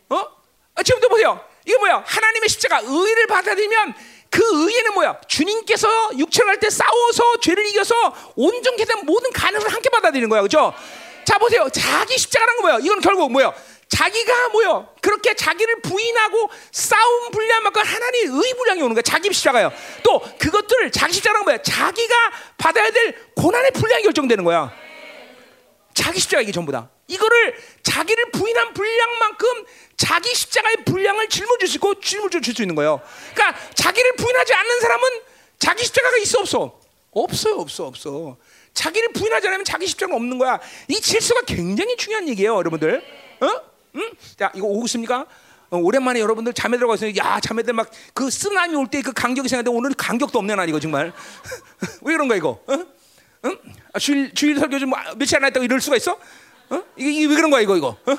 어? 아, 지금도 보세요. 이게 뭐야? 하나님의 십자가 의를 받아들이면 그 의에는 뭐야? 주님께서 육체를 할 때 싸워서 죄를 이겨서 온전케 된 모든 가능을 함께 받아들이는 거야. 그죠? 자, 보세요. 자기 십자가란 거 뭐야? 이건 결국 뭐야? 자기가 뭐요? 그렇게 자기를 부인하고 싸움 분량만큼 하나님의 의 분량이 오는 거야. 자기 십자가요. 또 그것들을 자기 십자가란 뭐야? 자기가 받아야 될 고난의 분량이 결정되는 거야. 자기 십자가 이게 전부다. 이거를 자기를 부인한 분량만큼 자기 십자가의 분량을 짊어질 수 있고 짊어질 수 있는 거예요. 그러니까 자기를 부인하지 않는 사람은 자기 십자가가 있어 없어? 없어요, 없어, 없어. 자기를 부인하지 않으면 자기 십자가는 없는 거야. 이 질서가 굉장히 중요한 얘기예요, 여러분들. 어? 응? 자, 이거 오고 있습니까? 어, 오랜만에 여러분들 자매 들어가서 야 자매들 막 그 쓰나미 올 때 그 간격이 생각데 오늘 간격도 없네 난 이거 정말 왜 그런 거야 이거? 어? 응? 아, 주일 주일 설교 좀 며칠 안 했다고 이럴 수가 있어? 어? 이게, 이게 왜 그런 거야 이거 이거? 어?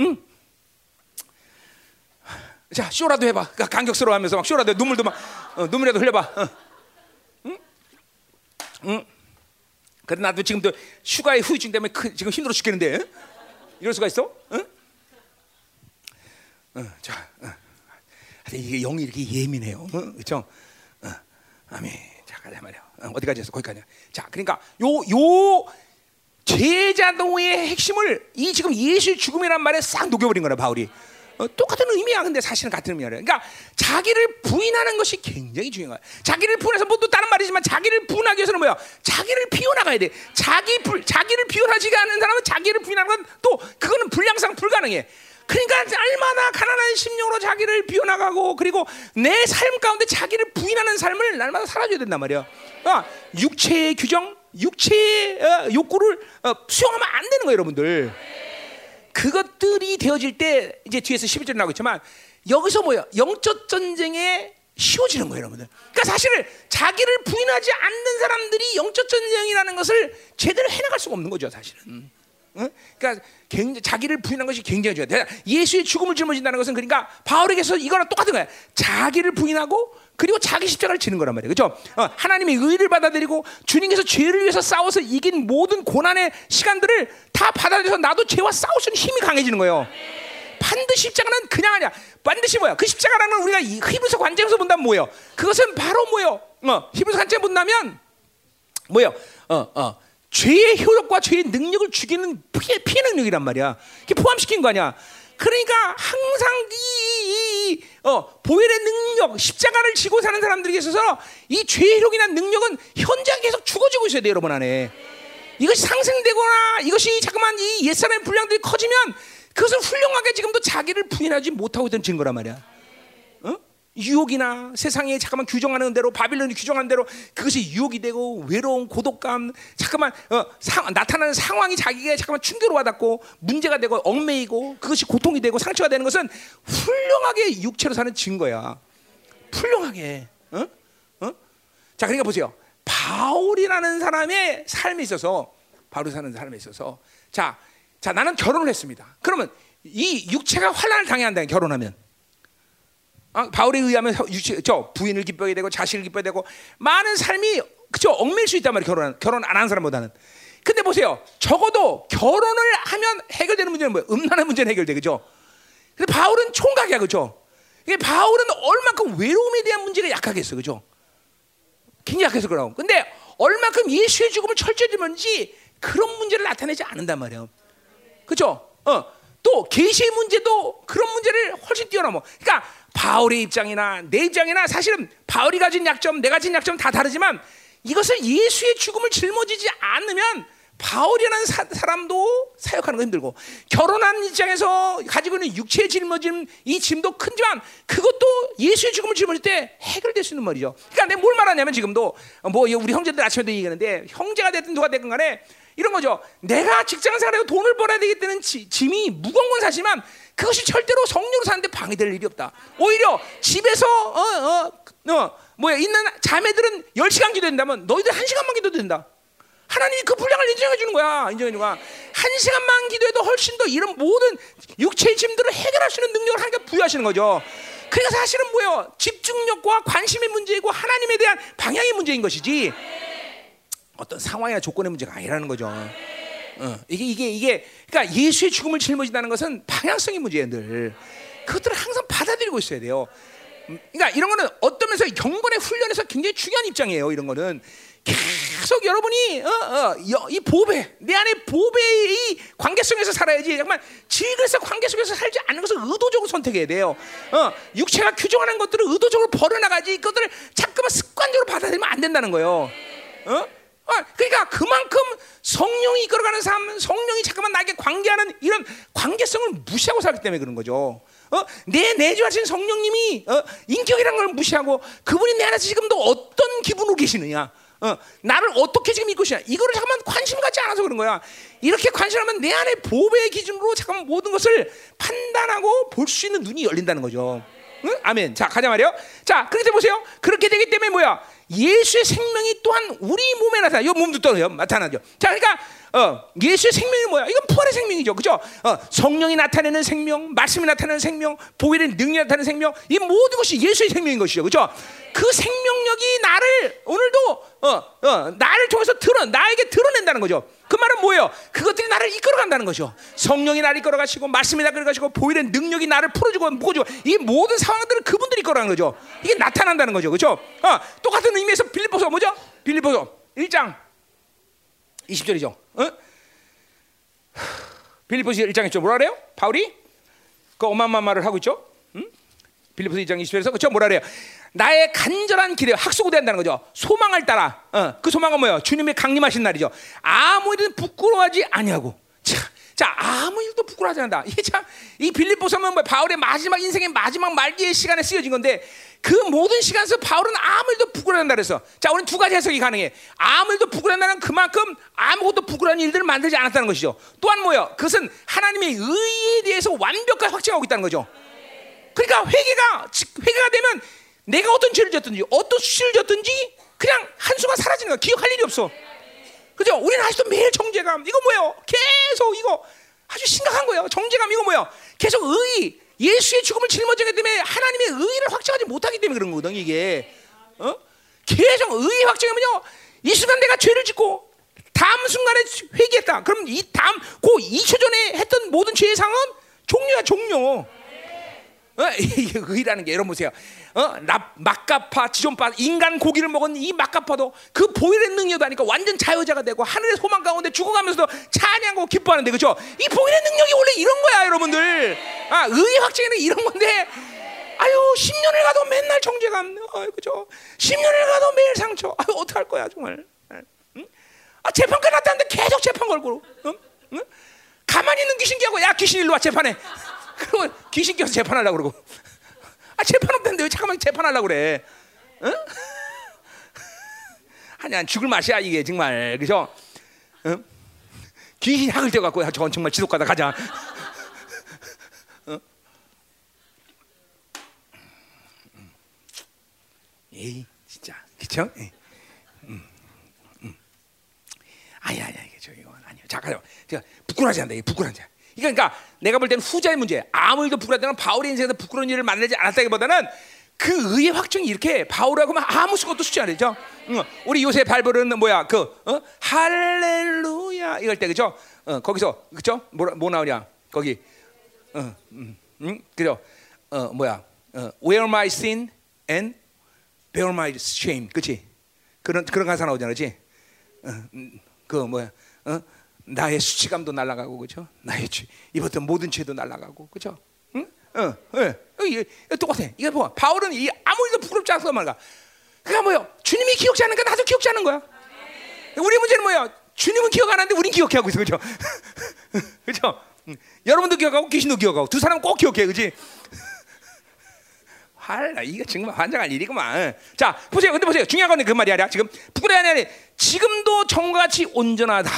응? 자, 쇼라도 해봐. 간격스러워하면서 막 쇼라도 눈물도 막 어, 눈물이라도 흘려봐. 어. 응? 응? 그래 나도 지금도 휴가의 후유증 때문에 크, 지금 힘들어 죽겠는데 응? 이럴 수가 있어? 응? 어, 자, 어. 이게 영이 이렇게 예민해요. 어? 그렇죠? 어. 아멘. 자, 가자 말이야. 어, 어디까지 했어? 거기까지. 자, 그러니까 요 요 제자도의 핵심을 이 지금 예수 죽음이란 말에 싹 녹여버린 거라 바울이. 어, 똑같은 의미야. 근데 사실은 같은 의미야. 그러니까 자기를 부인하는 것이 굉장히 중요한 거야. 자기를 부인해서 뭐 또 다른 말이지만 자기를 부인하기 위해서는 뭐야? 자기를 비워나가야 돼. 자기 불, 자기를 비워하지가 않은 사람은 자기를 부인하는 건 또 그거는 불량상 불가능해. 그러니까 얼마나 가난한 심령으로 자기를 비워나가고 그리고 내 삶 가운데 자기를 부인하는 삶을 날마다 살아줘야 된단 말이야. 어, 육체의 규정, 육체의 어, 욕구를 어, 수용하면 안 되는 거예요, 여러분들. 그것들이 되어질 때 이제 뒤에서 11절 나오고 있지만 여기서 뭐야? 영적 전쟁에 쉬워지는 거예요, 여러분들. 그러니까 사실은 자기를 부인하지 않는 사람들이 영적 전쟁이라는 것을 제대로 해나갈 수가 없는 거죠, 사실은. 응? 그러니까 굉장히 자기를 부인한 것이 굉장히 중요해. 예수의 죽음을 짊어진다는 것은 그러니까 바울에게서 이거랑 똑같은 거야. 자기를 부인하고 그리고 자기 십자가를 지는 거란 말이에요. 그렇죠? 어, 하나님의 의를 받아들이고 주님께서 죄를 위해서 싸워서 이긴 모든 고난의 시간들을 다 받아들여서 나도 죄와 싸울 수 있는 힘이 강해지는 거예요. 반드시 십자가는 그냥 아니야. 반드시 뭐야? 그 십자가라는 건 우리가 히브리서 관점에서 본다면 뭐예요? 그것은 바로 뭐예요? 어, 히브리서 관점 본다면 뭐예요? 어, 어. 죄의 효력과 죄의 능력을 죽이는 피해, 피해 능력이란 말이야. 그게 포함시킨 거 아니야. 그러니까 항상 이, 이, 이 어, 보혈의 능력, 십자가를 지고 사는 들에게 있어서 이 죄의 효력이나 능력은 현장 계속 죽어지고 있어야 돼요, 여러분 안에. 이것이 상승되거나 이것이 잠깐만 이 옛사람의 분량들이 커지면 그것을 훌륭하게 지금도 자기를 부인하지 못하고 있던 증거란 말이야. 어? 유혹이나 세상에 잠깐만 규정하는 대로 바빌론이 규정하는 대로 그것이 유혹이 되고 외로움, 고독감, 잠깐만 어, 상, 나타나는 상황이 자기에게 잠깐만 충격을 와닿고 문제가 되고 얽매이고 그것이 고통이 되고 상처가 되는 것은 훌륭하게 육체로 사는 증거야. 훌륭하게. 어? 어? 자, 그러니까 보세요. 바울이라는 사람의 삶에 있어서 바울이 사는 삶에 있어서 자, 자 나는 결혼을 했습니다. 그러면 이 육체가 환란을 당해야 한다. 결혼하면. 어, 바울에 의하면 유치, 저 부인을 기뻐야 되고 자식을 기뻐야 되고 많은 삶이 그죠 얽매일 수 있단 말이에요. 결혼 결혼 안 한 사람보다는. 근데 보세요. 적어도 결혼을 하면 해결되는 문제는 뭐예요? 음란의 문제는 해결돼 그죠? 근데 바울은 총각이야 그죠? 이게 바울은 얼마큼 외로움에 대한 문제가 약하겠어 그죠? 굉장히 약해서 그러고. 근데 얼마큼 예수의 죽음을 철저히 들는지 그런 문제를 나타내지 않는단 말이에요. 그죠? 어. 또 계시의 문제도 그런 문제를 훨씬 뛰어넘어. 그러니까 바울의 입장이나 내 입장이나 사실은 바울이 가진 약점, 내가 가진 약점 다 다르지만 이것을 예수의 죽음을 짊어지지 않으면 바울이라는 사, 람도 사역하는 거 힘들고 결혼한 입장에서 가지고 있는 육체의 짊어짐 이 짐도 크지만 그것도 예수의 죽음을 짊어질 때 해결될 수 있는 말이죠. 그러니까 내가 뭘 말하냐면 지금도 뭐 우리 형제들 아침에도 얘기하는데 형제가 됐든 누가 됐든 간에 이런 거죠. 내가 직장 생활해서 돈을 벌어야 되기 때문에 짐이 무거운 건 사실만 그것이 절대로 성령으로 사는데 방해될 일이 없다. 오히려 집에서 어, 어, 어, 뭐야 있는 자매들은 10시간 기도된다면 너희들 1시간만 기도도 된다. 하나님이 그 분량을 인정해 주는 거야. 인정해 주는 거야. 한 시간만 기도해도 훨씬 더 이런 모든 육체의 짐들을 해결할 수 있는 능력을 하나님께 부여하시는 거죠. 그러니까 사실은 뭐예요? 집중력과 관심의 문제이고 하나님에 대한 방향의 문제인 것이지 어떤 상황이나 조건의 문제가 아니라는 거죠. 어, 이게 이게 이게 그러니까 예수의 죽음을 짊어진다는 것은 방향성의 문제예요, 늘. 그것들을 항상 받아들이고 있어야 돼요. 음, 그러니까 이런 거는 어떤 면에서 경건의 훈련에서 굉장히 중요한 입장이에요. 이런 거는 계속 여러분이 어, 어, 이 보배 내 안에 보배의 관계성에서 살아야지 정말 질그래서 관계 속에서 살지 않는 것을 의도적으로 선택해야 돼요. 어, 육체가 규정하는 것들을 의도적으로 버려나가지 이것들을 자꾸만 습관적으로 받아들이면 안 된다는 거예요. 어? 아, 그러니까 그만큼 성령이 이끌어가는 삶, 성령이 잠깐만 나에게 관계하는 이런 관계성을 무시하고 살기 때문에 그런 거죠. 어? 내 내주하신 성령님이 어? 인격이라는 걸 무시하고 그분이 내 안에서 지금도 어떤 기분으로 계시느냐, 어? 나를 어떻게 지금 믿고 있냐, 이거를 잠깐만 관심 갖지 않아서 그런 거야. 이렇게 관심하면 내 안에 보배의 기준으로 잠깐 모든 것을 판단하고 볼 수 있는 눈이 열린다는 거죠. 응? 아멘. 자 가자 말이요. 자 그렇게 보세요. 그렇게 되기 때문에 뭐야? 예수의 생명이 또한 우리 몸에 나타나. 이 몸도 또 나타나죠. 자, 그러니까 어, 예수의 생명이 뭐야? 이건 부활의 생명이죠, 그죠? 어, 성령이 나타내는 생명, 말씀이 나타내는 생명, 보혈의 능력이 나타내는 생명, 이 모든 것이 예수의 생명인 것이죠, 그죠? 그 생명력이 나를 오늘도 어, 어, 나를 통해서 드러 나에게 드러낸다는 거죠. 그 말은 뭐예요? 그것들이 나를 이끌어 간다는 거죠. 성령이 나를 이끌어 가시고 말씀이 나를 이끌어 가시고 보일의 능력이 나를 풀어주고 묶어주고 이 모든 상황들을 그분들이 이끌어 가는 거죠. 이게 나타난다는 거죠, 그렇죠? 어, 똑같은 의미에서 빌립보서 뭐죠? 빌립보서 1장 20절이죠. 어? 빌립보서 1장 있죠. 뭐라 그래요? 바울이 그 어마어마한 하고 있죠. 응? 빌립보서 1장 20절에서 그렇죠. 뭐라 그래요? 나의 간절한 기대, 학수고대한다는 거죠. 소망을 따라. 어, 그 소망은 뭐예요? 주님의 강림하신 날이죠. 아무 일은 부끄러워하지 아니하고. 자, 자 아무 일도 부끄러워하지 않는다. 이게 참 이 빌립보서는 뭐 바울의 마지막 인생의 마지막 말기의 시간에 쓰여진 건데 그 모든 시간에서 바울은 아무 일도 부끄러워한다 그래서 자 우리는 두 가지 해석이 가능해. 아무 일도 부끄러워한다는 그만큼 아무것도 부끄러운 일들을 만들지 않았다는 것이죠. 또한 뭐요? 그것은 하나님의 의에 대해서 완벽하게 확증하고 있다는 거죠. 그러니까 회개가 회개가 되면 내가 어떤 죄를 졌든지 어떤 수치를 졌든지 그냥 한순간 사라지는 거야. 기억할 일이 없어. 그죠? 우리는 아직도 매일 정죄감. 이거 뭐예요? 계속 이거 아주 심각한 거예요. 정죄감 이거 뭐예요? 계속 의 예수의 죽음을 짊어지기 때문에 하나님의 의를 확증하지 못하기 때문에 그런 거거든 이게. 어? 계속 의의 확증하면요. 이 순간 내가 죄를 짓고 다음 순간에 회개했다. 그럼 이 다음 그 2초 전에 했던 모든 죄의 상은 종료야 종료. 어? 의라는 게 여러분 보세요. 어? 막가파, 지존파, 인간 고기를 먹은 이 막가파도 그 보일의 능력도 하니까 완전 자유자가 되고 하늘의 소망 가운데 죽어가면서도 찬양하고 기뻐하는데 그죠? 이 보일의 능력이 원래 이런 거야, 여러분들. 아, 의의 확증에는 이런 건데. 아유, 10년을 가도 맨날 정죄감. 아, 그죠? 10년을 가도 매일 상처. 아유, 어떡할 거야, 정말. 응? 아, 재판 끝났다는데 계속 재판 걸고. 응? 응? 가만히 있는 귀신 끼고 야, 귀신 일로 와, 재판에. 그러고 귀신 껴서 재판하려고 그러고. 아 재판 없다는데 왜 잠깐만 재판하려고 그래? 응? 아니야 죽을 맛이야 이게 정말 그죠? 응? 귀신 학을 떼갖고 저건 정말 지독하다 가자. 응? 에이 진짜 그죠? 에이. 아니야 아니야 이게 저 이거 아니야. 자 가자. 제가 부끄러워하지 않다. 부끄러워하지. 그러니까 내가 볼 때는 후자의 문제. 아무 일도 부끄러웠다는 바울의 인생에서 부끄러운 일을 만나지 않았다기보다는 그 의의 확증이 이렇게 바울하고 면 아무 수것도 수지 않죠. 응. 우리 요새 발버는 뭐야? 그 어? 할렐루야 이럴 때 그죠? 어, 거기서 그죠? 뭐, 뭐 나오냐? 거기 어, 음, 음, 그죠? 어, 뭐야? 어, Where my sin and bear my shame, 그렇지? 그런 그런 가사 나오잖아, 그렇지? 어, 음, 그 뭐야? 어? 나의 수치감도 날아가고 그죠? 나의 죄, 입었던 모든 죄도 날아가고 그죠? 응? 어, 어, 어, 똑같아. 이게 뭐 바울은 이 아무 일도 부끄럽지 않고 말가. 그러니까 뭐요? 주님이 기억지 않으니까 나도 기억지 않은 거야. 우리 문제는 뭐야? 주님은 기억 안 하는데 우린 기억하고 있어, 그죠? 그죠? 응. 여러분도 기억하고 귀신도 기억하고 두 사람은 꼭 기억해, 그지? 할, 이거 정말 환장할 일이구만. 자, 보세요. 근데 보세요. 중요한 건그 말이 아니라 지금 부끄러워하냐 지금도 정같이 온전하다.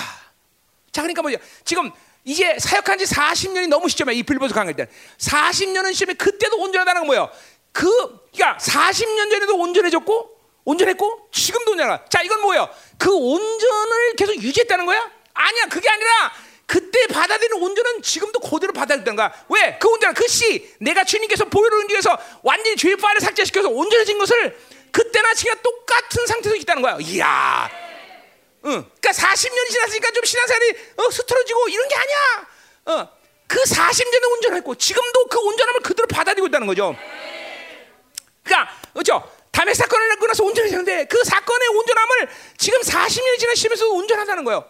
자, 그러니까 뭐죠? 지금 이제 사역한 지 40년이 너무 시점에 이 빌보서 강할 때 40년은 시점에 그때도 온전하다는 건 뭐예요? 그 그러니까 40년 전에도 온전해졌고 온전했고 지금도 온전하다. 자, 이건 뭐예요? 그 온전을 계속 유지했다는 거야? 아니야, 그게 아니라 그때 받아들이는 온전은 지금도 그대로 거야. 왜? 그 온전, 그 씨, 내가 주님께서 보혈을 은기해서 완전히 죄의 파를 삭제시켜서 온전해진 것을 그때나 지금 똑같은 상태에서 있다는 거야. 이야. 응. 그러니까 40년이 지났으니까 좀 신앙생활이 어, 흐트러지고 이런 게 아니야. 어. 그 40년에 온전했고 지금도 그 온전함을 그대로 받아들이고 있다는 거죠. 그러니까 그렇죠. 담의 사건을 끝나서 온전해졌는데 그 사건의 온전함을 지금 40년이 지난 시면서 온전하다는 거예요.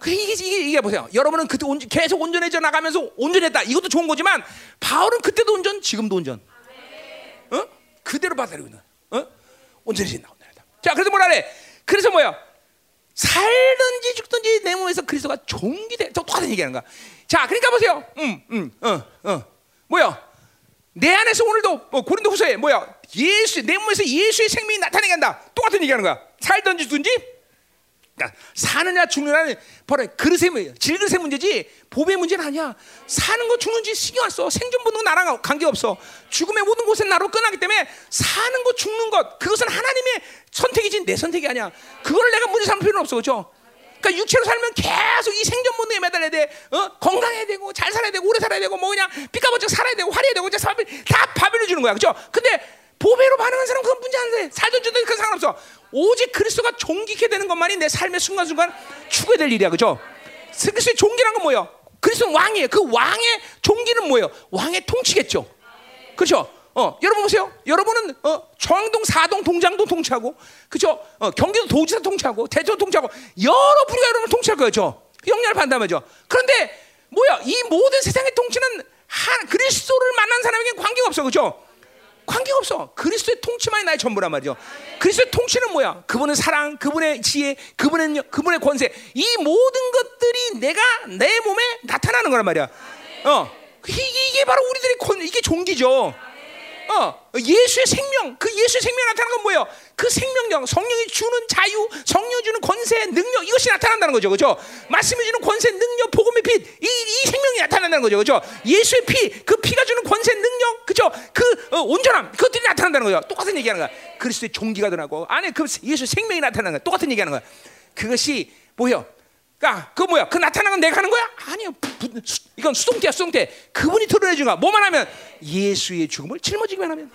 그 이게, 이게 이게 보세요. 여러분은 그때 온, 계속 온전해져 나가면서 온전했다. 이것도 좋은 거지만 바울은 그때도 온전, 지금도 온전. 어? 그대로 받아들이고 있는. 어? 온전하다. 자, 그래서 뭐라 그래? 그래서 뭐야? 살든지 죽든지 내 몸에서 그리스도가 종기돼. 똑같은 얘기하는 거야. 자, 그러니까 보세요. 음, 음, 어, 어. 뭐야? 내 안에서 오늘도 뭐 고린도 후서에 뭐야? 예수 내 몸에서 예수의 생명이 나타나게 한다. 똑같은 얘기하는 거야. 살든지 죽든지 그러니까 사느냐 죽느냐는 바로 그릇의 문제, 질그릇의 문제지 보배 문제는 아니야. 사는 거 죽는지 신경 안 써. 생존 본능 나랑 관계 없어. 죽음의 모든 곳은 나로 끝나기 때문에 사는 거 죽는 것 그것은 하나님의 선택이지 내 선택이 아니야. 그걸 내가 문제 삼을 필요는 없어, 그렇죠? 그러니까 육체로 살면 계속 이 생존 본능에 매달려야 돼. 어? 건강해야 되고 잘 살아야 되고 오래 살아야 되고 뭐 그냥 삐까번쩍 살아야 되고 화려해야 되고 이제 다 밥을 주는 거야, 그렇죠? 근데 보배로 반응한 사람 그건 문제 안 돼. 살든 죽든 그 상관없어. 오직 그리스도가 존귀케 되는 것만이 내 삶의 순간순간 추구해야 될 일이야. 그죠? 그리스도의 존귀란 건 뭐예요? 그리스도는 왕이에요. 그 왕의 존귀는 뭐예요? 왕의 통치겠죠. 그렇죠? 어, 여러분 보세요. 여러분은 어, 정동, 사동, 동장동 통치하고, 그죠? 어, 경기도 도지사 통치하고, 대전 통치하고, 여러 부류가 여러분 통치할 거죠. 영향을 말이죠. 그런데 뭐야? 이 모든 세상의 통치는 한 그리스도를 만난 사람에게 관계가 없어, 그죠? 관계가 없어. 그리스도의 통치만이 나의 전부란 말이죠. 그리스도의 통치는 뭐야? 그분의 사랑, 그분의 지혜, 그분의 그분의 권세. 이 모든 것들이 내가 내 몸에 나타나는 거란 말이야. 어, 이게 바로 우리들의 권, 이게 종기죠. 어, 예수의 생명, 그 예수의 생명이 나타나는 건 뭐예요? 그 생명력, 성령이 주는 자유, 성령이 주는 권세, 능력 이것이 나타난다는 거죠, 그죠? 말씀이 주는 권세, 능력, 복음의 빛, 이, 이 생명이 나타난다는 거죠, 그죠? 예수의 피, 그 피가 주는 권세, 능력, 그죠? 그 어, 온전함, 그것들이 나타난다는 거죠. 똑같은 얘기하는 거야. 그리스도의 종기가 드러나고 안에 그 예수의 생명이 나타나는 거야. 똑같은 얘기하는 거야. 그것이 뭐예요? 그러니까 그 뭐야? 그 나타나는 건 내가 하는 거야? 아니요. 이건 수동태야, 수동태. 그분이 드러내 준 거야. 뭐만 하면 예수의 죽음을 짊어지기만 하면.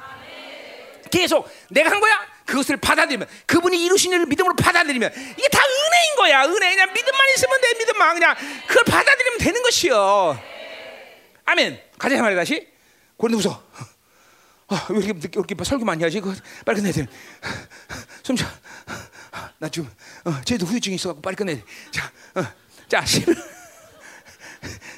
계속 내가 한 거야. 그것을 받아들이면 그분이 이루신 일을 믿음으로 받아들이면 이게 다 은혜인 거야. 은혜. 그냥 믿음만 있으면 돼. 믿음만 그냥 그걸 받아들이면 되는 것이요. 아멘. 가자 말이야 다시. 고린도서. 아, 왜 이렇게 늦게 이렇게 설교 많이 하지? 그 빨리 끝내야 돼. 숨 쉬어. 나 지금 어, 쟤도 후유증이 있어갖고 빨리 끝내야 돼. 자, 어, 자, 10,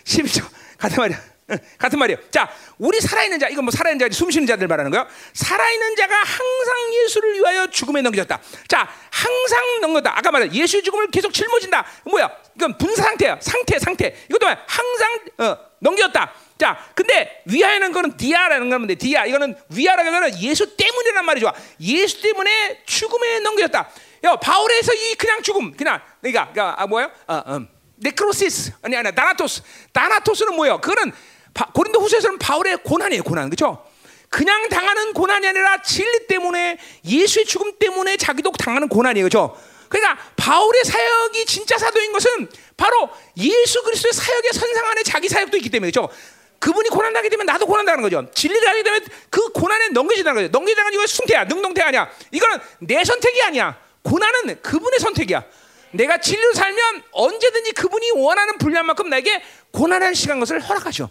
11초. 같은 말이야. 어, 같은 말이야. 자, 우리 살아있는 자, 이건 뭐 살아있는 자, 숨 쉬는 자들 말하는 거야. 살아있는 자가 항상 예수를 위하여 죽음에 넘겨졌다. 자, 항상 넘겼다. 아까 말한 예수 죽음을 계속 짊어진다. 뭐야? 이건 분사 상태야. 상태, 상태. 이것도 뭐야? 항상 어, 넘겼다. 자, 근데 위하여는 거는 디아라는 돼. 디아. 이거는 위하라는 거는 예수 때문이란 말이죠. 예수 때문에 죽음에 넘겨졌다. 야, 바울에서 이 그냥 죽음, 그냥 그러니까, 그러니까 아, 뭐야? 어, 음. νέκρωσις 아니 아니 θάνατος. θάνατος는 뭐예요? 그거는 바, 고린도 후서에서는 바울의 고난이에요, 고난. 그렇죠? 그냥 당하는 고난이 아니라 진리 때문에 예수의 죽음 때문에 자기도 당하는 고난이에요. 그렇죠? 그러니까 바울의 사역이 진짜 사도인 것은 바로 예수 그리스도의 사역의 선상 안에 자기 사역도 있기 때문에 그렇죠? 그분이 고난하게 되면 나도 고난당하는 거죠. 진리를 하게 되면 그 고난에 넘겨진다는 거죠. 넘겨진다는 건 이거 수동태야, 능동태 아니야. 이거는 내 선택이 아니야. 고난은 그분의 선택이야. 내가 진리로 살면 언제든지 그분이 원하는 분량만큼 나에게 고난할 시간 것을 허락하죠.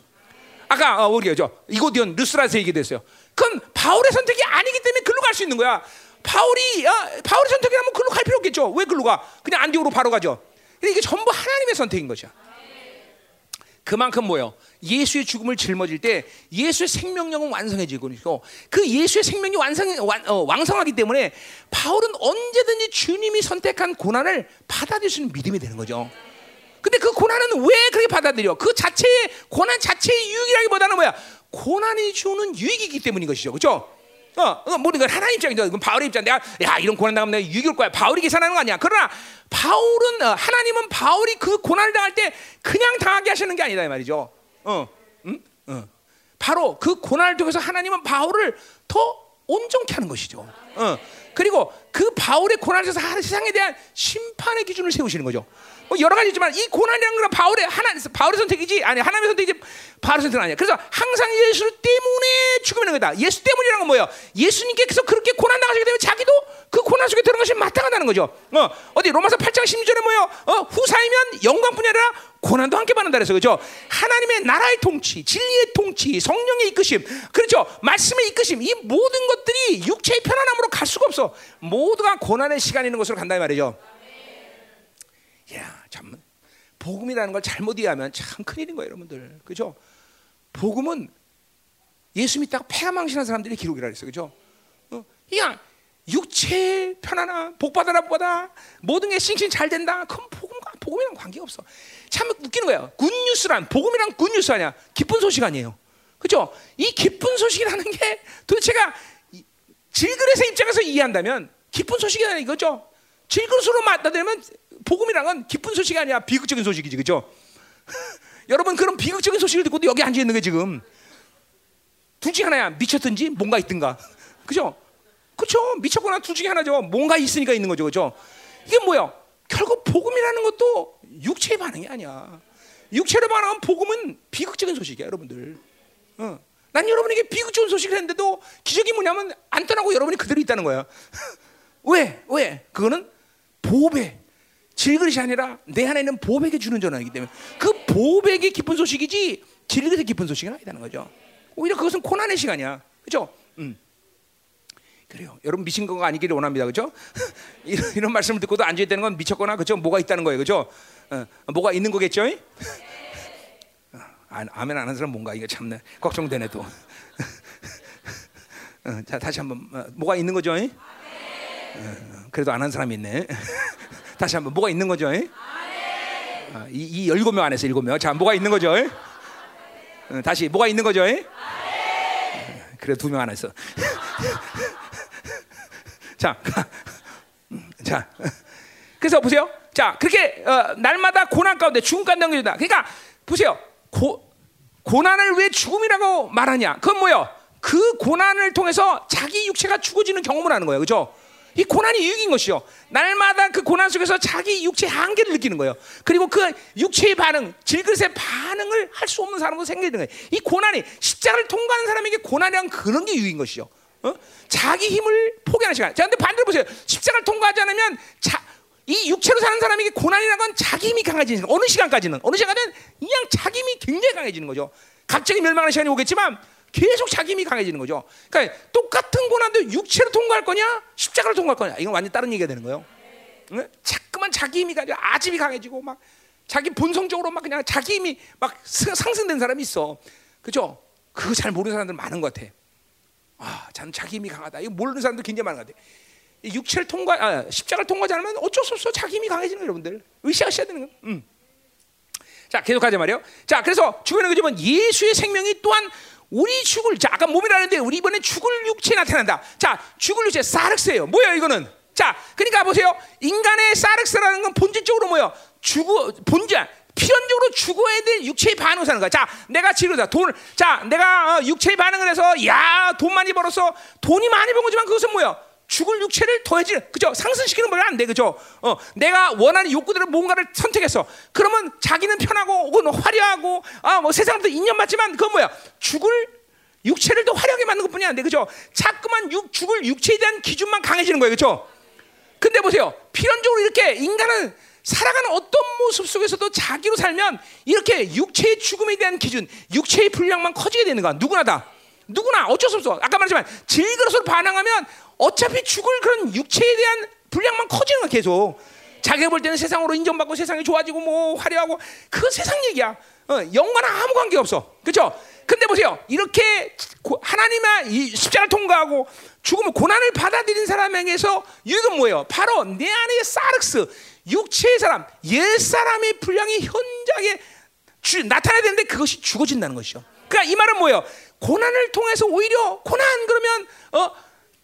아까 어, 우리죠 이고디온 루스라서 얘기됐어요. 그건 바울의 선택이 아니기 때문에 글로 갈 수 있는 거야. 바울이 어, 바울의 선택이라면 글로 갈 필요 없겠죠. 왜 글로 가? 그냥 안디오로 바로 가죠. 이게 전부 하나님의 선택인 거죠. 그만큼 뭐요? 예수의 죽음을 짊어질 때 예수의 생명력은 완성해지고 그 예수의 생명이 완성 완, 어, 왕성하기 때문에 바울은 언제든지 주님이 선택한 고난을 받아들일 수 있는 믿음이 되는 거죠. 근데 그 고난은 왜 그렇게 받아들여? 그 자체의 고난 자체의 유익이라기보다는 뭐야? 고난이 주는 유익이기 때문인 것이죠. 그렇죠? 어, 뭐 이건 하나님 입장이죠. 이건 바울의 입장. 내가 야 이런 고난 당하면 내가 유익일 거야. 바울이 계산하는 거 아니야. 그러나 바울은 어, 하나님은 바울이 그 고난을 당할 때 그냥 당하게 하시는 게 아니다 이 말이죠. 어, 음, 어. 바로 그 고난을 통해서 하나님은 바울을 더 온전케 하는 것이죠. 어. 그리고 그 바울의 고난을 통해서 세상에 대한 심판의 기준을 세우시는 거죠. 뭐 여러 가지지만 이 고난이라는 건 바울의 하나 바울의 선택이지 아니 하나님의 선택이지 바울의 선택은 아니야. 그래서 항상 예수 때문에 있는 거다. 예수 때문이라는 건 뭐예요? 예수님께서 그렇게 고난 당하시게 되면 자기도 그 고난 속에 들어간 것이 마땅하다는 거죠. 어, 어디 로마서 8장 16절에 뭐예요? 어, 후사이면 영광뿐이 아니라 고난도 함께 받는다 그래서 그죠? 하나님의 나라의 통치, 진리의 통치, 성령의 이끄심, 그렇죠? 말씀의 이끄심, 이 모든 것들이 육체의 편안함으로 갈 수가 없어. 모두가 고난의 시간이 있는 것으로 간다 이 말이죠. 야, 참 복음이라는 걸 잘못 이해하면 참 큰일인 거예요, 여러분들. 그죠? 복음은 예수 믿다가 폐가망신한 사람들이 기록이라 그랬어요. 그죠? 어, 그냥 육체 편안함, 복 받아라 보다 모든 게 싱싱 잘 된다. 그건 복음과 복음이랑 관계 없어. 참 웃기는 거예요. 굿뉴스란 복음이랑 굿뉴스 아니야. 기쁜 소식 아니에요. 그죠? 이 기쁜 소식이라는 게 도대체가 질그릇의 입장에서 이해한다면 기쁜 소식이 아니라 이거죠. 질그릇으로 맞다되면 복음이란 건 기쁜 소식이 아니야. 비극적인 소식이지. 그죠? 여러분 그런 비극적인 소식을 듣고도 여기 앉아 있는 게 지금 둘 중에 하나야. 미쳤든지 뭔가 있든가. 그죠? 그렇죠. 미쳤거나 둘 중에 하나죠. 뭔가 있으니까 있는 거죠. 그죠? 이게 뭐야? 결국 복음이라는 것도 육체의 반응이 아니야. 육체로 반응하면 복음은 비극적인 소식이야, 여러분들. 어. 난 여러분에게 비극적인 소식을 했는데도 기적이 뭐냐면 안 떠나고 여러분이 그대로 있다는 거야. 왜? 왜? 그거는 보배. 질그릇이 아니라 내 안에 있는 보백에 주는 전화이기 때문에 그 보백이 기쁜 소식이지 질그릇의 기쁜 소식은 아니다는 거죠. 오히려 그것은 고난의 시간이야. 그죠? 음. 그래요. 여러분 미친 거가 아니기를 원합니다. 그죠? 이런, 이런 말씀을 듣고도 앉아 있다는 건 미쳤거나 그죠? 뭐가 있다는 거예요. 그죠? 어, 뭐가 있는 거겠죠? 어, 아멘 안 하는 사람 뭔가 이거 참네 걱정되네 또 어, 자 다시 한번 어, 뭐가 있는 거죠? 어, 어, 그래도 안 한 사람이 있네. 다시 한번 뭐가 있는 거죠? 어, 이, 이 열일곱 명 안에서 일곱 명. 자 뭐가 있는 거죠? 어, 다시 뭐가 있는 거죠? 어, 그래 두 명 안에서. 자, 자, 그래서 보세요. 자, 그렇게 어, 날마다 고난 가운데 죽음 가운데 넘겨준다. 그러니까 보세요. 고, 고난을 왜 죽음이라고 말하냐? 그건 뭐요? 그 고난을 통해서 자기 육체가 죽어지는 경험을 하는 거예요. 그죠? 이 고난이 유익인 것이요. 날마다 그 고난 속에서 자기 육체의 한계를 느끼는 거예요. 그리고 그 육체의 반응, 질그릇의 반응을 할 수 없는 사람도 생기는 거예요. 이 고난이 십자가를 통과하는 사람에게 고난이란 그런 게 유익인 것이요. 어? 자기 힘을 포기하는 시간. 자, 근데 반대로 보세요. 십자가를 통과하지 않으면 자, 이 육체로 사는 사람에게 고난이라는 건 자기 힘이 강해지는 거예요. 어느 시간까지는 어느 시간은 그냥 자기 힘이 굉장히 강해지는 거죠. 갑자기 멸망하는 시간이 오겠지만 계속 자기 힘이 강해지는 거죠. 그러니까 똑같은 고난도 육체로 통과할 거냐, 십자가로 통과할 거냐, 이건 완전 다른 얘기가 되는 거예요. 응? 자꾸만 자기 힘이 가지고 아집이 강해지고 막 자기 본성적으로 막 그냥 자기 힘이 막 상승된 사람이 있어. 그죠? 그거 잘 모르는 사람들 많은 것 같아. 아, 저는 자기 힘이 강하다. 이거 모르는 사람들 굉장히 많은 것 같아. 육체를 통과, 아, 십자가를 통과하지 않으면 어쩔 수 없어. 자기 힘이 강해지는 거예요, 여러분들. 의식하셔야 되는 거예요. 음. 자, 계속하자 말이요. 자, 그래서 죽음의 거지만 예수의 생명이 또한 우리 죽을 자 아까 몸이라는데 우리 이번에 죽을 육체 나타난다. 자 죽을 육체 사르스예요. 뭐야 이거는? 자 그러니까 보세요. 인간의 사르스라는 건 본질적으로 뭐요? 죽어 본질 필연적으로 죽어야 될 육체의 반응을 사는 거야. 자, 내가 지르다 돈, 자, 내가 어, 육체의 반응을 해서 야, 돈 많이 벌어서 돈이 많이 번 거지만 그것은 뭐야? 죽을 육체를 더해지, 그죠? 상승시키는 거면 안 돼, 그죠? 어, 내가 원하는 욕구들을 뭔가를 선택했어. 그러면 자기는 편하고 혹은 화려하고 아, 뭐 세상부터 인연받지만 그건 뭐야? 죽을 육체를 더 화려하게 만든 것뿐이 안 돼, 그죠? 자꾸만 육, 죽을 육체에 대한 기준만 강해지는 거예요, 그죠? 근데 보세요, 필연적으로 이렇게 인간은 살아가는 어떤 모습 속에서도 자기로 살면 이렇게 육체의 죽음에 대한 기준, 육체의 분량만 커지게 되는 거야. 누구나 다. 누구나 어쩔 수 없어. 아까 말했지만 질그릇으로 반항하면 어차피 죽을 그런 육체에 대한 분량만 커지는 거야 계속. 자기가 볼 때는 세상으로 인정받고 세상이 좋아지고 뭐 화려하고 그 세상 얘기야. 어, 영과는 아무 관계 없어. 그렇죠? 근데 보세요. 이렇게 하나님의 이 십자가를 통과하고 죽음을 고난을 받아들인 사람에게서 유익은 뭐예요? 바로 내 안에 사르스 육체의 사람, 옛 사람의 분량이 현장에 주, 나타나야 되는데 그것이 죽어진다는 것이죠. 그러니까 이 말은 뭐예요? 고난을 통해서 오히려 고난 그러면 어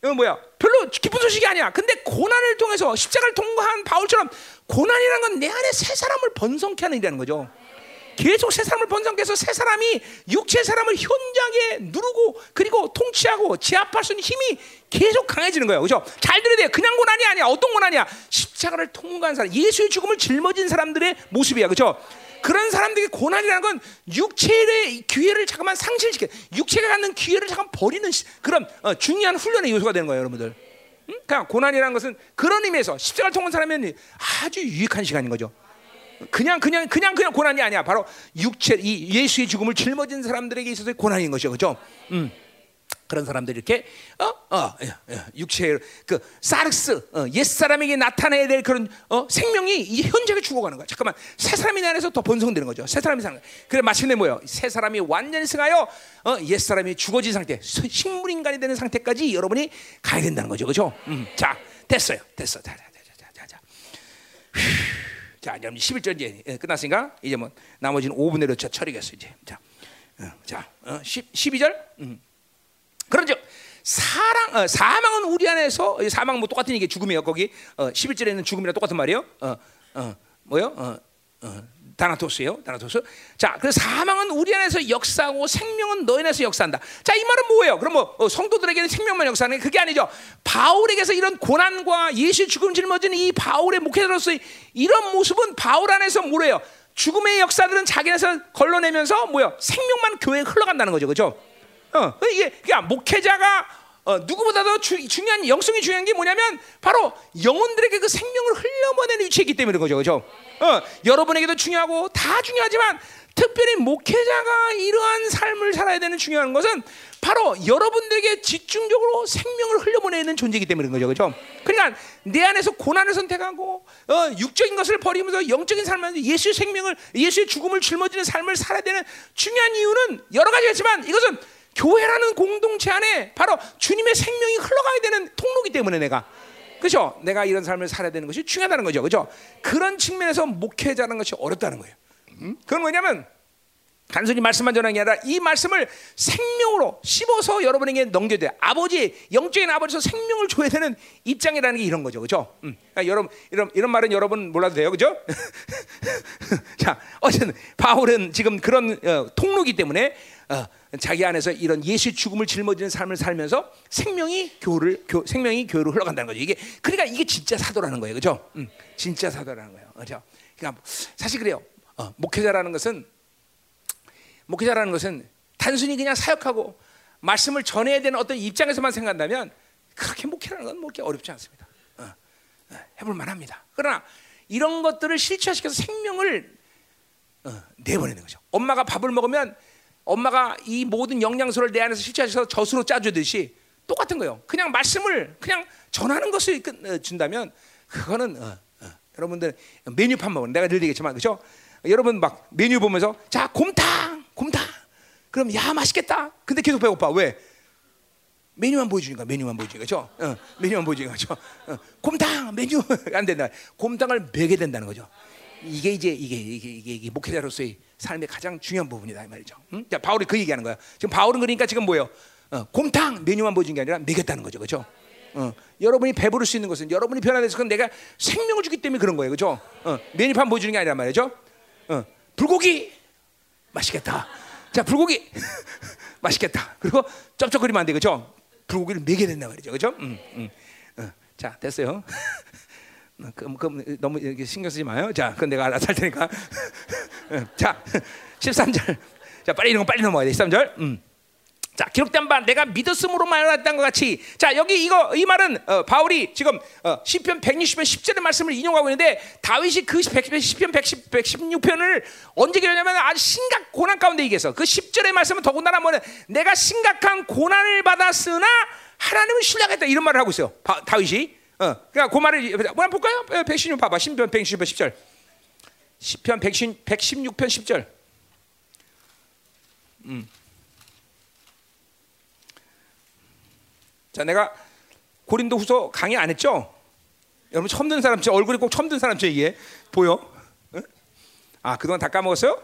이건 뭐야? 별로 기쁜 소식이 아니야. 근데 고난을 통해서 십자가를 통과한 바울처럼 고난이라는 건내 안에 새 사람을 번성케 하는 일이라는 거죠. 계속 새 사람을 번성케 해서 새 사람이 육체 사람을 현장에 누르고 그리고 통치하고 제압할 수 있는 힘이 계속 강해지는 거예요. 그죠? 잘 들어야 돼요. 그냥 고난이 아니야. 어떤 고난이야? 십자가를 통과한 사람, 예수의 죽음을 짊어진 사람들의 모습이야. 그죠? 그런 사람들이 고난이라는 건 육체의 기회를 잠깐만 상실시켜 육체가 갖는 기회를 잠깐 버리는 그런 어, 중요한 훈련의 요소가 되는 거예요, 여러분들. 응? 그냥 고난이라는 것은 그런 의미에서 십자가를 통한 사람은 아주 유익한 시간인 거죠. 그냥 그냥 그냥 그냥 고난이 아니야. 바로 육체 이 예수의 죽음을 짊어진 사람들에게 있어서 고난인 것이죠, 그렇죠? 음. 그런 사람들이 이렇게 어, 어, 육체 그 사르스 어, 옛 사람에게 나타내야 될 그런 어, 생명이 이 현장에 죽어가는 거야. 잠깐만 새 사람이 안에서 더 번성되는 거죠. 새 사람이 사는 거야. 그래 마침내 뭐요? 새 사람이 완전히 승하여 어, 옛 사람이 죽어진 상태, 식물 인간이 되는 상태까지 여러분이 가야 된다는 거죠, 그렇죠? 음, 자 됐어요, 됐어, 자, 자, 자, 자, 자. 자, 이제 11절 이제 끝났으니까 이제 뭐 나머지는 5분 내로 처리겠어 이제. 자, 어, 자, 어, 10, 12절. 음. 그런즉 사랑 어, 사망은 우리 안에서 사망 뭐 똑같은 얘기 죽음이에요. 거기 어, 11절에는 죽음이랑 똑같은 말이에요. 어, 어, 뭐요? 어, 어, 다나토스예요. 다나토스. 자, 그래서 사망은 우리 안에서 역사하고 생명은 너희 안에서 역사한다. 자, 이 말은 뭐예요? 그럼 뭐 어, 성도들에게는 생명만 역사하는 게 그게 아니죠. 바울에게서 이런 고난과 예수 죽음 짊어지는 이 바울의 목회자로서의 이런 모습은 바울 안에서 뭐래요? 죽음의 역사들은 자기 안에서 걸러내면서 뭐요? 생명만 교회에 흘러간다는 거죠. 그렇죠? 어, 이게 그러니까 목회자가 어, 누구보다도 주, 중요한 영성이 중요한 게 뭐냐면 바로 영혼들에게 그 생명을 흘려보내는 위치에 있기 때문에 그죠, 그죠? 어, 여러분에게도 중요하고 다 중요하지만 특별히 목회자가 이러한 삶을 살아야 되는 중요한 것은 바로 여러분들에게 집중적으로 생명을 흘려보내는 존재이기 때문에 그런 거죠, 그죠? 그러니까 내 안에서 고난을 선택하고 어, 육적인 것을 버리면서 영적인 삶을 예수의 생명을 예수의 죽음을 짊어지는 삶을 살아야 되는 중요한 이유는 여러 가지겠지만 이것은 교회라는 공동체 안에 바로 주님의 생명이 흘러가야 되는 통로기 때문에 내가 그죠? 내가 이런 삶을 살아야 되는 것이 중요하다는 거죠, 그죠? 그런 측면에서 목회자는 것이 어렵다는 거예요. 음? 그건 뭐냐면 단순히 말씀만 전하는 게 아니라 이 말씀을 생명으로 씹어서 여러분에게 넘겨야 돼. 아버지, 영적인 아버지서 생명을 줘야 되는 입장이라는 게 이런 거죠. 그죠? 음. 그러니까 여러분, 이런, 이런 말은 여러분 몰라도 돼요. 그죠? 자, 어쨌든, 바울은 지금 그런 어, 통로기 때문에 어, 자기 안에서 이런 예수 죽음을 짊어지는 삶을 살면서 생명이 교를, 교, 생명이 교회로 흘러간다는 거죠. 이게, 그러니까 이게 진짜 사도라는 거예요. 그죠? 음. 진짜 사도라는 거예요. 그죠? 그러니까 사실 그래요. 어, 목회자라는 것은 목회자라는 것은 단순히 그냥 사역하고 말씀을 전해야 되는 어떤 입장에서만 생각한다면 그렇게 목회라는 건 그렇게 어렵지 않습니다. 어, 어, 해볼 만합니다. 그러나 이런 것들을 실체화시켜서 생명을 어, 내보내는 거죠. 엄마가 밥을 먹으면 엄마가 이 모든 영양소를 내 안에서 실체화시켜서 젖으로 짜주듯이 똑같은 거예요. 그냥 말씀을 그냥 전하는 것을 어, 준다면 그거는 어, 어, 여러분들 메뉴판 먹는 내가 늘 얘기했지만 그죠? 여러분 막 메뉴 보면서 자 곰탕 곰탕 그럼 야 맛있겠다. 근데 계속 배고파 왜? 메뉴만 보여주니까 메뉴만 보여주니까 그죠? 어, 메뉴만 보여주니까 그죠? 어, 곰탕 메뉴 안 된다. 곰탕을 먹게 된다는 거죠. 이게 이제 이게 이게 이게, 이게 목회자로서의 삶의 가장 중요한 부분이다 이 말이죠. 응? 자 바울이 그 얘기하는 거야. 지금 바울은 그러니까 지금 뭐예요? 어, 곰탕 메뉴만 보여준 게 아니라 먹였다는 거죠, 그죠? 어, 여러분이 배부를 수 있는 것은 여러분이 변화돼서 그건 내가 생명을 주기 때문에 그런 거예요, 그죠? 어, 메뉴판 보여주는 게 아니란 말이죠. 어, 불고기 맛있겠다. 자, 불고기 맛있겠다. 그리고 쩝쩝거리면 안 돼, 그죠? 불고기를 먹게 된다 말이죠, 그죠? 음, 음. 어, 자, 됐어요. 그럼, 그럼 너무 신경 쓰지 마요. 자, 그건 내가 알아서 할 테니까. 자, 13절. 자, 빨리 이런 거 빨리 넘어가야 돼. 13절. 음. 자 기록된 바 내가 믿었음으로 말했던 것 같이. 자 여기 이거 이 말은 어, 바울이 지금 어, 시편 160편 10절의 말씀을 인용하고 있는데 다윗이 그 100, 시편 110, 116편을 언제 기록냐면 아주 심각 고난 가운데 얘기해서 그 10절의 말씀은 더군다나 뭐냐? 내가 심각한 고난을 받았으나 하나님을 신뢰하겠다. 이런 말을 하고 있어요. 바, 다윗이. 어, 그러니까 그 말을 한번 볼까요? 116 봐봐. 시편 116편 10절. 시편 116, 116편 10절. 음. 자, 내가 고린도 후서 강의 안 했죠? 여러분 처음 듣는 사람, 제 얼굴이 꼭 처음 듣는 사람 제얘기 보여? 응? 아, 그동안 다 까먹었어요?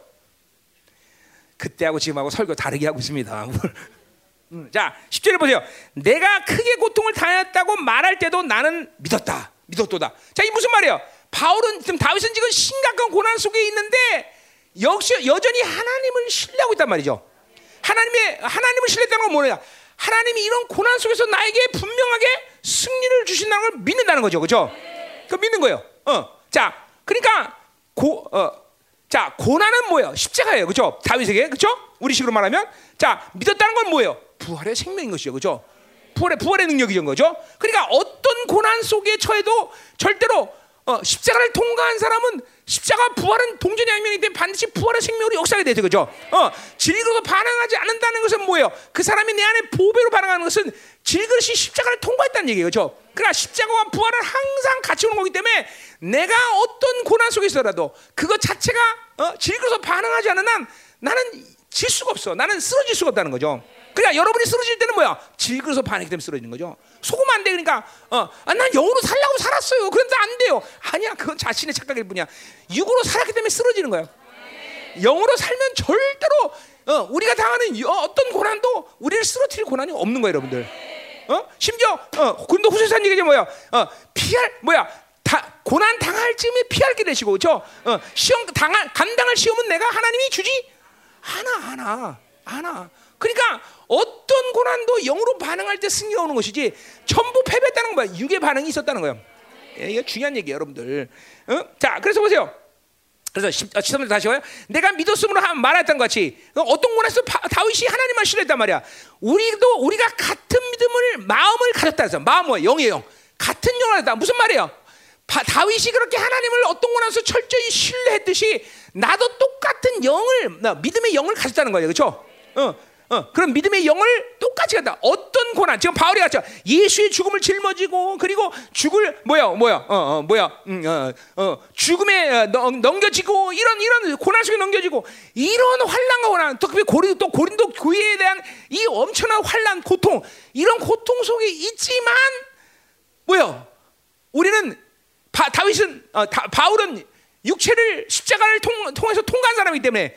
그때하고 지금하고 설교 다르게 하고 있습니다. 음, 자, 10절을 보세요. 내가 크게 고통을 당했다고 말할 때도 나는 믿었다. 믿었도다. 자, 이 무슨 말이에요? 바울은 지금 다윗은 지금 심각한 고난 속에 있는데 역시 여전히 하나님을 신뢰하고 있단 말이죠. 하나님의 하나님을 신뢰했다는 건 뭐냐? 하나님이 이런 고난 속에서 나에게 분명하게 승리를 주신다는 걸 믿는다는 거죠. 그죠? 그 믿는 거예요. 어. 자, 그러니까 고, 어, 자, 고난은 뭐예요? 십자가예요. 그죠? 다윗에게. 그죠? 우리 식으로 말하면. 자, 믿었다는 건 뭐예요? 부활의 생명인 것이죠. 그죠? 부활의, 부활의 능력이죠. 그죠? 그러니까 어떤 고난 속에 처해도 절대로 어, 십자가를 통과한 사람은 십자가 부활은 동전의 양면이기 때문에 반드시 부활의 생명으로 역사하게 되죠. 그죠? 어, 질그릇 반응하지 않는다는 것은 뭐예요? 그 사람이 내 안에 보배로 반응하는 것은 질그릇이 십자가를 통과했다는 얘기예요. 그죠? 그러나 십자가와 부활은 항상 같이 오는 거기 때문에 내가 어떤 고난 속에 있어라도 그것 자체가 어, 질그릇 반응하지 않는 한 나는 질 수가 없어. 나는 쓰러질 수가 없다는 거죠. 그러니까 여러분이 쓰러질 때는 뭐야? 질그릇 반응이 때문에 쓰러지는 거죠. 속으면 안 돼. 그러니까 어, 아, 난 영으로 살려고 살았어요. 그런데 안 돼요. 아니야. 그건 자신의 착각일 뿐이야. 육으로 살았기 때문에 쓰러지는 거야. 영으로 살면 절대로 어, 우리가 당하는 어떤 고난도 우리를 쓰러뜨릴 고난이 없는 거예요, 여러분들. 어? 심지어 어, 군도 후세산 얘기죠 뭐야? 어, 피할 뭐야? 다, 고난 당할 즈음에 피할 게 되시고 그렇죠? 어, 시험 당할 감당할 시험은 내가 하나님이 주지 하나 하나 하나. 그러니까 어떤 고난도 영으로 반응할 때 승리가 오는 것이지 전부 패배했다는 건 뭐야? 육의 반응이 있었다는 거예요. 예, 이거 중요한 얘기예요, 여러분들. 어? 자, 그래서 보세요. 그래서 13절 아, 다시 와요. 내가 믿었음으로 말했던 것 같이 어떤 고난에서 다윗이 하나님만 신뢰했단 말이야. 우리도 우리가 같은 믿음을 마음을 가졌다 해서 마음 뭐 영이에요. 영. 같은 영을 하다 무슨 말이에요? 바, 다윗이 그렇게 하나님을 어떤 고난에서 철저히 신뢰했듯이 나도 똑같은 영을 믿음의 영을 가졌다는 거예요. 그렇죠? 어. 어, 그런 믿음의 영을 똑같이 갖다 어떤 고난 지금 바울이 갔죠. 예수의 죽음을 짊어지고 그리고 죽을 뭐야 뭐야 어, 어 뭐야 음, 어, 어, 죽음에 어, 넘, 넘겨지고 이런 이런 고난 속에 넘겨지고 이런 환란과 고난 특히 고린 또 고린도 교회에 대한 이 엄청난 환란 고통 이런 고통 속에 있지만 뭐야 우리는 바, 다윗은 어, 다, 바울은 육체를 십자가를 통, 통해서 통과한 사람이기 때문에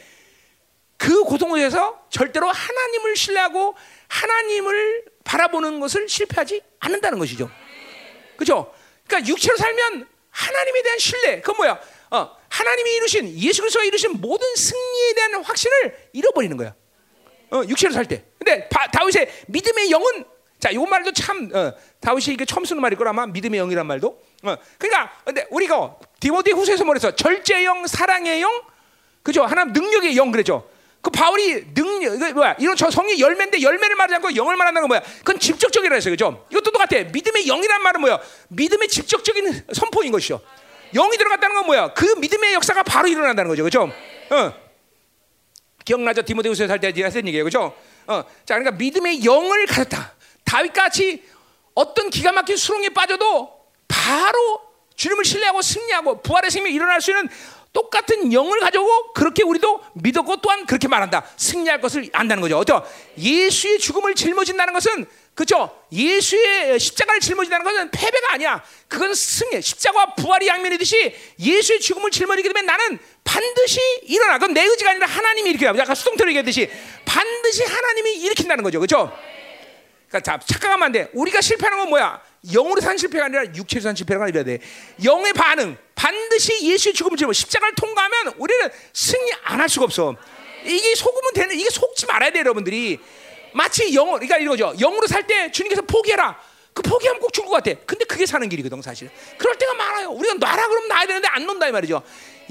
그 고통에서 절대로 하나님을 신뢰하고 하나님을 바라보는 것을 실패하지 않는다는 것이죠. 그죠? 그러니까 육체로 살면 하나님에 대한 신뢰, 그 뭐야? 어, 하나님이 이루신 예수 그리스도가 이루신 모든 승리에 대한 확신을 잃어버리는 거야. 어, 육체로 살 때. 근데 바, 다윗의 믿음의 영은 자, 요 말도 참 어, 다윗이 이게 처음 쓰는 말일 거라마 믿음의 영이란 말도. 어, 그러니까 근데 우리가 디모데 후서에서 뭐랬어? 절제의 영, 사랑의 영, 그죠? 하나님 능력의 영 그랬죠. 그 바울이 능력 이거 뭐야? 이런 저 성의 열매인데 열매를 말하지 않고 영을 말한다는 건 뭐야? 그건 직접적이라 했어요. 그죠? 이것도 똑같아. 믿음의 영이란 말은 뭐야? 믿음의 직접적인 선포인 것이죠. 영이 들어갔다는 건 뭐야? 그 믿음의 역사가 바로 일어난다는 거죠. 그죠? 어. 기억나죠? 디모데후서에 살때 제가 했던 얘기예요. 그죠? 어. 자, 그러니까 믿음의 영을 가졌다. 다윗같이 어떤 기가 막힌 수렁에 빠져도 바로 주님을 신뢰하고 승리하고 부활의 생명이 일어날 수 있는 똑같은 영을 가지고 그렇게 우리도 믿었고 또한 그렇게 말한다. 승리할 것을 안다는 거죠. 어to 예수의 죽음을 짊어진다는 것은 그죠? 예수의 십자가를 짊어진다는 것은 패배가 아니야. 그건 승리. 십자가와 부활이 양면이듯이 예수의 죽음을 짊어지게 되면 나는 반드시 일어나. 그건 내 의지가 아니라 하나님이 일으켜. 약간 수동태로 얘기했듯이 반드시 하나님이 일으킨다는 거죠. 그죠? 그러니까 자, 착각하면 안 돼. 우리가 실패하는 건 뭐야? 영으로 산 실패가 아니라 육체로 산 실패가 아니라 돼. 영의 반응. 반드시 예수의 죽음을 짊어 십자가를 통과하면 우리는 승리 안 할 수가 없어. 이게 속으면 되는 이게 속지 말아야 돼 여러분들이. 마치 영어 그러니까 이거죠. 영으로 살 때 주님께서 포기해라. 그 포기하면 꼭 죽을 것 같아. 근데 그게 사는 길이거든 사실. 그럴 때가 많아요. 우리가 놔라 그러면 놔야 되는데 안 논다 이 말이죠.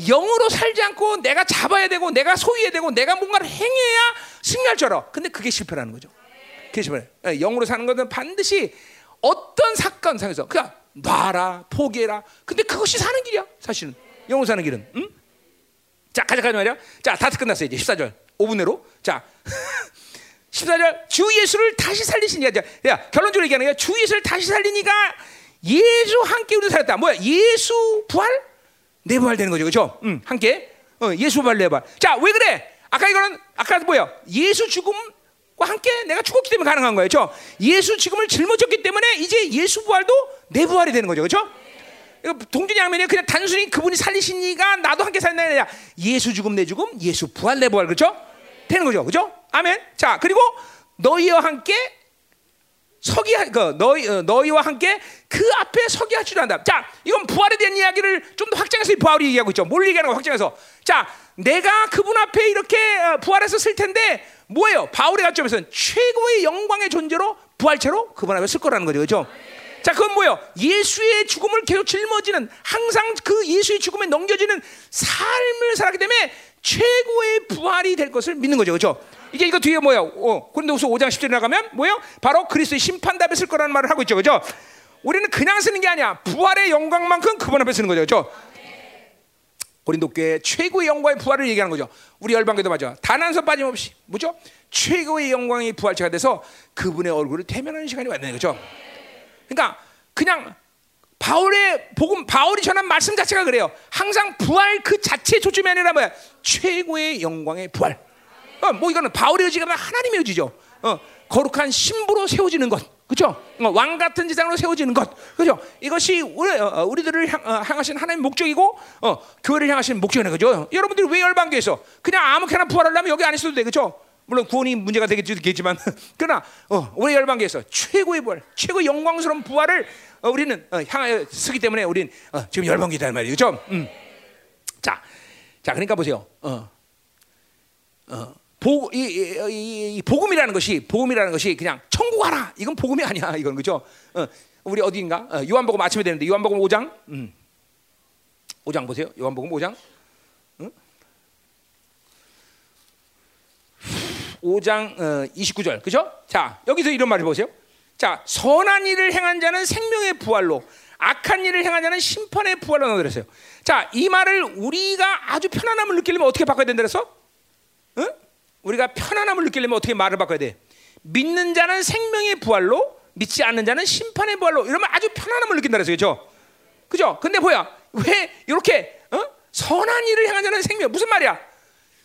영으로 살지 않고 내가 잡아야 되고 내가 소유해야 되고 내가 뭔가를 행해야 승리할 줄 알아. 근데 그게 실패라는 거죠. 그게 실패. 예, 영으로 사는 것은 반드시 어떤 사건상에서 그냥 놔라 포기해라. 근데 그것이 사는 길이야 사실은 영으로 사는 길은. 응? 자 가자 가자 말이야. 자다 끝났어요 이제 14절 5분 내로. 자 14절 주 예수를 다시 살리시니까 야 결론적으로 얘기하는 거야. 주 예수를 다시 살리니까 예수 함께 우리 살았다. 뭐야 예수 부활 내 부활 되는 거죠, 그렇죠? 응, 함께 어, 예수 부활 내 부활. 자왜 그래? 아까 이거는 아까 뭐야? 예수 죽음 함께 내가 죽었기 때문에 가능한 거예요. 그렇죠? 예수 지금을 짊어졌기 때문에 이제 예수 부활도 내 부활이 되는 거죠. 그렇죠? 동준이 하면 그냥 단순히 그분이 살리시니까 나도 함께 아니라 예수 죽음 내 죽음, 예수 부활 내 부활 그렇죠? 되는 거죠. 그렇죠? 아멘. 자, 그리고 너희와 함께 서기 그 너희 어, 너희와 함께 그 앞에 서기 하시려 한다. 자, 이건 부활에 대한 이야기를 좀 더 확장해서 부활이 얘기하고 있죠. 뭘 얘기하는 거 확장해서. 자, 내가 그분 앞에 이렇게 어, 부활해서 쓸 텐데 뭐예요? 바울의 관점에서는 최고의 영광의 존재로 부활체로 그분 앞에 쓸 거라는 거죠. 그렇죠? 자, 그건 뭐예요? 예수의 죽음을 계속 짊어지는 항상 그 예수의 죽음에 넘겨지는 삶을 살았기 때문에 최고의 부활이 될 것을 믿는 거죠. 그렇죠? 이게 이거 뒤에 뭐야? 어, 고린도후서 5장 10절에 나가면 뭐예요? 바로 그리스도의 심판답에 쓸 거라는 말을 하고 있죠. 그렇죠? 우리는 그냥 쓰는 게 아니야. 부활의 영광만큼 그분 앞에 쓰는 거죠. 그렇죠? 고린도 교회 최고의 영광의 부활을 얘기하는 거죠. 우리 열방교도 맞아. 단 한 선 빠짐없이 뭐죠? 최고의 영광의 부활체가 돼서 그분의 얼굴을 대면하는 시간이 왔는 거죠. 그러니까 그냥 바울의 복음 바울이 전한 말씀 자체가 그래요. 항상 부활 그 자체에 초점이 아니라 뭐야? 최고의 영광의 부활. 어, 뭐 이거는 바울의 의지가 하나님의 의지죠. 어, 거룩한 신부로 세워지는 것. 그렇죠? 왕 같은 지상으로 세워지는 것, 그렇죠? 이것이 우리, 어, 어 우리들을 향, 어, 하신 하나님 목적이고, 어, 교회를 향하신 목적이네, 그죠? 여러분들이 왜 열방교에서 그냥 아무렇게나 부활하려면 여기 안 있어도 돼, 그렇죠? 물론 구원이 문제가 되겠지만, 그러나 어, 우리 열방교에서 최고의 부활, 최고 영광스러운 부활을 어, 우리는 어, 향하여 쓰기 때문에 우리는 어, 지금 열방교다 말이죠, 그렇죠? 음. 자, 자, 그러니까 보세요. 어, 어. 보, 이, 이, 이, 복음이라는 것이 복음이라는 것이 그냥 천국 하라 이건 복음이 아니야 이건 그죠? 어, 우리 어디인가? 어, 요한복음 아침에 되는데 요한복음 5장 음. 5장 보세요. 요한복음 5장 응? 5장 어, 29절 그죠? 자 여기서 이런 말을 보세요. 자 선한 일을 행한 자는 생명의 부활로 악한 일을 행한 자는 심판의 부활로 나들었어요. 자이 말을 우리가 아주 편안함을 느끼려면 어떻게 바꿔야 된다 그랬어? 응? 우리가 편안함을 느끼려면 어떻게 말을 바꿔야 돼? 믿는 자는 생명의 부활로, 믿지 않는 자는 심판의 부활로. 이러면 아주 편안함을 느낀다 그랬어요, 그죠? 그죠? 근데 뭐야? 왜 이렇게 어? 선한 일을 향한 자는 생명 무슨 말이야?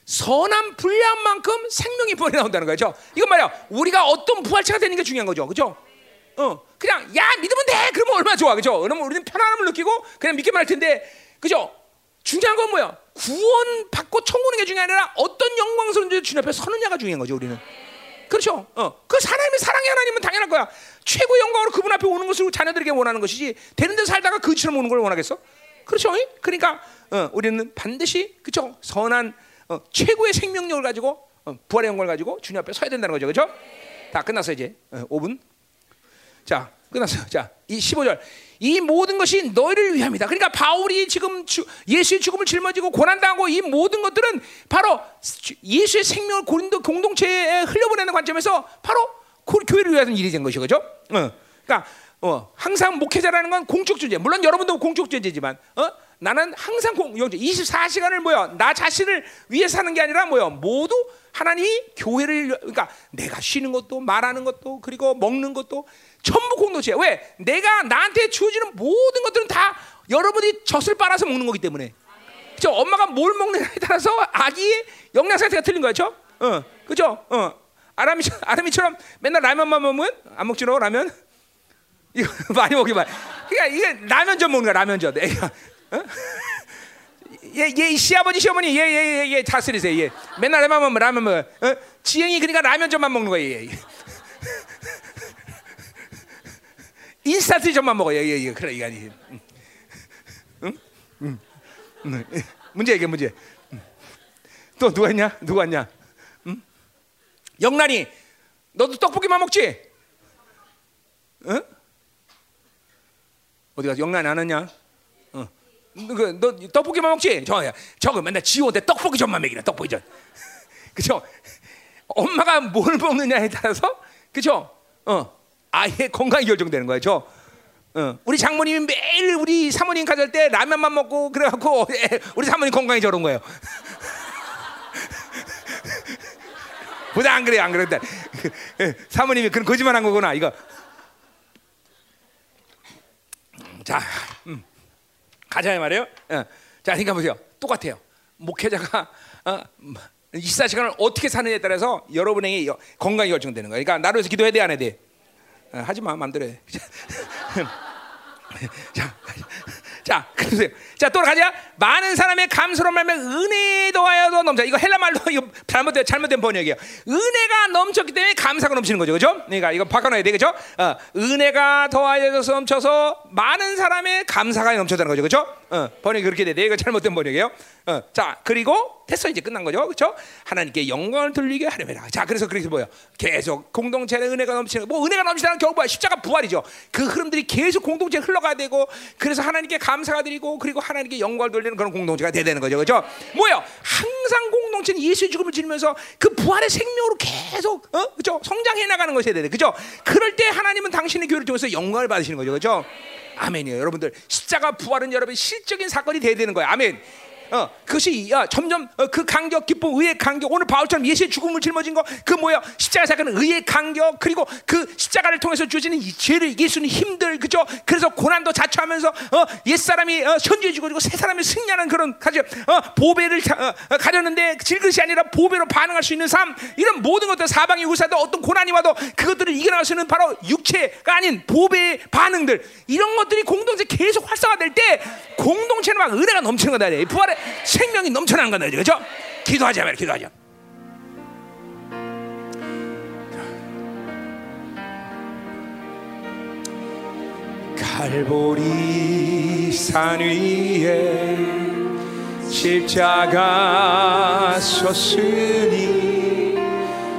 선한 분량 만큼 생명의 부활이 나온다는 거죠. 이건 말이야. 우리가 어떤 부활체가 되는 게 중요한 거죠, 그죠? 어, 그냥 야 믿으면 돼. 그러면 얼마나 좋아, 그죠? 그러면 우리는 편안함을 느끼고 그냥 믿기만 할 텐데, 그죠? 중요한 건 뭐야? 구원 받고 천국는 게 중요한 게 아니라 어떤 영광스러운 주님 앞에 서느냐가 중요한 거죠, 우리는. 그렇죠? 어, 그 사람의 사랑의 하나님은 당연한 거야. 최고 영광으로 그분 앞에 오는 것을 자녀들에게 원하는 것이지. 되는 데 살다가 그처럼 오는 걸 원하겠어? 그렇죠? 그러니까 어, 우리는 반드시 그렇죠? 선한 어, 최고의 생명력을 가지고 어, 부활의 영광을 가지고 주님 앞에 서야 된다는 거죠, 그렇죠? 다 끝났어 이제 어, 5분. 자, 끝났어요. 자, 이 15절. 이 모든 것이 너희를 위함이다. 그러니까 바울이 지금 주, 예수의 죽음을 짊어지고 고난당하고 이 모든 것들은 바로 예수의 생명을 고린도 공동체에 흘려보내는 관점에서 바로 교회를 위한 일이 된 것이죠. 그죠? 어. 그러니까 어, 항상 목회자라는 건 공적 존재. 물론 여러분도 공적 존재지만 어? 나는 항상 공, 24시간을 뭐야? 나 자신을 위해 사는 게 아니라 뭐야? 모두 하나님이 교회를 그러니까 내가 쉬는 것도 말하는 것도 그리고 먹는 것도 전부 공동체야. 왜? 내가 나한테 주어지는 모든 것들은 다 여러분이 젖을 빨아서 먹는 거기 때문에. 그죠? 엄마가 뭘 먹느냐에 따라서 아기의 영양 상태가 틀린 거죠. 어, 그죠? 어, 아람이 아람이처럼 맨날 라면만 먹으면 안 먹지 너 라면? 이거 많이 먹기 말. 그러니까 이게 라면전 먹는 거야 라면전. 애가. 어? 얘, 얘 시아버지 시어머니 얘얘얘 얘 다스리세요. 얘 맨날 라면 먹으면 라면 먹어. 어? 지영이 그러니까 라면전만 먹는 거예요. 얘. 인스타트전만 먹어요. 예, 예, 그래 이게 아니. 응? 응? 응. 문제 이게 문제. 또 누가 있냐? 누가 있냐? 응? 영란이, 너도 떡볶이만 먹지? 응? 어디 가서 영란이 안 왔냐? 어. 그, 너 떡볶이만 먹지? 저, 저거 맨날 지호대 떡볶이 전만 먹이라 떡볶이 전. 그죠? 엄마가 뭘 먹느냐에 따라서, 그죠? 어. 아예 건강이 결정되는 거예요. 저 어. 우리 장모님이 매일 우리 사모님 가질 때 라면만 먹고 그래갖고 우리 사모님 건강이 저런 거예요. 보다 안 그래 안 그런데 사모님이 그런 거짓말한 거구나 이거. 자, 음. 가자 말이에요. 어. 자, 그러니까 보세요. 똑같아요. 목회자가 어, 24시간을 어떻게 사느냐에 따라서 여러분의 건강이 결정되는 거예요. 그러니까 위해서 기도해야 돼, 안 해야 돼? 어, 하지 마 해. 자, 자, 그러세요. 자, 또 가자. 많은 사람의 감수로 말면 은혜에 더하여도 넘쳐. 이거 헬라 말로 이거 잘못된 잘못된 번역이에요. 은혜가 넘쳤기 때문에 감사가 넘치는 거죠, 그죠? 그러니까 이거 바꿔놔야 돼, 그죠? 어, 은혜가 더하여서 넘쳐서 많은 사람의 감사가 넘쳐다는 거죠, 그죠? 어, 번역이 그렇게 돼. 이거 잘못된 번역이에요. 어, 자, 그리고 됐어 이제 끝난 거죠, 그렇죠? 하나님께 영광을 돌리게 하려면 자, 그래서 그래서 뭐요? 계속 공동체의 은혜가 넘치는 뭐 은혜가 넘치다는 결국 뭐야? 십자가 부활이죠. 그 흐름들이 계속 공동체에 흘러가야 되고 그래서 하나님께 감사가 드리고 그리고 하나님께 영광을 돌리는 그런 공동체가 돼야 되는 거죠, 그렇죠? 뭐요? 항상 공동체는 예수의 죽음을 지르면서 그 부활의 생명으로 계속 어? 그렇죠? 성장해 나가는 것이 돼야 돼, 그렇죠? 그럴 때 하나님은 당신의 교회를 통해서 영광을 받으시는 거죠, 그렇죠? 아멘이요, 여러분들. 십자가 부활은 여러분 실적인 사건이 돼야 되는 거예요. 아멘. 어, 그것이 야, 점점 어, 그 간격, 기쁨, 의의 간격. 오늘 바울처럼 예수의 죽음을 짊어진 거, 그 뭐야? 십자가 사건은 의의 간격, 그리고 그 십자가를 통해서 주어지는 이 죄를 예수는 힘들, 그죠? 그래서 고난도 자초하면서 어, 옛 사람이 어, 현주해 주고 새 사람이 승리하는 그런 가져 어, 보배를 어, 어, 가졌는데 질것이 아니라 보배로 반응할 수 있는 삶, 이런 모든 것들 사방이 우사도 어떤 고난이 와도 그것들을 이겨나갈 수 있는 바로 육체가 아닌 보배의 반응들, 이런 것들이 공동체 계속 활성화될 때 공동체는 막 은혜가 넘치는 거다. 부활의 생명이 넘쳐나는 거다. 그죠? 기도하자 말 기도하자. 갈보리 산 위에 십자가 섰으니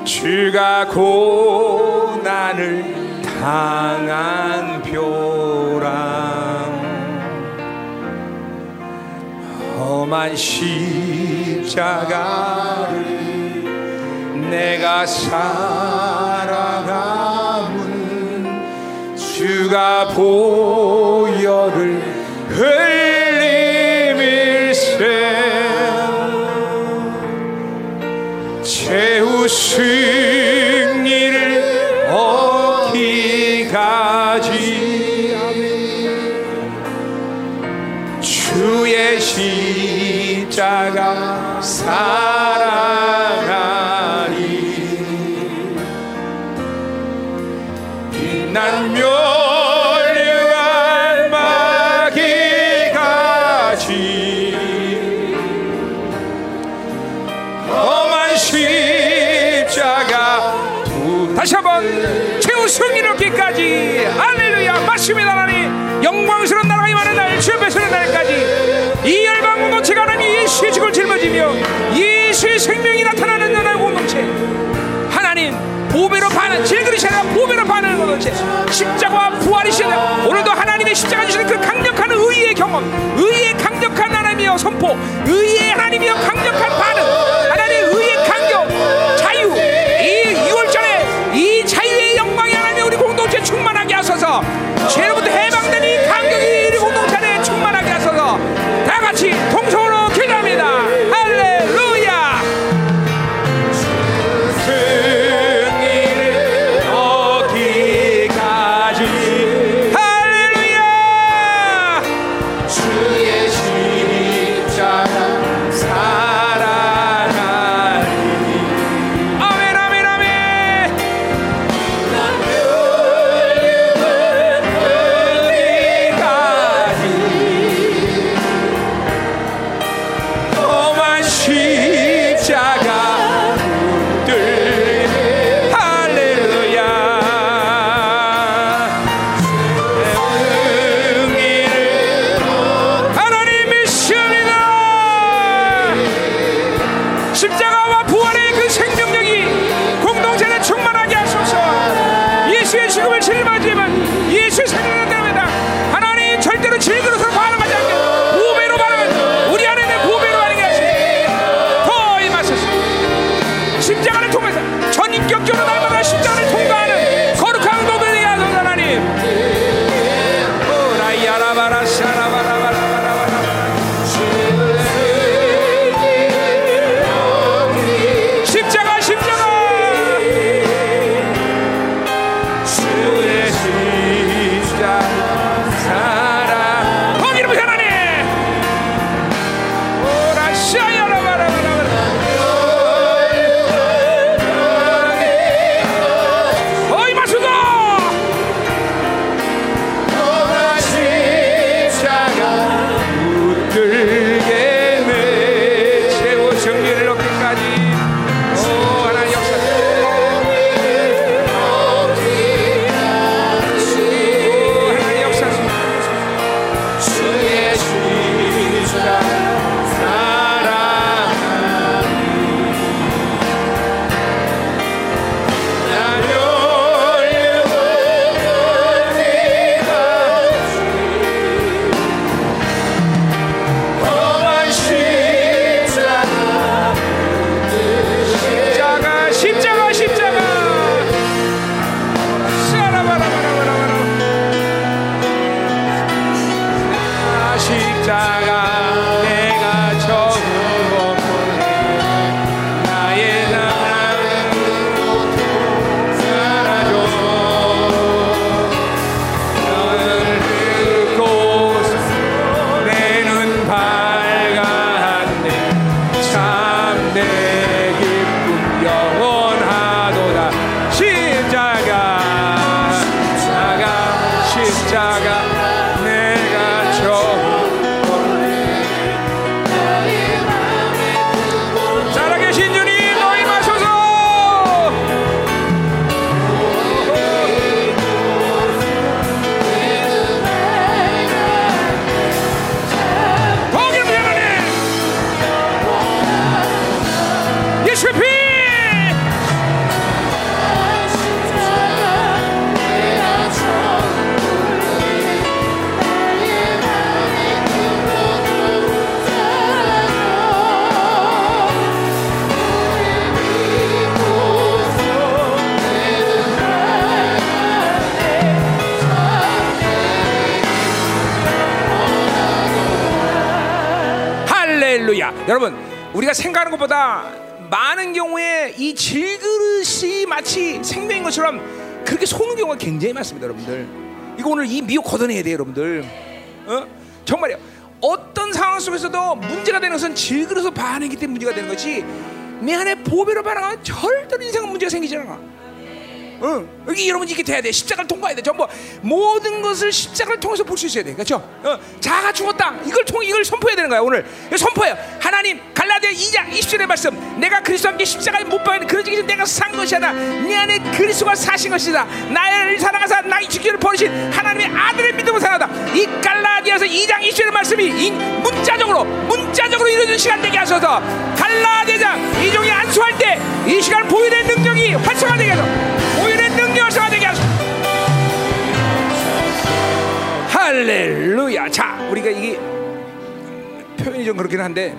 주가 고난을 당한 표라 험한 십자가를 내가 살아감은 주가 보혈을 흘림일세 채우신 일을 얻기까지? 주의 시 십자가 사랑하니 빛난 묘 주여 예수의 생명이 나타나는 나라의 공동체 하나님 보배로 반을 질그리시라 보배로 반을 공동체 십자가와 부활이신 오늘도 하나님의 십자가 주시는 그 강력한 의의 경험 의의 강력한 하나님이여 선포 의의 하나님이여 강력한 반 생각하는 것보다 많은 경우에 이 질그릇이 마치 생명인 것처럼 그렇게 속는 경우가 굉장히 많습니다, 여러분들. 이거 오늘 이 미혹 걷어내야 돼요, 여러분들. 어? 정말요. 어떤 상황 속에서도 문제가 되는 것은 질그릇으로 반응했기 때문에 문제가 되는 거지. 내 안에 보배로 반응하면 절대로 인생은 문제가 생기지 않아. 응. 여기 여러분 이렇게 돼야 돼. 십자가를 통과해야 돼. 전부 모든 것을 십자가를 통해서 볼 수 있어야 돼. 그렇죠? 어, 자가 죽었다. 이걸 통 이걸 선포해야 되는 거야 오늘. 선포해요. 하나님 갈라디아 2장 20절의 말씀. 내가 그리스도와 함께 십자가에 못 박는 그러기 전에 내가 산 것이 아니라 내 안에 그리스도가 사신 것이다. 나를 사랑하사 나의 죽기를 버리신 하나님의 아들의 믿음을 사랑하다. 이 갈라디아서 2장 20절의 말씀이 이 문자적으로 문자적으로 이루어진 시간 되게 하셔서 갈라디아장 이종이 안수할 때 이 시간 보일의 능력이 활성화되게 하소서. 보일의 능력이 활성화되게 하소서. 할렐루야. 자, 우리가 이게 표현이 좀 그렇긴 한데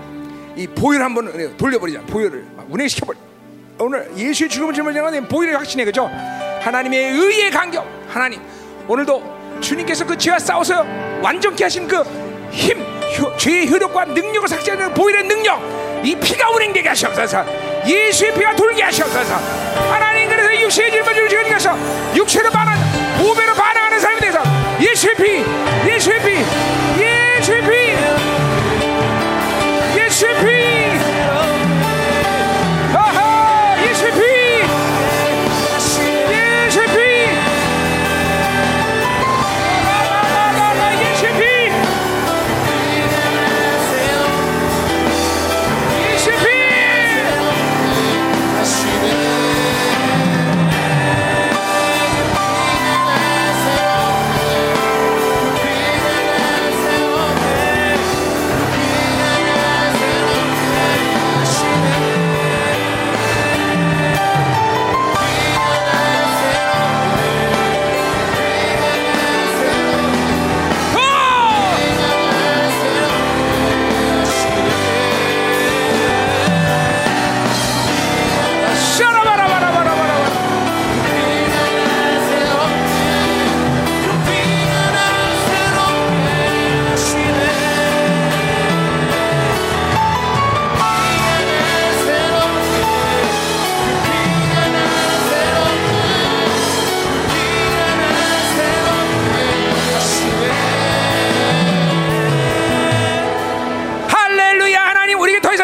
이 보혈 한번 돌려버리자. 보혈을 막 운행시켜버려. 오늘 예수의 죽음을 짊어지는 보혈의 확신해 그죠? 하나님의 의의 간격. 하나님 오늘도 주님께서 그 죄와 싸워서 완전케 하신 그 힘, 효, 죄의 효력과 능력을 삭제하는 보혈의 능력. 이 피가 운행되게 하시옵소서. 예수의 피가 돌게 하시옵소서. 하나님 그래서 육체의 짊어지를 주님께서 육체로 반한 보배로 반응하는 사람이 되서 예수의 피, 예수의 피, 예수의 피, 예수의 피,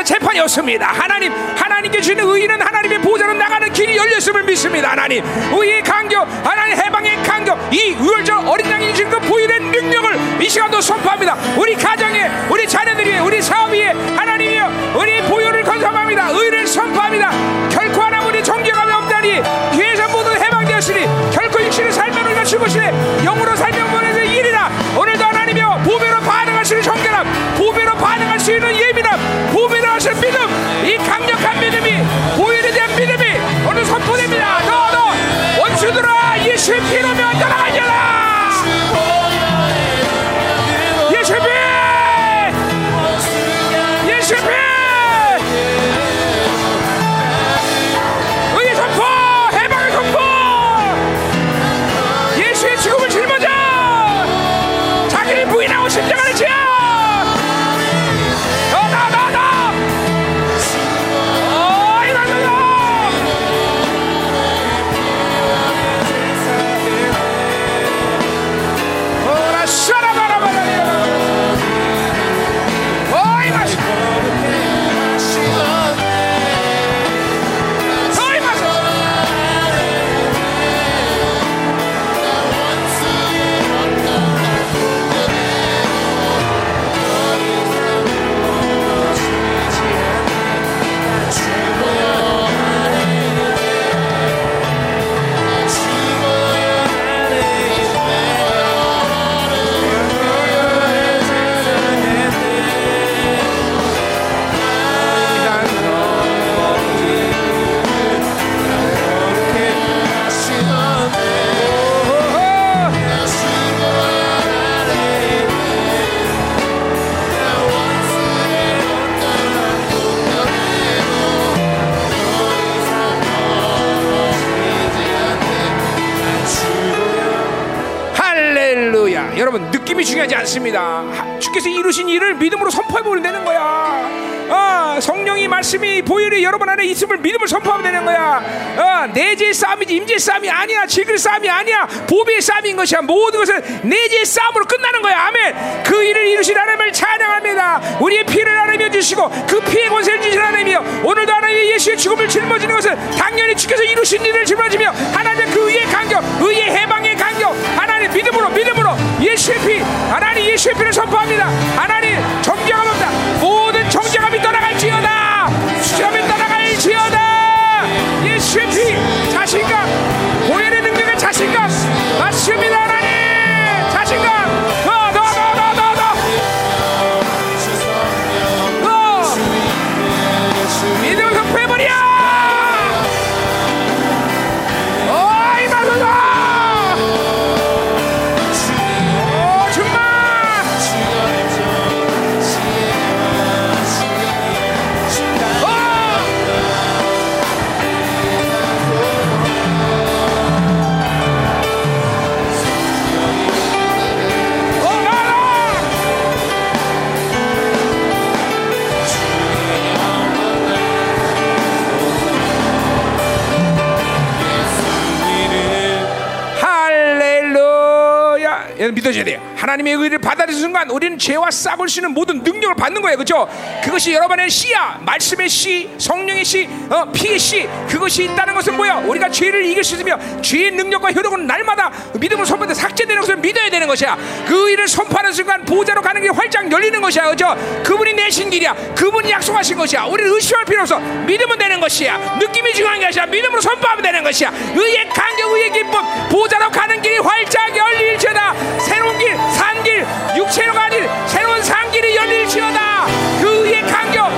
하나님 우리에게 더 이상 재판이 없습니다. 하나님 하나님께 주는 의는 하나님의 보좌로 나가는 길이 열렸음을 믿습니다. 하나님 의의 강격 하나님 해방의 강격 이 우월절 어린 양이 주는 그 보일의 능력을 이 시간도 선포합니다. 우리 가정에 우리 자녀들이 우리 사업 위에 하나님이여 우리 보혈을 건설합니다. 의를 선포합니다. 결코 하나 우리 존경함이 없다니 뒤에서 모두 해방되었으니 결코 육신의 삶을 우리가 죽으시네 영으로 살면 보내는 일이라. 오늘도 하나님이여 보배로 반응할 수 있는 정결함 보배로 반응할 수 있는 원 느낌이 중요하지 않습니다. 하- 주께서 이루신 일을 믿음으로 선포해 보면 되는 거야. 아, 성령이 말씀이 보혈이 여러분 안에 있음을 믿음을 선포하면 되는 거야. 어, 내재 싸움이지 임재 싸움이 아니야. 질글 싸움이 아니야. 보배의 싸움인 것이야. 모든 것은 내재 싸움으로 끝나는 거야. 아멘. 그 일을 이루신 하나님을 찬양합니다. 우리의 피를 하나님이 주시고 그 피의 권세를 주신 하나님이여 오늘도 하나님의 예수의 죽음을 짊어지는 것은 당연히 주께서 이루신 일을 짊어지며 하나님의 그 의의 간격, 의의 해방의 간격, 하나님 믿음으로 믿음으로 예수의 피, 하나님 예수의 피를 선포합니다. 하나님 없다. 할렐루 하나님의 의를 받아들이는 순간 우리는 죄와 싸울 수 있는 모든 능력을 받는 거예요. 그렇죠? 그것이 여러분의 씨야. 말씀의 씨, 성령의 씨, 어, 피의 씨. 그것이 있다는 것은 뭐야? 우리가 죄를 이길 수 있으며 죄의 능력과 효력은 날마다 믿음을 선포해 삭제되는 것을 믿어야 되는 것이야. 그 의를 선포하는 순간 보좌로 가는 길이 활짝 열리는 것이야. 그렇죠? 그분이 내신 길이야. 그분이 약속하신 것이야. 우리는 의심할 필요 없어. 믿으면 되는 것이야. 느낌이 중요한 게 아니라 믿음으로 선포하면 되는 것이야. 의의 간격, 의의 기쁨, 보좌로 가는 길이 활짝 열릴지어다. 새로운 길, 산길, 육체로 길, 새로운 산길이 열릴지어다. 그 의의 간격,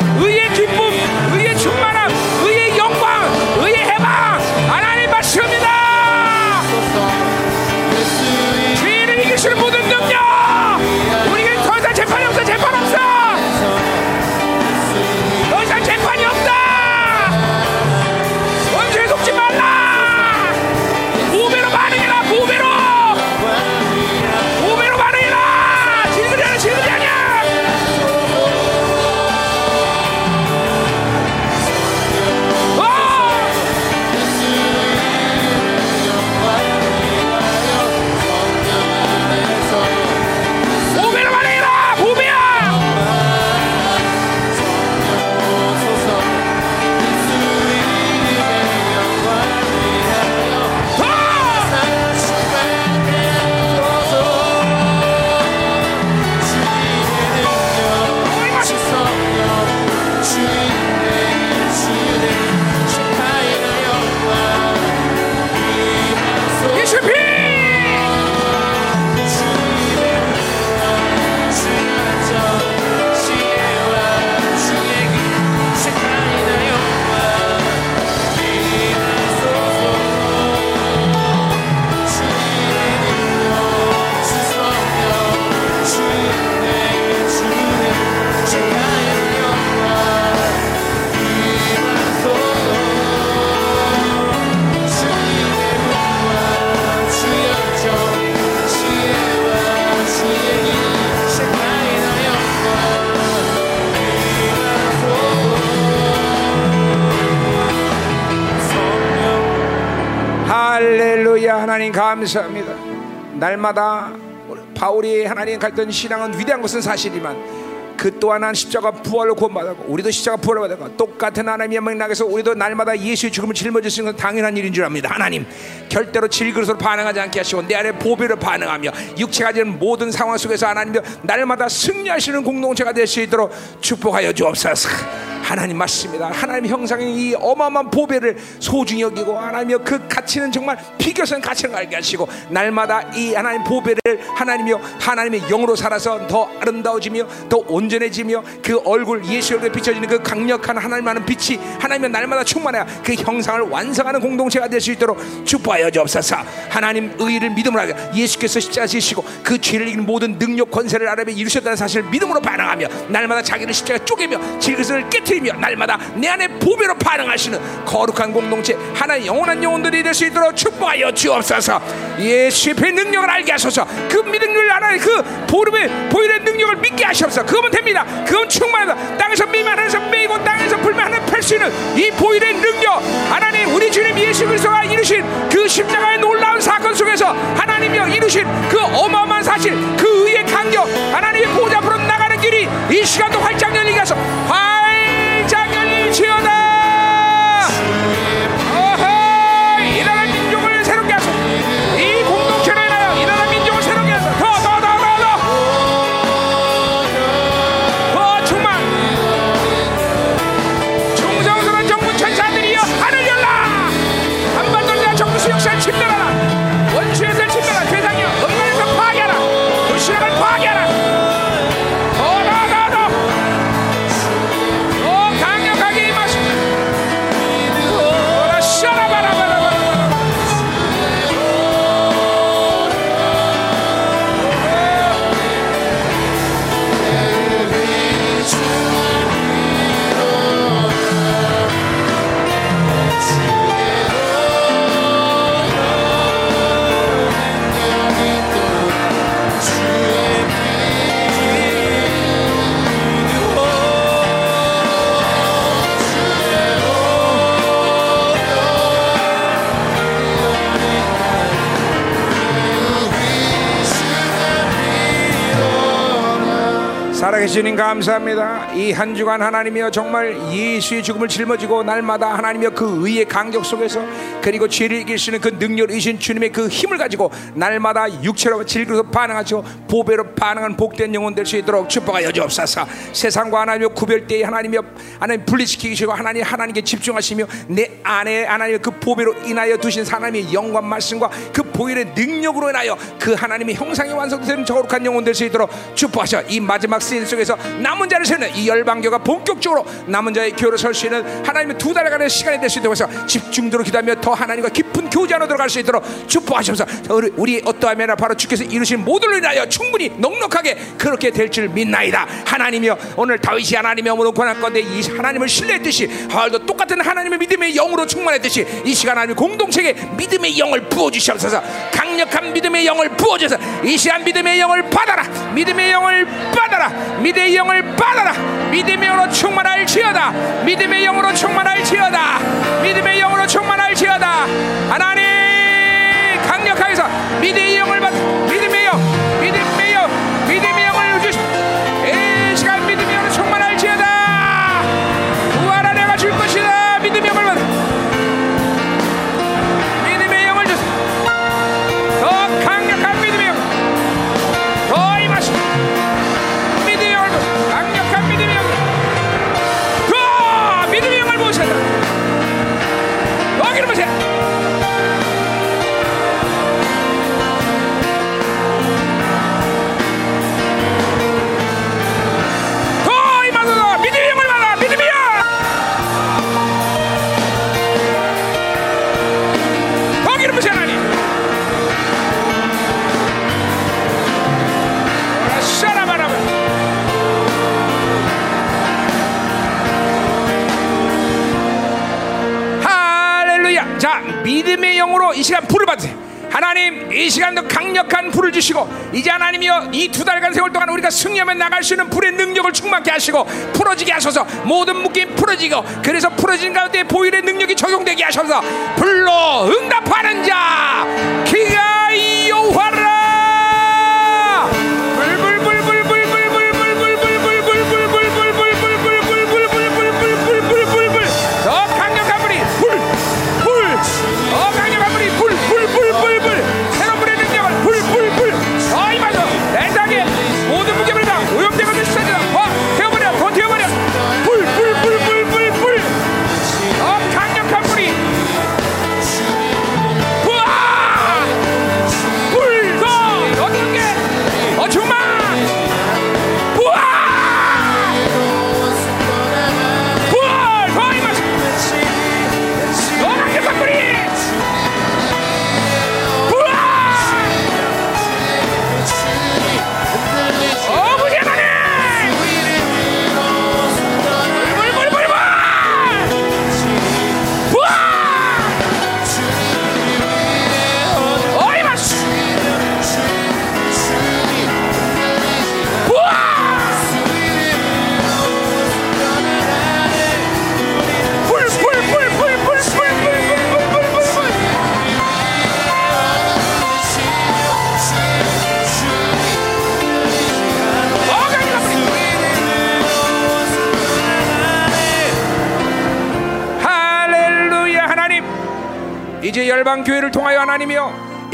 감사합니다. 날마다 바울이 하나님 갈던 신앙은 위대한 것은 사실이만 그 또한 한 십자가 부활로 구원받았고 우리도 십자가 부활을 받았고 똑같은 하나님의 맥락에서 우리도 날마다 예수의 죽음을 짊어질 수 있는 건 당연한 일인 줄 압니다 하나님 절대로 질그릇으로 반응하지 않게 하시고 내 안에 보배로 반응하며 육체가 되는 모든 상황 속에서 하나님도 날마다 승리하시는 공동체가 될 수 있도록 축복하여 주옵소서 하나님 맞습니다. 하나님 형상의 이 어마어마한 보배를 소중히 여기고 하나님여 그 가치는 정말 비교선 가치를 알게 하시고 날마다 이 하나님 보배를 하나님이여 하나님의 영으로 살아서 더 아름다워지며 더 온 전해지며 그 얼굴 예수 얼굴에 비춰지는 그 강력한 하나님하는 빛이 하나님의 날마다 충만해 그 형상을 완성하는 공동체가 될 수 있도록 축복하여 주옵소서. 하나님 의를 믿음으로 하게 예수께서 십자가 지시고 그 죄를 이기는 모든 능력 권세를 아랍에 이루셨다는 사실을 믿음으로 반응하며 날마다 자기를 십자가 쪼개며 질그릇을 깨뜨리며 날마다 내 안에 보배로 반응하시는 거룩한 공동체 하나의 영원한 영혼들이 될 수 있도록 축복하여 주옵소서. 예수의 능력을 알게 하소서. 그 믿음을 하나님 그 보름의 보일의 능력을 믿게 하시옵소서. 그거면 됩니다. 그건 충만하다. 땅에서 미만 하에서 매이고 땅에서 불만 하나 펼수 있는 이 보일의 능력 하나님 우리 주님 예수 그리스도가 이루신 그 십자가의 놀라운 사건 속에서 하나님이여 이루신 그 어마어마한 사실 그 의의 강력 하나님의 보좌 앞으로 나가는 길이 이 시간도 활짝 열리게 해서 살아계신 주님 감사합니다. 이 한 주간 하나님이여 정말 예수의 죽음을 짊어지고 날마다 하나님이여 그 의의 강격 속에서 그리고 죄를 이길 수 있는 그 능력을 이신 주님의 그 힘을 가지고 날마다 육체로 질그서 반응하시고 보배로 반응한 복된 영혼 될 수 있도록 축복하여 주옵소서. 세상과 하나님의 구별되이 하나님이여 하나님 분리시키시고 하나님 하나님께 집중하시며 내 안에 하나님의 그 보배로 인하여 두신 하나님의 영광 말씀과 그 보혈의 능력으로 인하여 그 하나님의 형상이 완성되는 거룩한 영혼 될 수 있도록 축복하셔. 이 마지막 시즌 속에서 남은 자를 세우는 이 열방교가 본격적으로 남은 자의 교회로 설 수 있는 하나님의 두 달간의 시간이 될 수 있도록 해서 집중적으로 기도하며 더 하나님과 깊은 교제 안으로 들어갈 수 있도록 축복하셔서. 우리, 우리 어떠하면 바로 주께서 이루신 모두를 인하여 충분히 넉넉하게 그렇게 될 줄 믿나이다. 하나님이여 오늘 다윗이 하나님의 영으로 권한건데 이 하나님을 신뢰했듯이 하울도 똑같은 하나님의 믿음의 영으로 충만했듯이 이 시간 하나님 공동체에 믿음의 영을 부어주시옵소서. 강력한 믿음의 영을 부어주셔서 이 시간 믿음의 영을 받아라. 믿음의 영을 받아라 믿음의 영을 받아라. 믿음의 영으로 충만할지어다. 믿음의 영으로 충만할지어다. 믿음의 영으로 충만할지어다. 하나님 강력하게 해서 믿음의 영을 받믿 영으로 이 시간 불을 받으세요. 하나님 이 시간도 강력한 불을 주시고 이제 하나님이여 이 두 달간 세월 동안 우리가 승리하며 나갈 수 있는 불의 능력을 충만케 하시고 풀어지게 하셔서. 모든 묶임 풀어지고 그래서 풀어진 가운데 보일의 능력이 적용되게 하셔서 불로 응답하는 자 기가 여호와라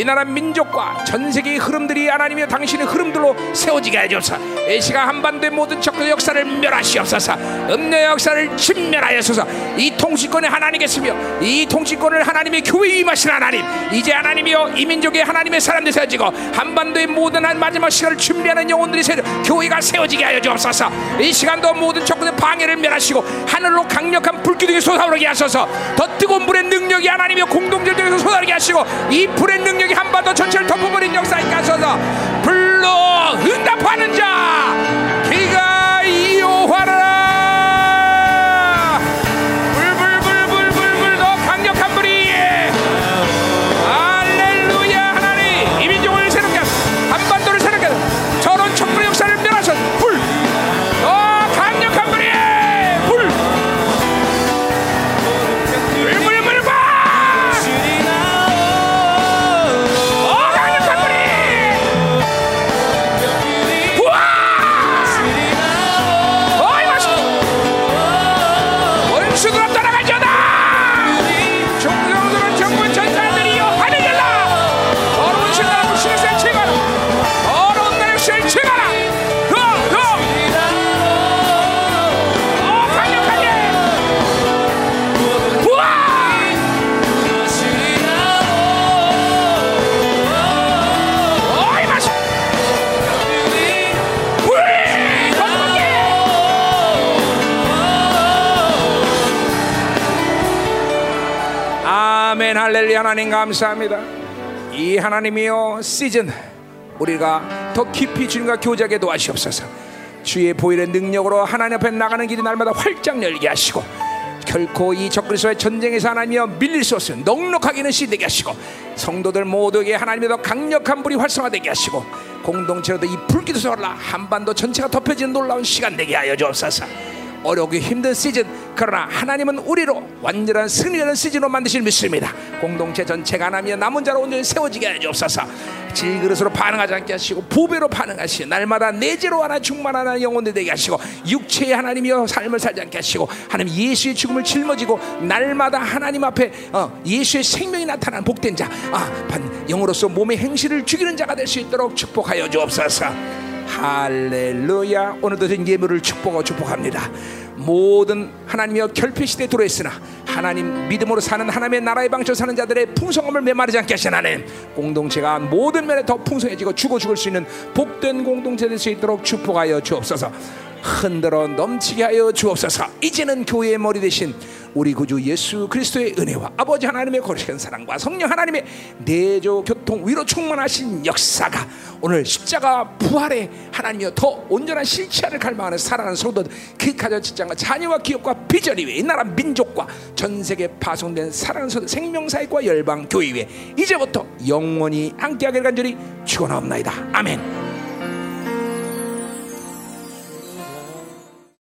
하나님이여 이 나라 민족과 전 세계의 흐름들이 하나님의 당신의 흐름들로 세워지게 하옵소서. 이 시간 한반도의 모든 적대 역사를 멸하시옵소서. 음녀 역사를 진멸하여소서. 이 통치권에 하나님께서며 이 통치권을 하나님의 교회에 임하신 하나님. 이제 하나님이여 이 민족의 하나님의 사람들 세워지고 한반도의 모든 한 마지막 시간을 준비하는 영혼들이 세워 교회가 세워지게 하여 주옵소서. 이 시간도 모든 적군의 방해를 멸하시고 하늘로 강력한 불기둥이 솟아오르게 하소서. 더 뜨거운 불의 능력이 하나님의 공동체에서 솟아오르게 하시고 이 불의 능력 이 한반도 전체를 덮어버린 역사에 가셔서 불로 응답하는 자 하나님 감사합니다. 이 하나님이여 시즌 우리가 더 깊이 주님과 교제하게 도와주옵소서. 주의 보일의 능력으로 하나님 앞에 나가는 길이 날마다 활짝 열게 하시고 결코 이 적그리스도의 전쟁에서 하나님이여 밀릴 수 없으면 넉넉하게는 시되게 하시고 성도들 모두에게 하나님의 더 강력한 불이 활성화되게 하시고 공동체로도 이 불기도 sor라 한반도 전체가 덮여지는 놀라운 시간 되게 하여 주옵소서. 어렵고 힘든 시즌 그러나 하나님은 우리로 완전한 승리하는 시즌으로 만드실 믿습니다. 공동체 전체가 하나님의 남은 자로 온전히 세워지게 하여 주옵소서. 질그릇으로 반응하지 않게 하시고 부배로 반응하시고 날마다 내재로 하나 충만하는 영혼들 되게 하시고 육체의 하나님이여 삶을 살지 않게 하시고 하나님 예수의 죽음을 짊어지고 날마다 하나님 앞에 어, 예수의 생명이 나타나는 복된 자 아, 반, 영으로서 몸의 행실을 죽이는 자가 될 수 있도록 축복하여 주옵소서 할렐루야. 오늘도 된 예물을 축복하고 축복합니다. 모든 하나님이여 결핍 시대에 들어있으나 하나님 믿음으로 사는 하나님의 나라의 방식으로 사는 자들의 풍성함을 메마르지 않게 하신 하나님 공동체가 모든 면에 더 풍성해지고 죽어 죽을 수 있는 복된 공동체 될 수 있도록 축복하여 주옵소서. 흔들어 넘치게 하여 주옵소서. 이제는 교회의 머리 대신 우리 구주 예수 그리스도의 은혜와 아버지 하나님의 거룩한 사랑과 성령 하나님의 내조 교통 위로 충만하신 역사가 오늘 십자가 부활의 하나님이여 더 온전한 실체를 갈망하는 사랑하는 성도들 그 가정 직장과 자녀와 기업과 비전이 위해 이 나라 민족과 전 세계 파송된 사랑하는 성도 생명사역과 열방 교회 위에 이제부터 영원히 함께하기를 간절히 축원하옵나이다. 아멘